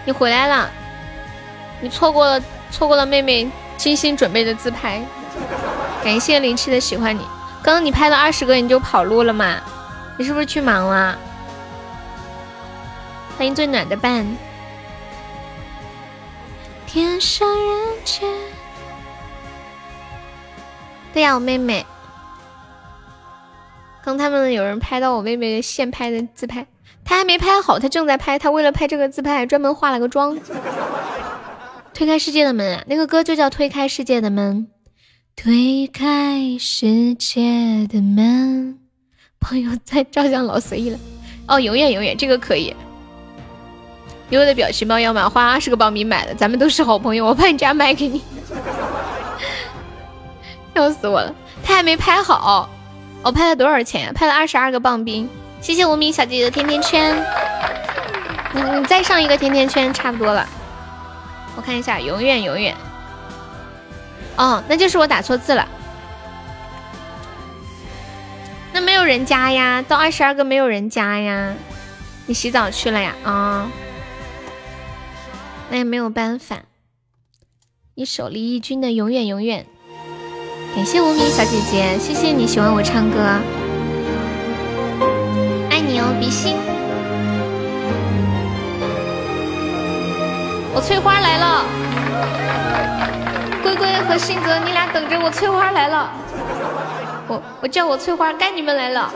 你回来了，你错过了错过了妹妹精心准备的自拍，感谢零七的喜欢你。刚刚你拍了二十个，你就跑路了吗？你是不是去忙了？欢迎最暖的伴。天上人间，对呀，我妹妹，刚他们有人拍到我妹妹现拍的自拍，她还没拍好，她正在拍。她为了拍这个自拍，还专门化了个妆。推开世界的门啊，那个歌就叫《推开世界的门》。推开世界的门，朋友在照相老随意了。哦，永远永远，这个可以。有我的表情包要吗？花二十个苞米买的，咱们都是好朋友，我把你家卖给你。笑死我了，他还没拍好。我拍了多少钱？拍了二十二个棒冰。谢谢无名小姐姐的甜甜圈。你你再上一个甜甜圈，差不多了。我看一下，永远永远。哦，那就是我打错字了。那没有人加呀，到二十二个没有人加呀。你洗澡去了呀？啊，那也没有办法。一首李翊君的《永远永远》，感谢无名小姐姐，谢谢你喜欢我唱歌，爱你哦，比心。我翠花来了，龟龟和信泽，你俩等着我，翠花来了。我我叫我翠花，该你们来了。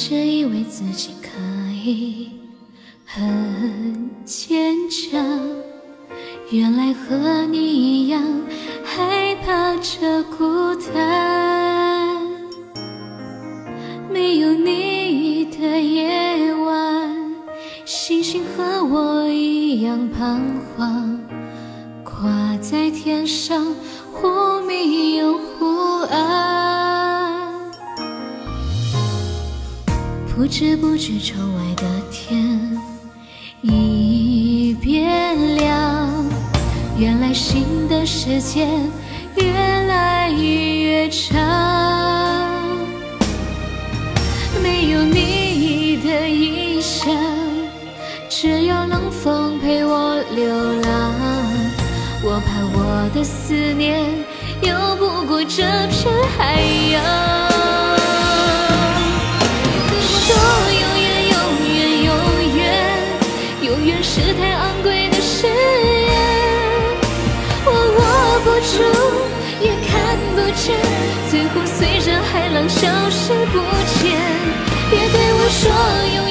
一直以为自己可以很坚强，原来和你一样害怕这孤单。没有你的夜晚，星星和我一样彷徨，挂在天上，忽明又忽暗。不知不觉，窗外的天已变亮。原来新的时间越来越长。没有你的异乡，只有冷风陪我流浪。我怕我的思念游不过这片海洋。是太昂贵的誓言。我握不住，也看不见，最后随着海浪消失不见。别对我说永远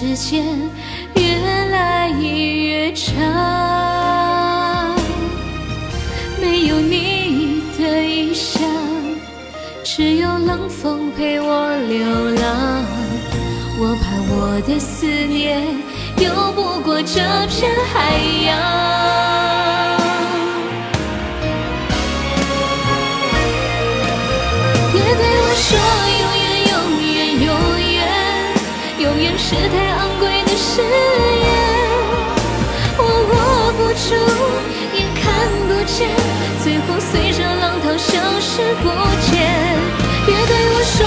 时间越来越长。没有你的异乡，只有冷风陪我流浪。我怕我的思念游不过这片海洋。别对我说是太昂贵的誓言。我握不住，也看不见，最后随着浪涛消失不见。别对我说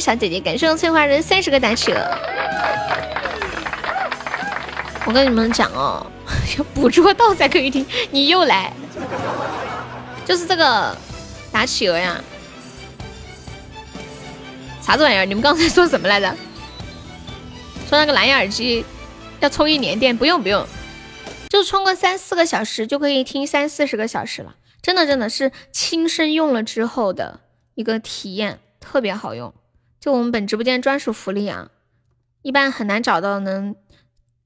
小姐姐，感谢我翠花人三十个打企鹅。我跟你们讲哦，要捕捉到才可以听，你又来，就是这个打企鹅呀，啥子玩意儿？你们刚才说什么来着？说那个蓝牙耳机要充一年电，不用不用，就充个三四个小时就可以听三四十个小时了，真的真的是亲身用了之后的一个体验，特别好用。就我们本直播间专属福利啊，一般很难找到能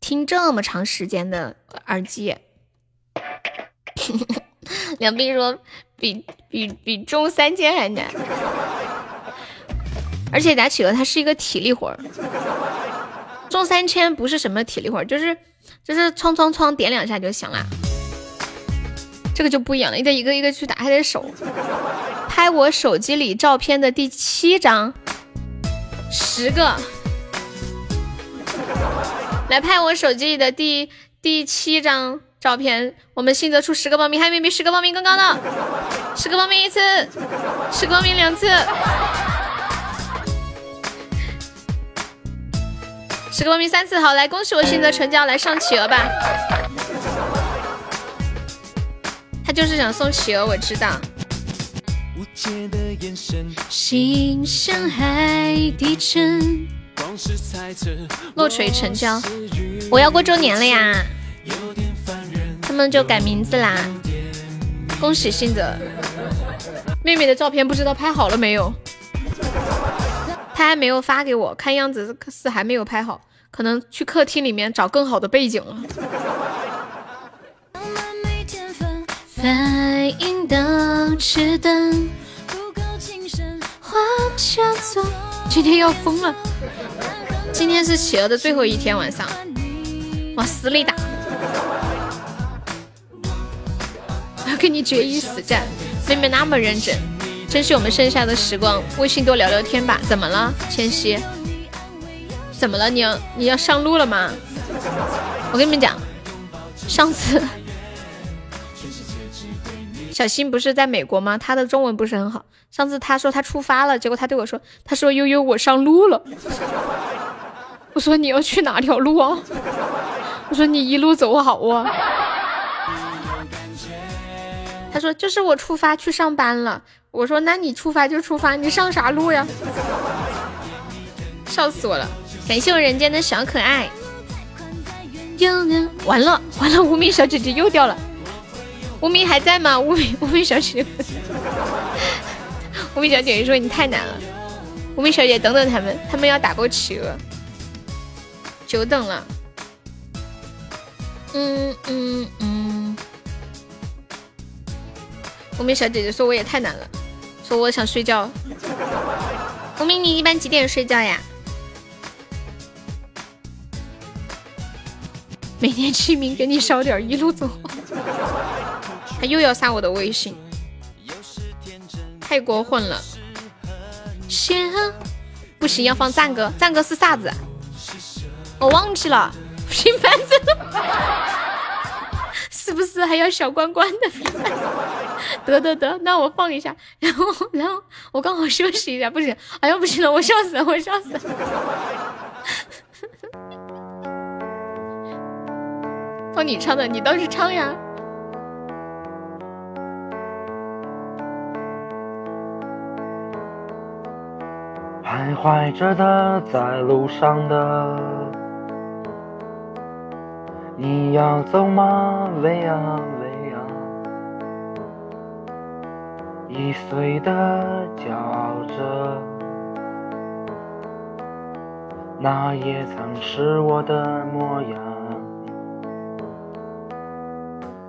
听这么长时间的耳机。梁斌说比比比中三千还难，而且打企鹅它是一个体力活儿，中三千不是什么体力活儿，就是就是哐哐哐点两下就行了。这个就不一样了，你得一个一个去打，还得手。拍我手机里照片的第七张，十个。来拍我手机里的第第七张照片，我们新泽出十个报名，还有没有比十个报名更高的？十个报名一次，十个报名两次，十个报名三次。好，来恭喜我新泽成交，来上企鹅吧。他就是想送企鹅，我知道。心像海底针，落锤成交。我要过周年了呀，他们就改名字啦。恭喜信泽，妹妹的照片不知道拍好了没有？他还没有发给我，看样子是还没有拍好，可能去客厅里面找更好的背景了。反应到迟钝，往下走。今天要疯了，今天是企鹅的最后一天晚上，往死里打！要跟你决一死战。妹妹那么认真，珍惜我们剩下的时光，微信多聊聊天吧。怎么了，千玺？怎么了？你要你要上路了吗？我跟你们讲，上次。小新不是在美国吗？他的中文不是很好。上次他说他出发了，结果他对我说：“他说悠悠我上路了。” 我说你要去哪条路啊？我说你一路走好啊。他说就是我出发去上班了。我说那你出发就出发，你上啥路呀？笑死我了！感谢我人间的小可爱。完了完了，无名小姐姐又掉了。无名还在吗？无名无名小姐 姐，无名小姐姐说你太难了。无名小姐等等他们，他们要打过企鹅，久等了。嗯嗯嗯。无名小姐姐说我也太难了，说我想睡觉。无名你一般几点睡觉呀？每天清明给你烧点，一路走。又要删我的微信，太过分了！先不行，要放赞歌，赞歌是啥子？我忘记了，平凡子，是不是还要小关关的？得得得，那我放一下，然后然后我刚好休息一下，不行，哎呀不行了，我笑死了，我笑死了！放你唱的，你倒是唱呀！徘徊着的，在路上的。你要走吗？喂呀喂呀，易碎的骄傲着，那也曾是我的模样。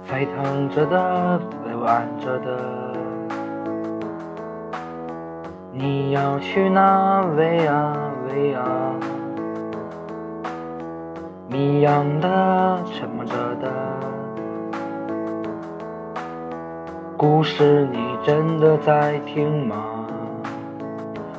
沸腾着的，不安着的。你要去哪位啊喂啊？谜样的，沉默着的。故事你真的在听吗？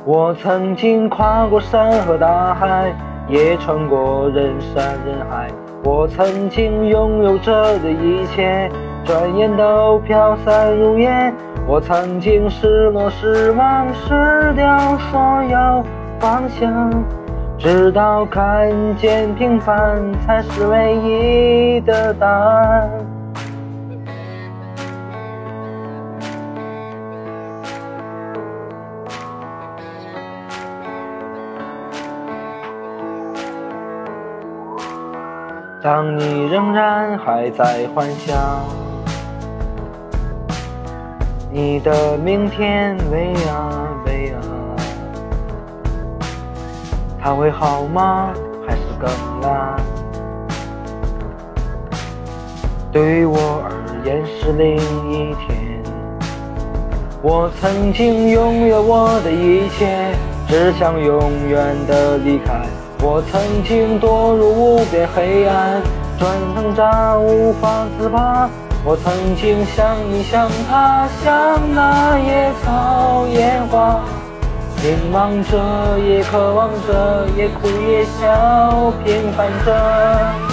我曾经跨过山和大海，也穿过人山人海。我曾经拥有着的一切，转眼都飘散如烟。我曾经失落、失望、失掉所有方向，直到看见平凡才是唯一的答案。当你仍然还在幻想，你的明天喂啊喂啊，它会好吗？还是更烂？对我而言是另一天。我曾经拥有我的一切，只想永远的离开。我曾经堕入无边黑暗，转挣扎无法自拔。我曾经像你像他，像那野草野花，凝望着，也渴望着，也哭也笑，平凡着。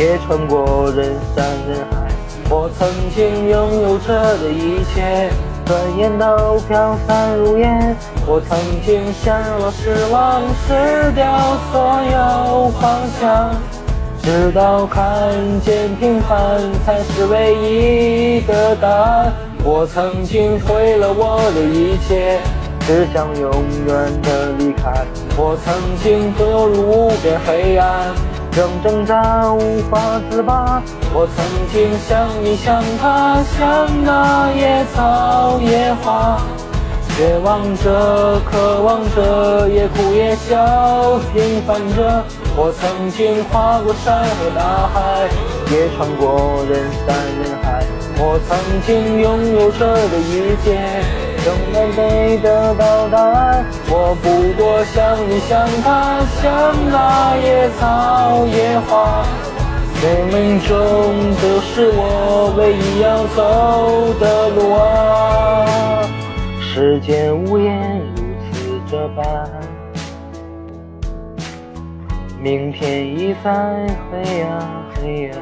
也穿过人山人海。我曾经拥有着的一切，转眼都飘散如烟。我曾经陷落、失望，失掉所有方向，直到看见平凡才是唯一的答案。我曾经毁了我的一切，只想永远的离开。我曾经堕入无边黑暗。仍挣扎无法自拔。我曾经像你像他，像那野草野花，绝望着，渴望着，也哭也笑，平凡着。我曾经跨过山和大海，也穿过人山人海。我曾经拥有着的一切。仍然没得到答案，我不过像你像他，像那野草野花，生命中都是我唯一要走的路啊！世间无言如此这般，明天已在黑呀黑呀，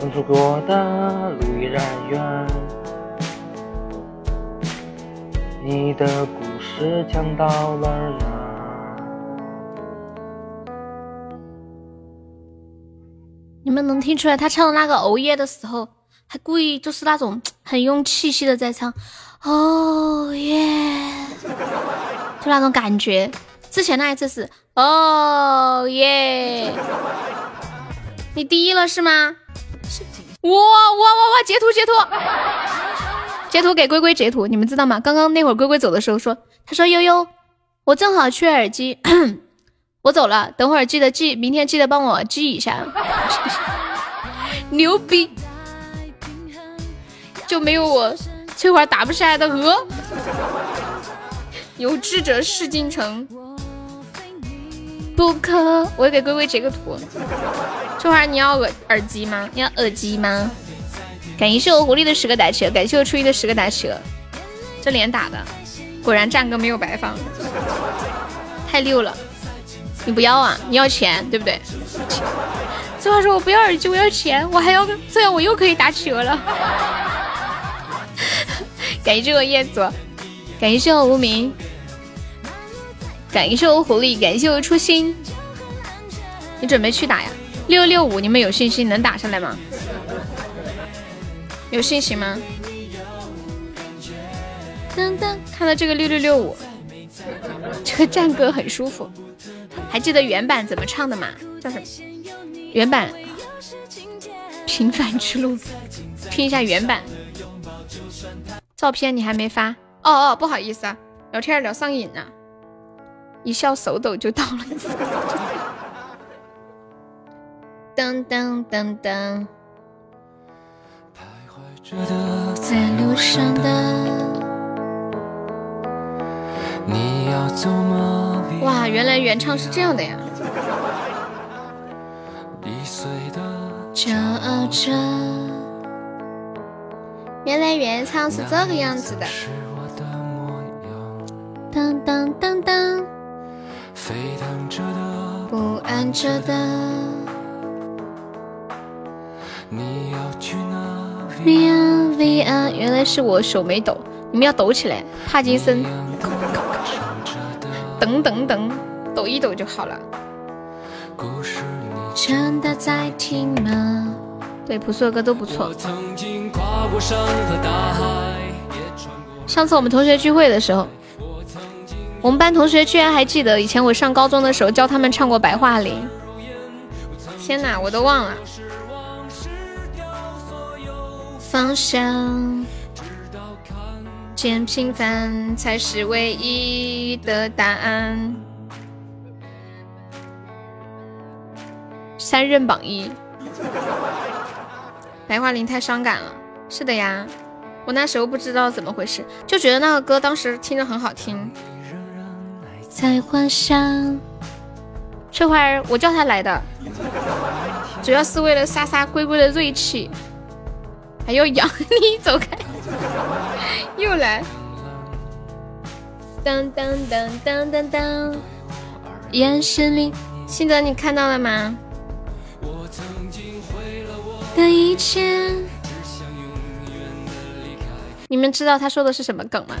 曾走过的路依然远。你的故事讲到了哪？你们能听出来他唱的那个哦耶的时候，还故意就是那种很用气息的在唱哦耶，就那种感觉。之前那一次是哦耶，你第一了是吗？哇哇哇哇！截图截图。截图给龟龟截图，你们知道吗？刚刚那会儿龟龟走的时候说，他说悠悠，我正好缺耳机，我走了，等会儿记得记，明天记得帮我记一下。牛逼，就没有我翠花打不下来的鹅。有志者事竟成，不可。我给龟龟截个图。翠花，你要耳耳机吗？你要耳机吗？感谢我狐狸的十个打起了，感谢我初一的十个打起了。这脸打的，果然战歌没有白放，太溜了。你不要啊？你要钱对不对？翠花说：“我不要耳机，我要钱，我还要这样，我又可以打企鹅了。”感谢我叶子，感谢我无名，感谢我狐狸，感谢我初心。你准备去打呀？六六五，你们有信心能打上来吗？有信心吗？噔噔，看到这个六六六五，这个战歌很舒服。还记得原版怎么唱的吗？叫什么？原版《平凡之路》，听一下原版。照片你还没发？哦哦，不好意思啊，聊天聊上瘾了，一笑手抖就到了。噔噔噔噔，在路上的。哇，原来原唱是这样的呀！骄傲着，原来原唱是这个样子的。当当当当，不安着的。VR VR，原来是我手没抖，你们要抖起来，帕金森。等等等，抖一抖就好了。真的在听吗？对，朴树的歌都不错。上次我们同学聚会的时候，我们班同学居然还记得以前我上高中的时候教他们唱过《白桦林》。天哪，我都忘了。方向。见平凡才是唯一的答案。三任榜一，白桦林太伤感了。是的呀，我那时候不知道怎么回事，就觉得那个歌当时听着很好听。在幻想，翠花儿，我叫他来的，主要是为了杀杀龟龟的锐气，还要养你，走开。又来，当当当当当当，眼神里，新泽你看到了吗？的一切，你们知道他说的是什么梗吗？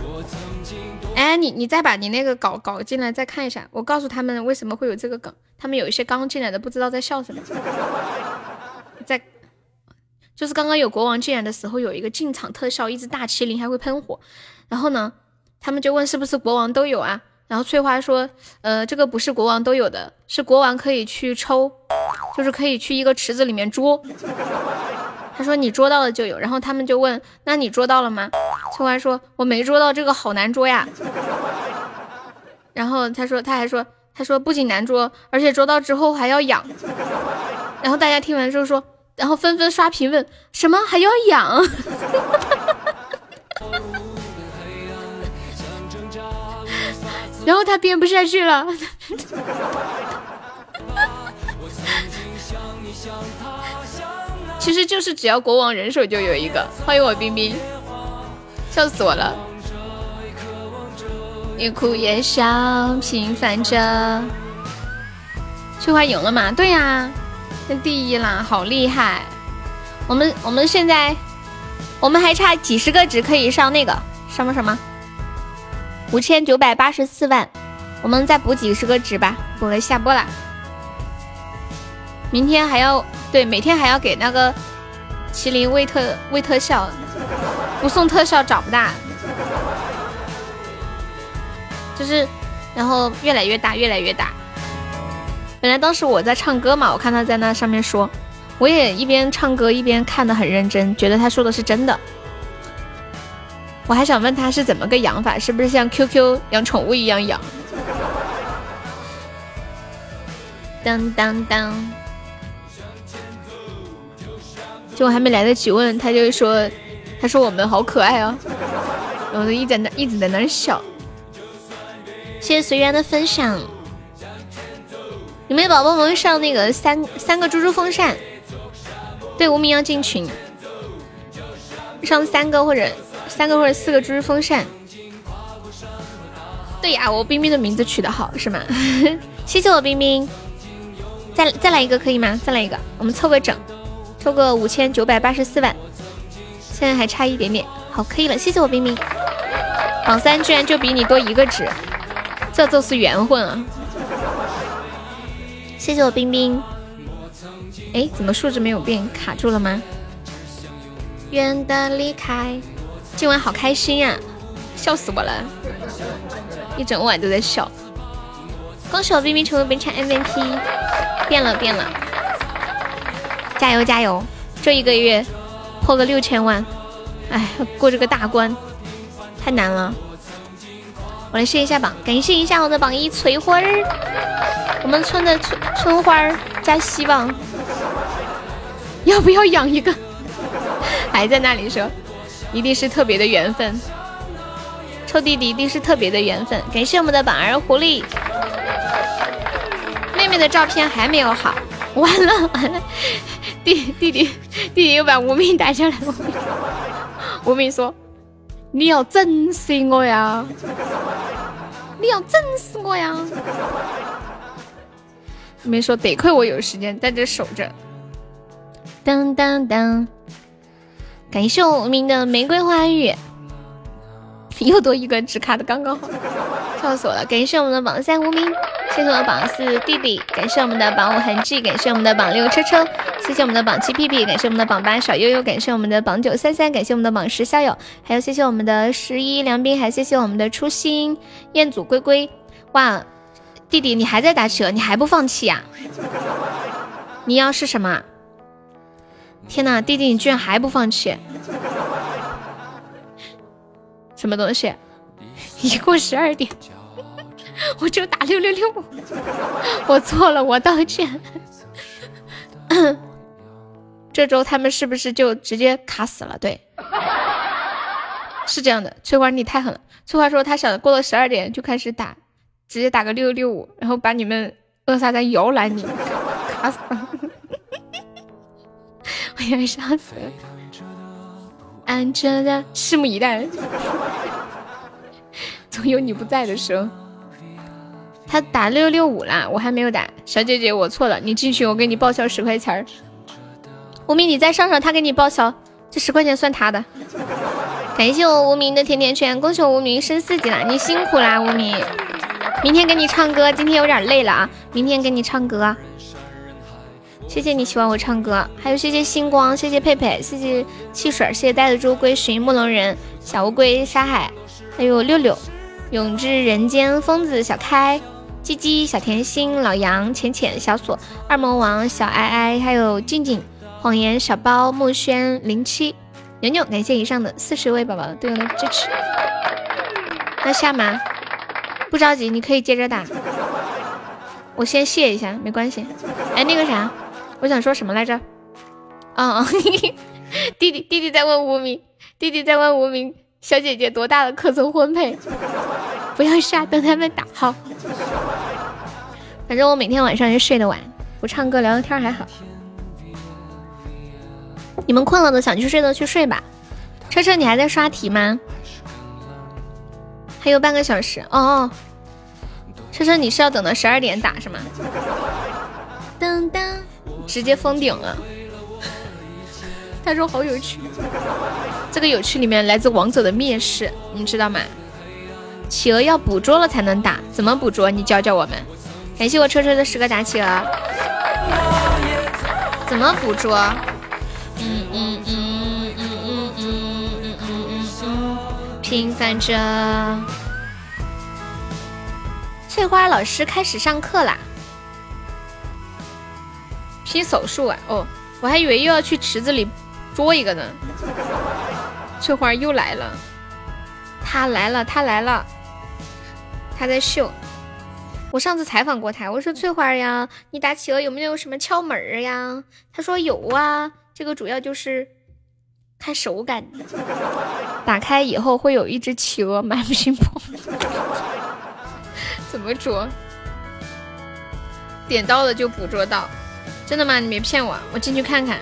哎，你你再把你那个搞搞进来再看一下，我告诉他们为什么会有这个梗，他们有一些刚进来的不知道在笑什么。就是刚刚有国王进来的时候，有一个进场特效，一只大麒麟还会喷火。然后呢，他们就问是不是国王都有啊？然后翠花说，呃，这个不是国王都有的，是国王可以去抽，就是可以去一个池子里面捉。他说你捉到了就有。然后他们就问，那你捉到了吗？翠花说，我没捉到，这个好难捉呀。然后他说，他还说，他说不仅难捉，而且捉到之后还要养。然后大家听完之后说。然后纷纷刷屏问什么还要养？然后他编不下去了。其实就是只要国王人手就有一个。欢迎我冰冰，笑死我了。也哭也笑，平凡着。翠花赢了吗？对呀。第一啦，好厉害！我们我们现在我们还差几十个值可以上那个什么什么五千九百八十四万，我们再补几十个值吧，补了下播啦。明天还要对，每天还要给那个麒麟喂特喂特效，不送特效长不大，就是然后越来越大，越来越大。本来当时我在唱歌嘛，我看他在那上面说，我也一边唱歌一边看的很认真，觉得他说的是真的。我还想问他是怎么个养法，是不是像 QQ 养宠物一样养？当当当！就我还没来得及问，他就说，他说我们好可爱啊，然后就一直在那一直在那笑。谢谢随缘的分享。有没有宝宝们上那个三三个猪猪风扇？对，无名要进群，上三个或者三个或者四个猪猪风扇。对呀，我冰冰的名字取得好是吗？谢谢我冰冰。再再来一个可以吗？再来一个，我们凑个整，凑个五千九百八十四万，现在还差一点点，好，可以了。谢谢我冰冰，榜三居然就比你多一个值，这就是缘分啊！谢谢我冰冰。哎，怎么数值没有变？卡住了吗？远的离开，今晚好开心呀，笑死我了，一整晚都在笑。恭喜我冰冰成为本场 MVP，变了变了，加油加油！这一个月破个六千万，哎，过这个大关太难了。我来试一下榜，感谢一下我的榜一翠花儿，我们村的村村花加希望，要不要养一个？还在那里说，一定是特别的缘分，臭弟弟一定是特别的缘分。感谢我们的榜二狐狸。妹妹的照片还没有好，完了完了，弟弟弟弟弟又把无名打下来了。无名说：“你要整死我呀！你要整死我呀！”没说得亏我有时间在这守着。当当当，感谢我无名的玫瑰花语，又多一个只卡的刚刚好，笑死我了！感谢我们的榜三无名。谢谢我们的榜四弟弟，感谢我们的榜五痕迹，感谢我们的榜六车车，谢谢我们的榜七屁屁，感谢我们的榜八小悠悠，感谢我们的榜九三三，感谢我们的榜十校友，还有谢谢我们的十一梁斌，还谢谢我们的初心彦祖龟龟。哇，弟弟你还在打车，你还不放弃呀？你要是什么？天哪，弟弟你居然还不放弃？什么东西？一过十二点。我就打六六六，我错了，我道歉。这周他们是不是就直接卡死了？对，是这样的。翠花你太狠了。翠花说她想过了十二点就开始打，直接打个六六六五，然后把你们扼杀在摇篮里，卡死了。我要笑死了。安着的，拭目以待。总有你不在的时候。他打六六五啦，我还没有打。小姐姐，我错了，你进去，我给你报销十块钱儿。无名，你再上上，他给你报销，这十块钱算他的。感谢我无名的甜甜圈，恭喜我无名升四级了，你辛苦啦，无名。明天给你唱歌，今天有点累了啊，明天给你唱歌。谢谢你喜欢我唱歌，还有谢谢星光，谢谢佩佩，谢谢汽水，谢谢呆子猪归寻木龙人小乌龟沙海，还有六六永志人间疯子小开。鸡鸡、小甜心、老杨、浅浅、小锁、二魔王、小哀哀，还有静静、谎言、小包、木轩、零七、牛牛，感谢以上的四十位宝宝对我的支持。那下吗？不着急，你可以接着打。我先谢一下，没关系。哎，那个啥，我想说什么来着？嗯哦，弟弟弟弟在问无名，弟弟在问无名小姐姐多大了，可曾婚配？不要傻，等他们打好。反正我每天晚上也睡得晚，不唱歌聊聊天还好。你们困了的想去睡的去睡吧。车车，你还在刷题吗？还有半个小时哦哦。车车，你是要等到十二点打是吗？噔噔，直接封顶了。他说好有趣，这个有趣里面来自王者的蔑视，你知道吗？企鹅要捕捉了才能打，怎么捕捉？你教教我们。感谢我车车的十个打企鹅。怎么捕捉？嗯嗯嗯嗯嗯嗯嗯嗯嗯。平凡着。翠花老师开始上课啦。拼手速啊！哦，我还以为又要去池子里捉一个呢。翠花又来了。他来了，他来了，他在秀。我上次采访过他，我说翠花呀，你打企鹅有没有什么窍门呀？他说有啊，这个主要就是看手感。打开以后会有一只企鹅满屏跑，怎么捉？点到了就捕捉到，真的吗？你别骗我，我进去看看。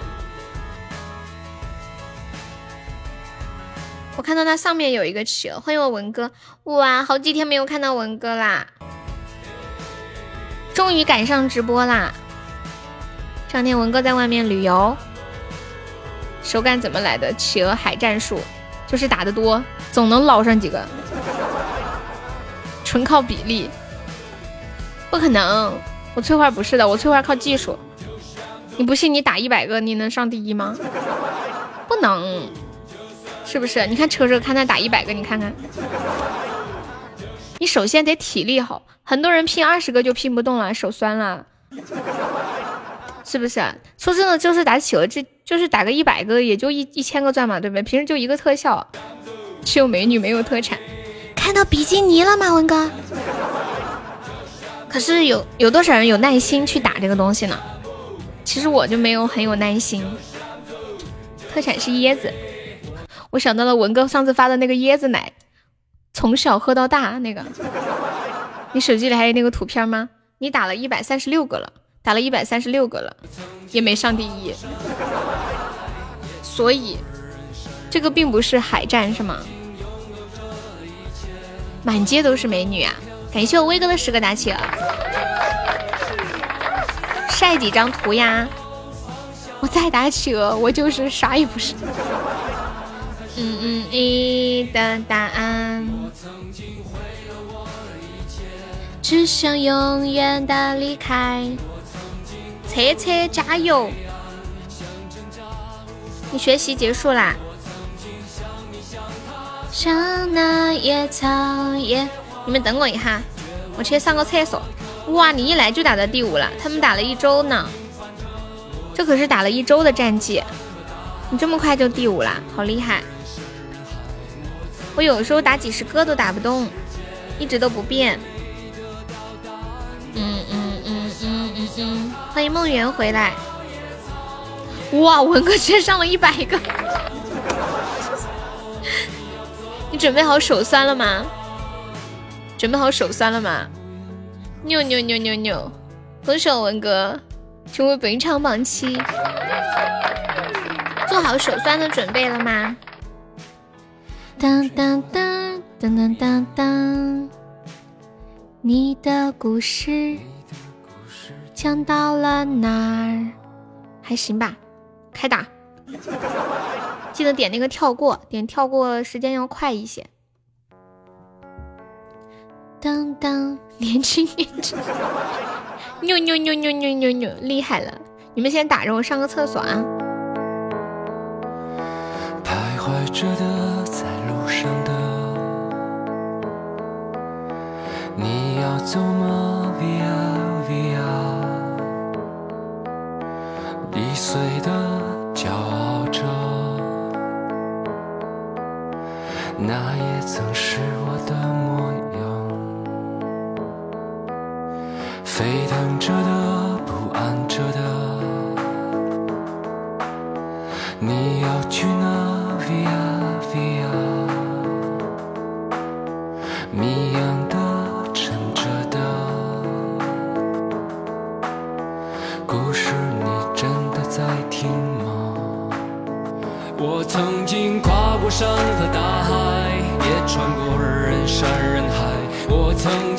我看到它上面有一个企鹅，欢迎我文哥，哇，好几天没有看到文哥啦，终于赶上直播啦！这两天文哥在外面旅游，手感怎么来的？企鹅海战术就是打的多，总能捞上几个，纯靠比例，不可能。我翠花不是的，我翠花靠技术。你不信，你打一百个，你能上第一吗？不能，是不是？你看车车，看他打一百个，你看看。你首先得体力好，很多人拼二十个就拼不动了，手酸了，是不是？说真的，就是打企鹅，这就是打个一百个，也就一一千个钻嘛，对不对？平时就一个特效，只有美女没有特产。看到比基尼了吗，文哥？可是有有多少人有耐心去打这个东西呢？其实我就没有很有耐心。特产是椰子，我想到了文哥上次发的那个椰子奶，从小喝到大那个。你手机里还有那个图片吗？你打了一百三十六个了，打了一百三十六个了，也没上第一。所以这个并不是海战是吗？满街都是美女啊！感谢我威哥的十个打企鹅，晒几张图呀！我再打企鹅，我就是啥也不是。嗯嗯，你的答案，只想永远的离开。车车加油！你学习结束啦？像那野草野。你们等我一下，我去上个厕所。哇，你一来就打到第五了，他们打了一周呢，这可是打了一周的战绩，你这么快就第五啦，好厉害！我有时候打几十个都打不动，一直都不变。嗯嗯嗯嗯嗯嗯，欢迎梦圆回来。哇，文哥居然上了一百个，你准备好手酸了吗？准备好手酸了吗？牛牛牛牛牛！恭喜我文哥成为本场榜七，做好手酸的准备了吗？当当当当当当当，你的故事讲到了哪儿？还行吧，开打！记得点那个跳过，点跳过时间要快一些。当当，年轻年轻，牛牛牛牛牛牛牛，厉害了！你们先打着，我上个厕所啊。徘徊着的，在路上的，你要走吗？Via Via，易碎的，骄傲着，那也曾是我的模沸腾着的，不安着的，你要去哪？Via Via，谜样的，沉着的，故事你真的在听吗？我曾经跨过山和大海，也穿过人山人海。我曾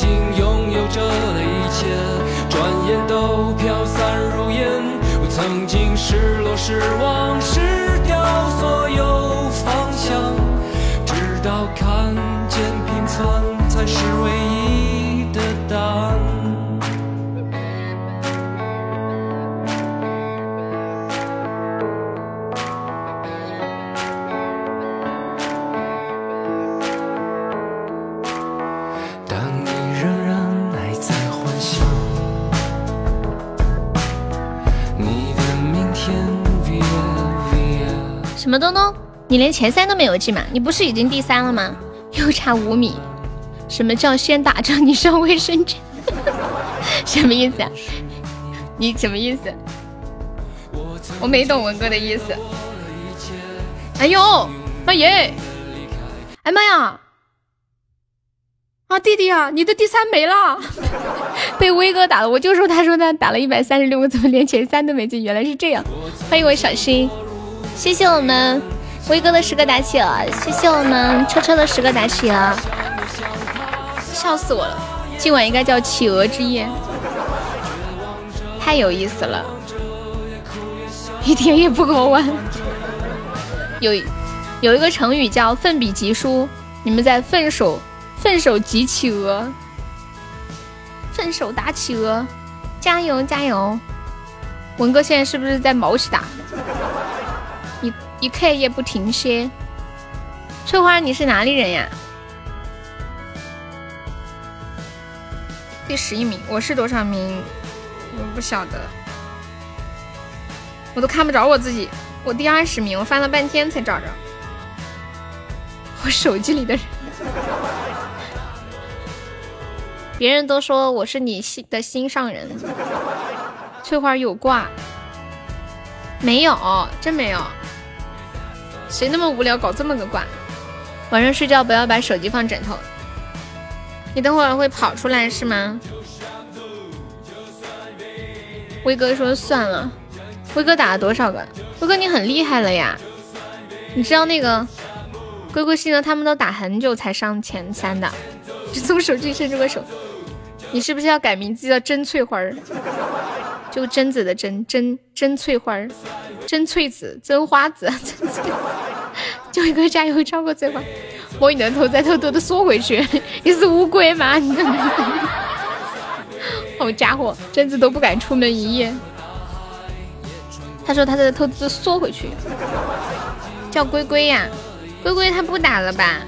你连前三都没有进吗？你不是已经第三了吗？又差五米。什么叫先打仗你上卫生间？什么意思啊？你什么意思？我没懂文哥的意思。哎呦，妈耶！哎妈呀！啊弟弟啊，你的第三没了，被威哥打了。我就说他说他打了一百三十六，我怎么连前三都没进？原来是这样。欢迎我小新，谢谢我们威哥的十个打企鹅，谢谢我们车车的十个打企鹅，笑死我了！今晚应该叫企鹅之夜，太有意思了，一点也不够玩。有有一个成语叫奋笔疾书，你们在奋手。奋手击企鹅，奋手打企鹅，加油加油！文哥现在是不是在毛起打？一刻也不停歇。翠花，你是哪里人呀？第十一名，我是多少名？我不晓得，我都看不着我自己。我第二十名，我翻了半天才找着。我手机里的人。别人都说我是你心的心上人，翠花有挂，没有，真没有，谁那么无聊搞这么个挂？晚上睡觉不要把手机放枕头，你等会儿会跑出来是吗？威哥说算了，威哥打了多少个？威哥你很厉害了呀，你知道那个龟龟星呢他们都打很久才上前三的，就从手机伸出个手。你是不是要改名字叫真翠花儿？就贞子的贞，真真翠花儿，真翠子，真花子，真翠。就一个加油，超过翠花。摸你的头，再偷偷的缩回去。你是乌龟吗？你 好家伙，贞子都不敢出门一夜。他说他在偷偷缩回去。叫龟龟呀，龟龟他不打了吧？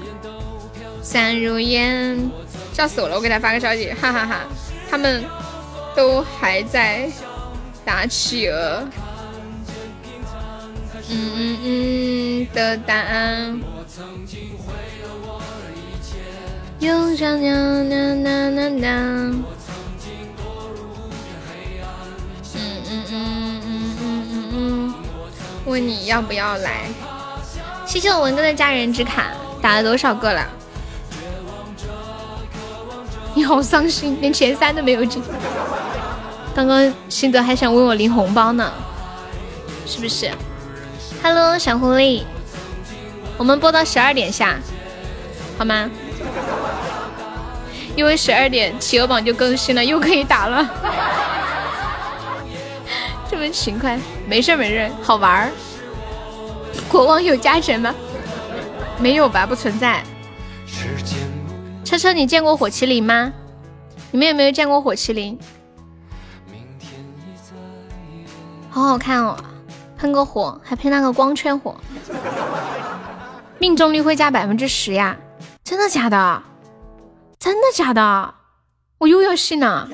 三如烟。笑死我了！我给他发个消息，哈哈哈，他们都还在打企鹅。嗯嗯嗯的答案。又想娘娘娘娘娘。嗯嗯嗯嗯嗯嗯嗯。问你要不要来？谢谢我文哥的家人之卡，打了多少个了？你好伤心，连前三都没有进。刚刚辛德还想问我领红包呢，是不是？Hello，小狐狸，我们播到十二点下，好吗？因为十二点企鹅榜就更新了，又可以打了。这么勤快，没事没事，好玩儿。国王有加成吗？没有吧，不存在。车车，你见过火麒麟吗？你们有没有见过火麒麟？好好看哦，喷个火，还喷那个光圈火，命中率会加百分之十呀！真的假的？真的假的？我又要信了。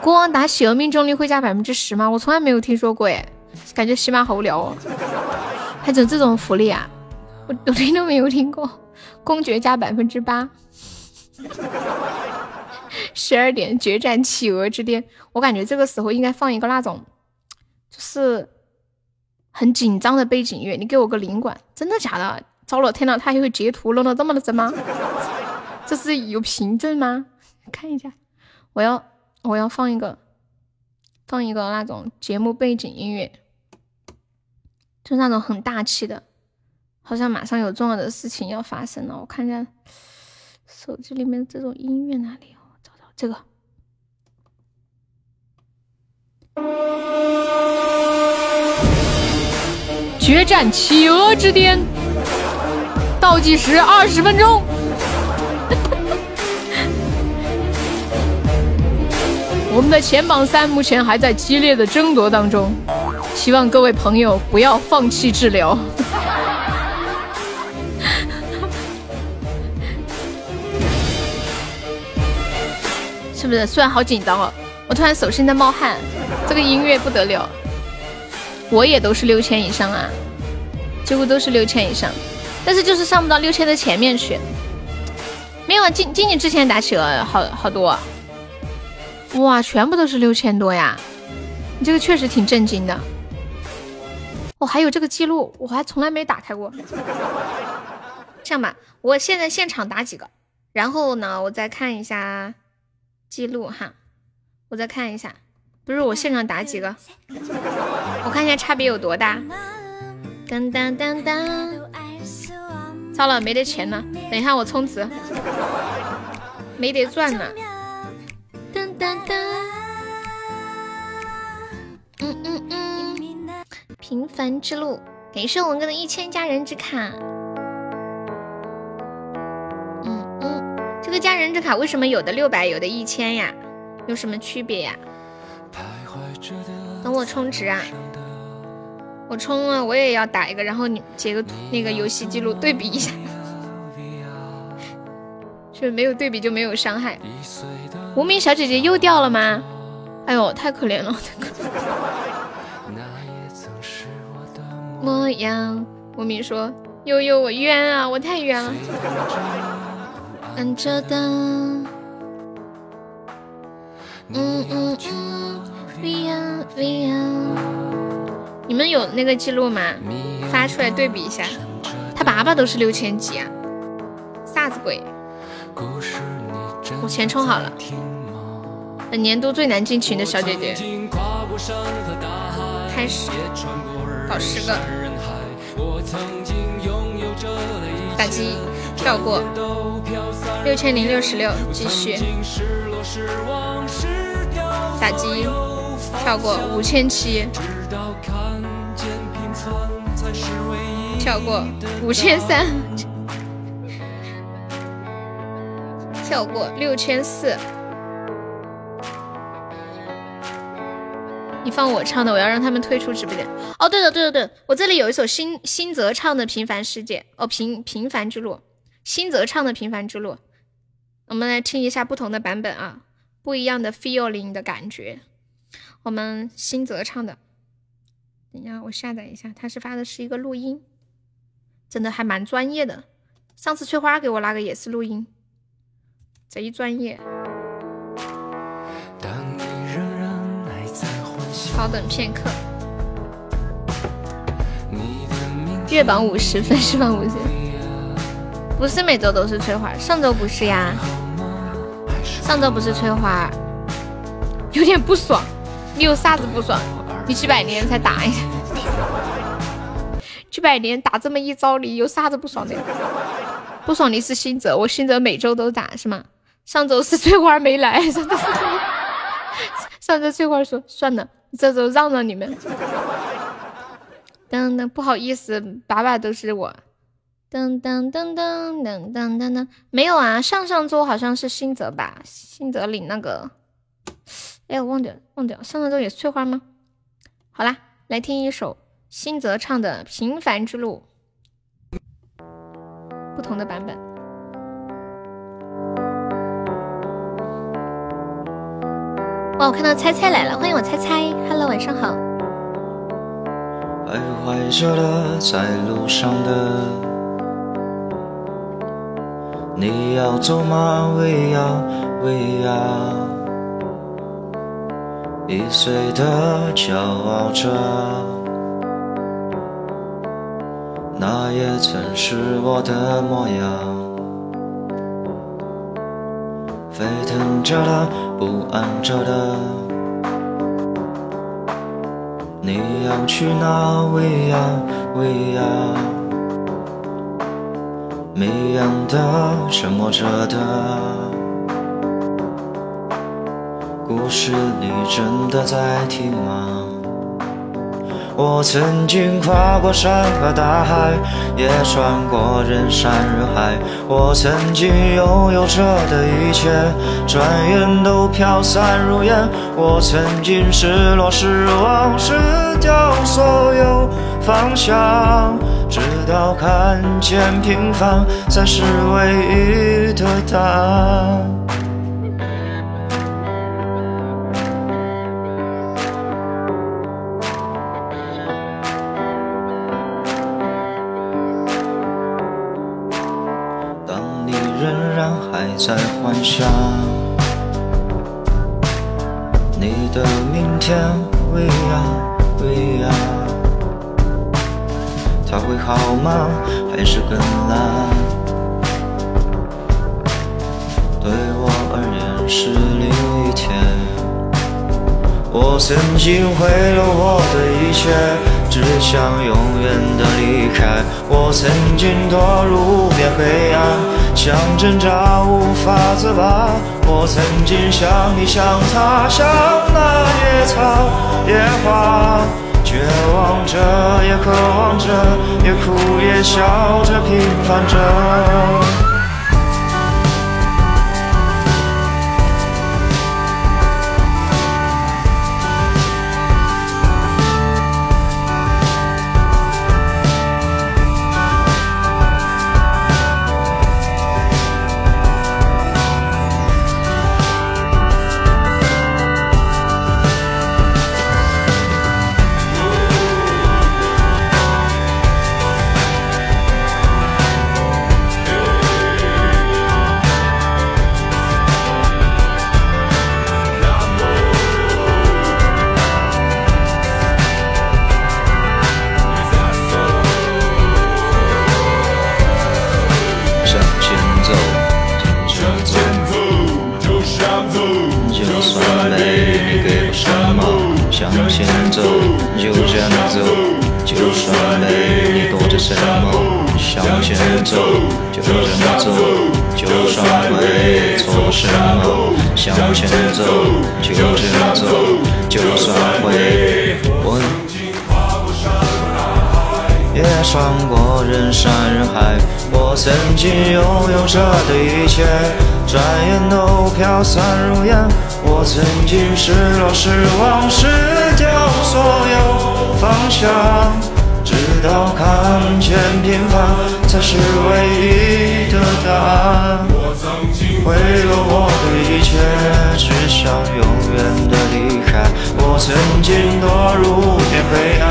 国王打企鹅命中率会加百分之十吗？我从来没有听说过哎，感觉起码好无聊哦，还整这种福利啊？我我听都没有听过。公爵加百分之八。十二点决战企鹅之巅，我感觉这个时候应该放一个那种，就是很紧张的背景音乐。你给我个灵感，真的假的？糟了，天呐，他还会截图弄得这么的真吗？这是有凭证吗？看一下，我要我要放一个放一个那种节目背景音乐，就那种很大气的，好像马上有重要的事情要发生了。我看一下。手机里面这种音乐哪里？我找找这个。决战企鹅之巅，倒计时二十分钟。我们的前榜三目前还在激烈的争夺当中，希望各位朋友不要放弃治疗。是不是？虽然好紧张哦，我突然手心在冒汗。这个音乐不得了，我也都是六千以上啊，几乎都是六千以上，但是就是上不到六千的前面去。没有啊，静静静之前打企鹅好好多，哇，全部都是六千多呀！你这个确实挺震惊的。我、还有这个记录，我还从来没打开过。这样吧，我现在现场打几个，然后呢，我再看一下记录哈，我再看一下，不是我现场打几个，我看一下差别有多大。当当当当，糟了，没得钱了，等一下我充值，没得赚了。当当当，嗯嗯嗯，平凡之路，感谢文哥的一千加人之卡。人之卡为什么有的六百，有的一千呀？有什么区别呀？等我充值啊！我充了，我也要打一个，然后你截个图那个游戏记录对比一下，是没有对比就没有伤害。无名小姐姐又掉了吗？哎呦，太可怜了！模样，无名说悠悠我冤啊，我太冤了。按着的，嗯嗯嗯，Via Via。你们有那个记录吗？发出来对比一下。他爸爸都是六千几啊，啥子鬼？我钱充好了。本年度最难进群的小姐姐，开始搞十个，打击跳过，六千零六十六，继续打击跳过五千七。跳过五千三，跳过六千四。你放我唱的，我要让他们退出直播间。哦，对了，对了，对了，我这里有一首新新泽唱的《平凡世界》，哦，平平凡之路，新泽唱的《平凡之路》，我们来听一下不同的版本啊，不一样的 feeling 的感觉。我们新泽唱的，等一下我下载一下，他是发的是一个录音。真的还蛮专业的，上次翠花给我那个也是录音，贼专业。稍等片刻。月榜五十，粉丝榜五十，不是每周都是翠花，上周不是呀？上周不是翠花，有点不爽。你有啥子不爽？你几百年才打一下。几百年打这么一招，你有啥子不爽的？不爽你是新泽，我新泽每周都打是吗？上周是翠花没来，上周上周翠花说算了，这周让让你们。噔噔，不好意思，把把都是我。噔噔噔噔噔噔噔噔，没有啊，上上周好像是新泽吧？新泽领那个，哎，我忘掉忘掉，上上周也是翠花吗？好啦，来听一首。新泽唱的《平凡之路》，不同的版本。哇，我看到猜猜来了，欢迎我猜猜，Hello，晚上好。徘徊着的，在路上的，你要走吗？喂呀喂呀，一岁的骄傲着。那也曾是我的模样，沸腾着的，不安着的。你要去哪？喂呀喂呀，迷样的，沉默着的。故事你真的在听吗？我曾经跨过山和大海，也穿过人山人海。我曾经拥有着的一切，转眼都飘散如烟。我曾经失落失望失掉所有方向，直到看见平凡才是唯一的答案。想你的明天，We are We are，它会好吗？还是更烂？对我而言是另一天。我曾经毁了我的一切，只想永远的离开。我曾经堕入无边黑暗，想挣扎无法自拔。我曾经像你，像他，像那野草野花，绝望着，也渴望着，也哭也笑着，平凡着。向前走，就这样走，就算累，你躲着什么？向前走，就这么走，就算会错什么？向前走，就这么走，就算会我。也穿过人山人海，我曾经拥有着的一切，转眼都飘散如烟。我曾经失落、失望、失掉所有方向，直到看见平凡才是唯一的答案。我曾经毁了我的一切，只想永远的离开。我曾经堕入无边黑暗，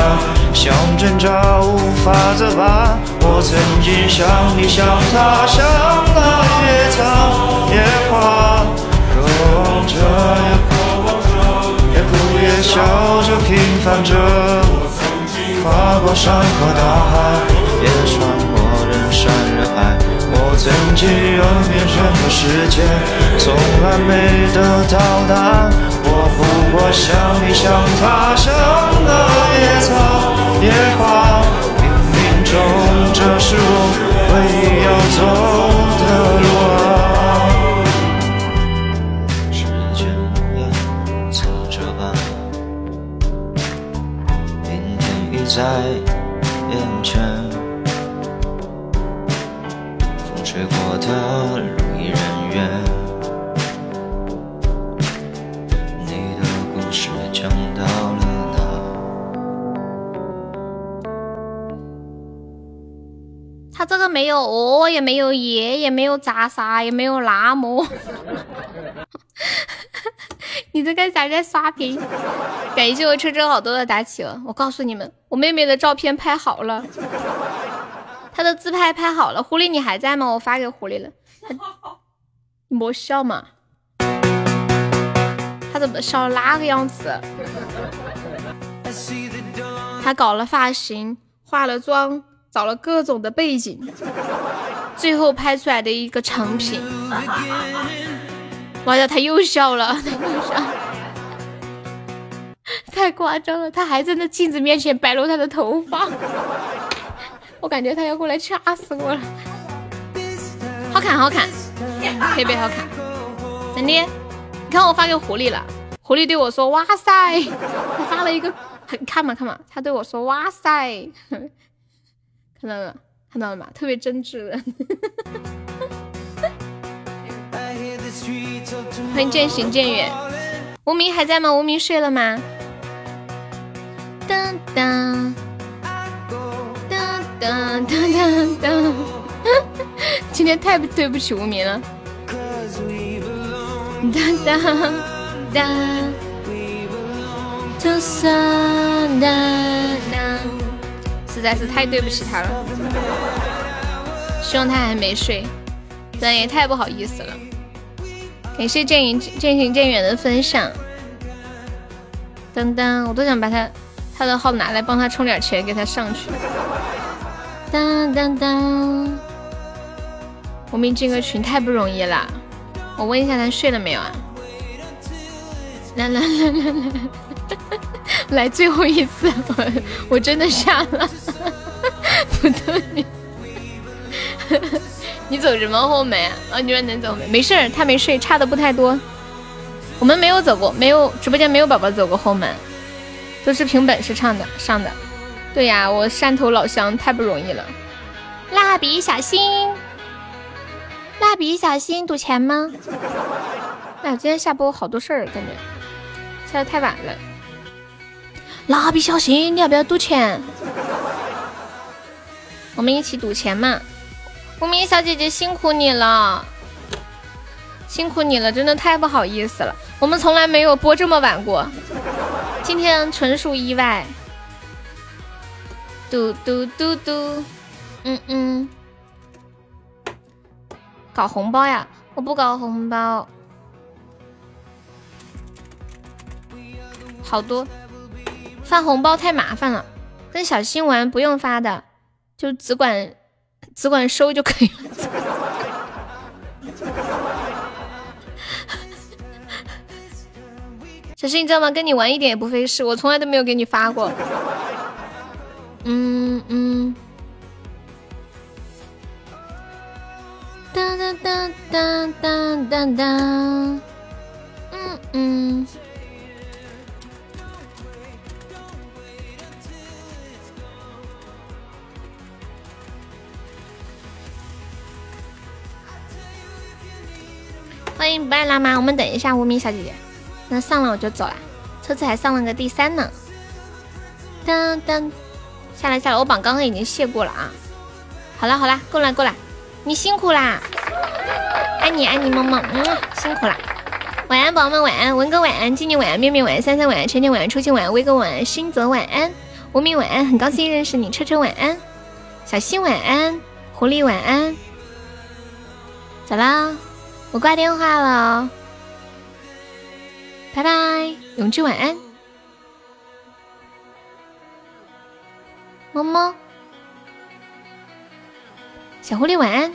想挣扎无法自拔。我曾经像你，像他，像那野草野花，渴望着，也渴望着，也笑着，平凡着。我曾经跨过山和大海，也穿过人山人海。我曾经拥有整个世界，从来没得到答案。我不过像你，像他，像那野草野花，冥冥中这是我唯一要走的路在眼前。风吹过的路依然远，你的故事讲到了哪？他这个没有哦，也没有耶，也没有咋啥，也没有那么。你在干啥？在刷屏？感谢我车车好多的打企鹅。我告诉你们，我妹妹的照片拍好了，她的自拍拍好了。狐狸你还在吗？我发给狐狸了。你莫笑嘛，他怎么笑那个样子？他搞了发型，化了妆，找了各种的背景，最后拍出来的一个成品。完了，他又笑了，他又笑，太夸张了！他还在那镜子面前摆弄他的头发，我感觉他要过来掐死我了。好看，好看，特别好看，真的。你看我发给狐狸了，狐狸对我说：“哇塞！”他发了一个，看嘛看嘛，他对我说：“哇塞！”看到了，看到了吗？特别真挚的。欢迎渐行渐远，无名还在吗？无名睡了吗？当当当当当当，今天太对不起无名了。当当当，当，实在是太对不起他了。希望他还没睡。对，也太不好意思了。感谢渐行渐行渐远的分享。当当，我都想把他他的号拿来帮他充点钱，给他上去。当当当，我们进个群太不容易了。我问一下他睡了没有啊？来来来来来，来最后一次，我我真的下了。不对，你走什么后门啊？你说能走没？没事，他没睡，差的不太多。我们没有走过，没有直播间没有宝宝走过后门，都是凭本事唱的上的。对呀，我汕头老乡太不容易了。蜡笔小新，蜡笔小新赌钱吗？哎，今天下播好多事儿，感觉下的太晚了。蜡笔小新，你要不要赌钱？我们一起赌钱嘛！无名小姐姐辛苦你了，辛苦你了，真的太不好意思了。我们从来没有播这么晚过，今天纯属意外。嘟嘟嘟嘟，嗯嗯，搞红包呀？我不搞红包，好多发红包太麻烦了，跟小新玩不用发的。就只管只管收就可以了。小新，你知道吗？跟你玩一点也不费事，我从来都没有给你发过。嗯嗯。当当当当当当当。嗯嗯。欢迎不爱拉妈，我们等一下无名小姐姐，那上了我就走了，车子还上了个第三呢。噔噔，下来下来，我榜刚刚已经卸过了啊。好了好了，过来过来，你辛苦啦，爱你爱你么么，嗯，辛苦啦。晚安宝宝们晚安，文哥晚安，静静晚安，面面晚安，三三晚安，晨晨晚安，初心晚安，威哥晚安，新泽晚安，无名晚安，很高兴认识你，车车晚安，小新晚安，狐狸晚安，走啦。我挂电话了，拜拜，永志晚安，么么，小狐狸晚安，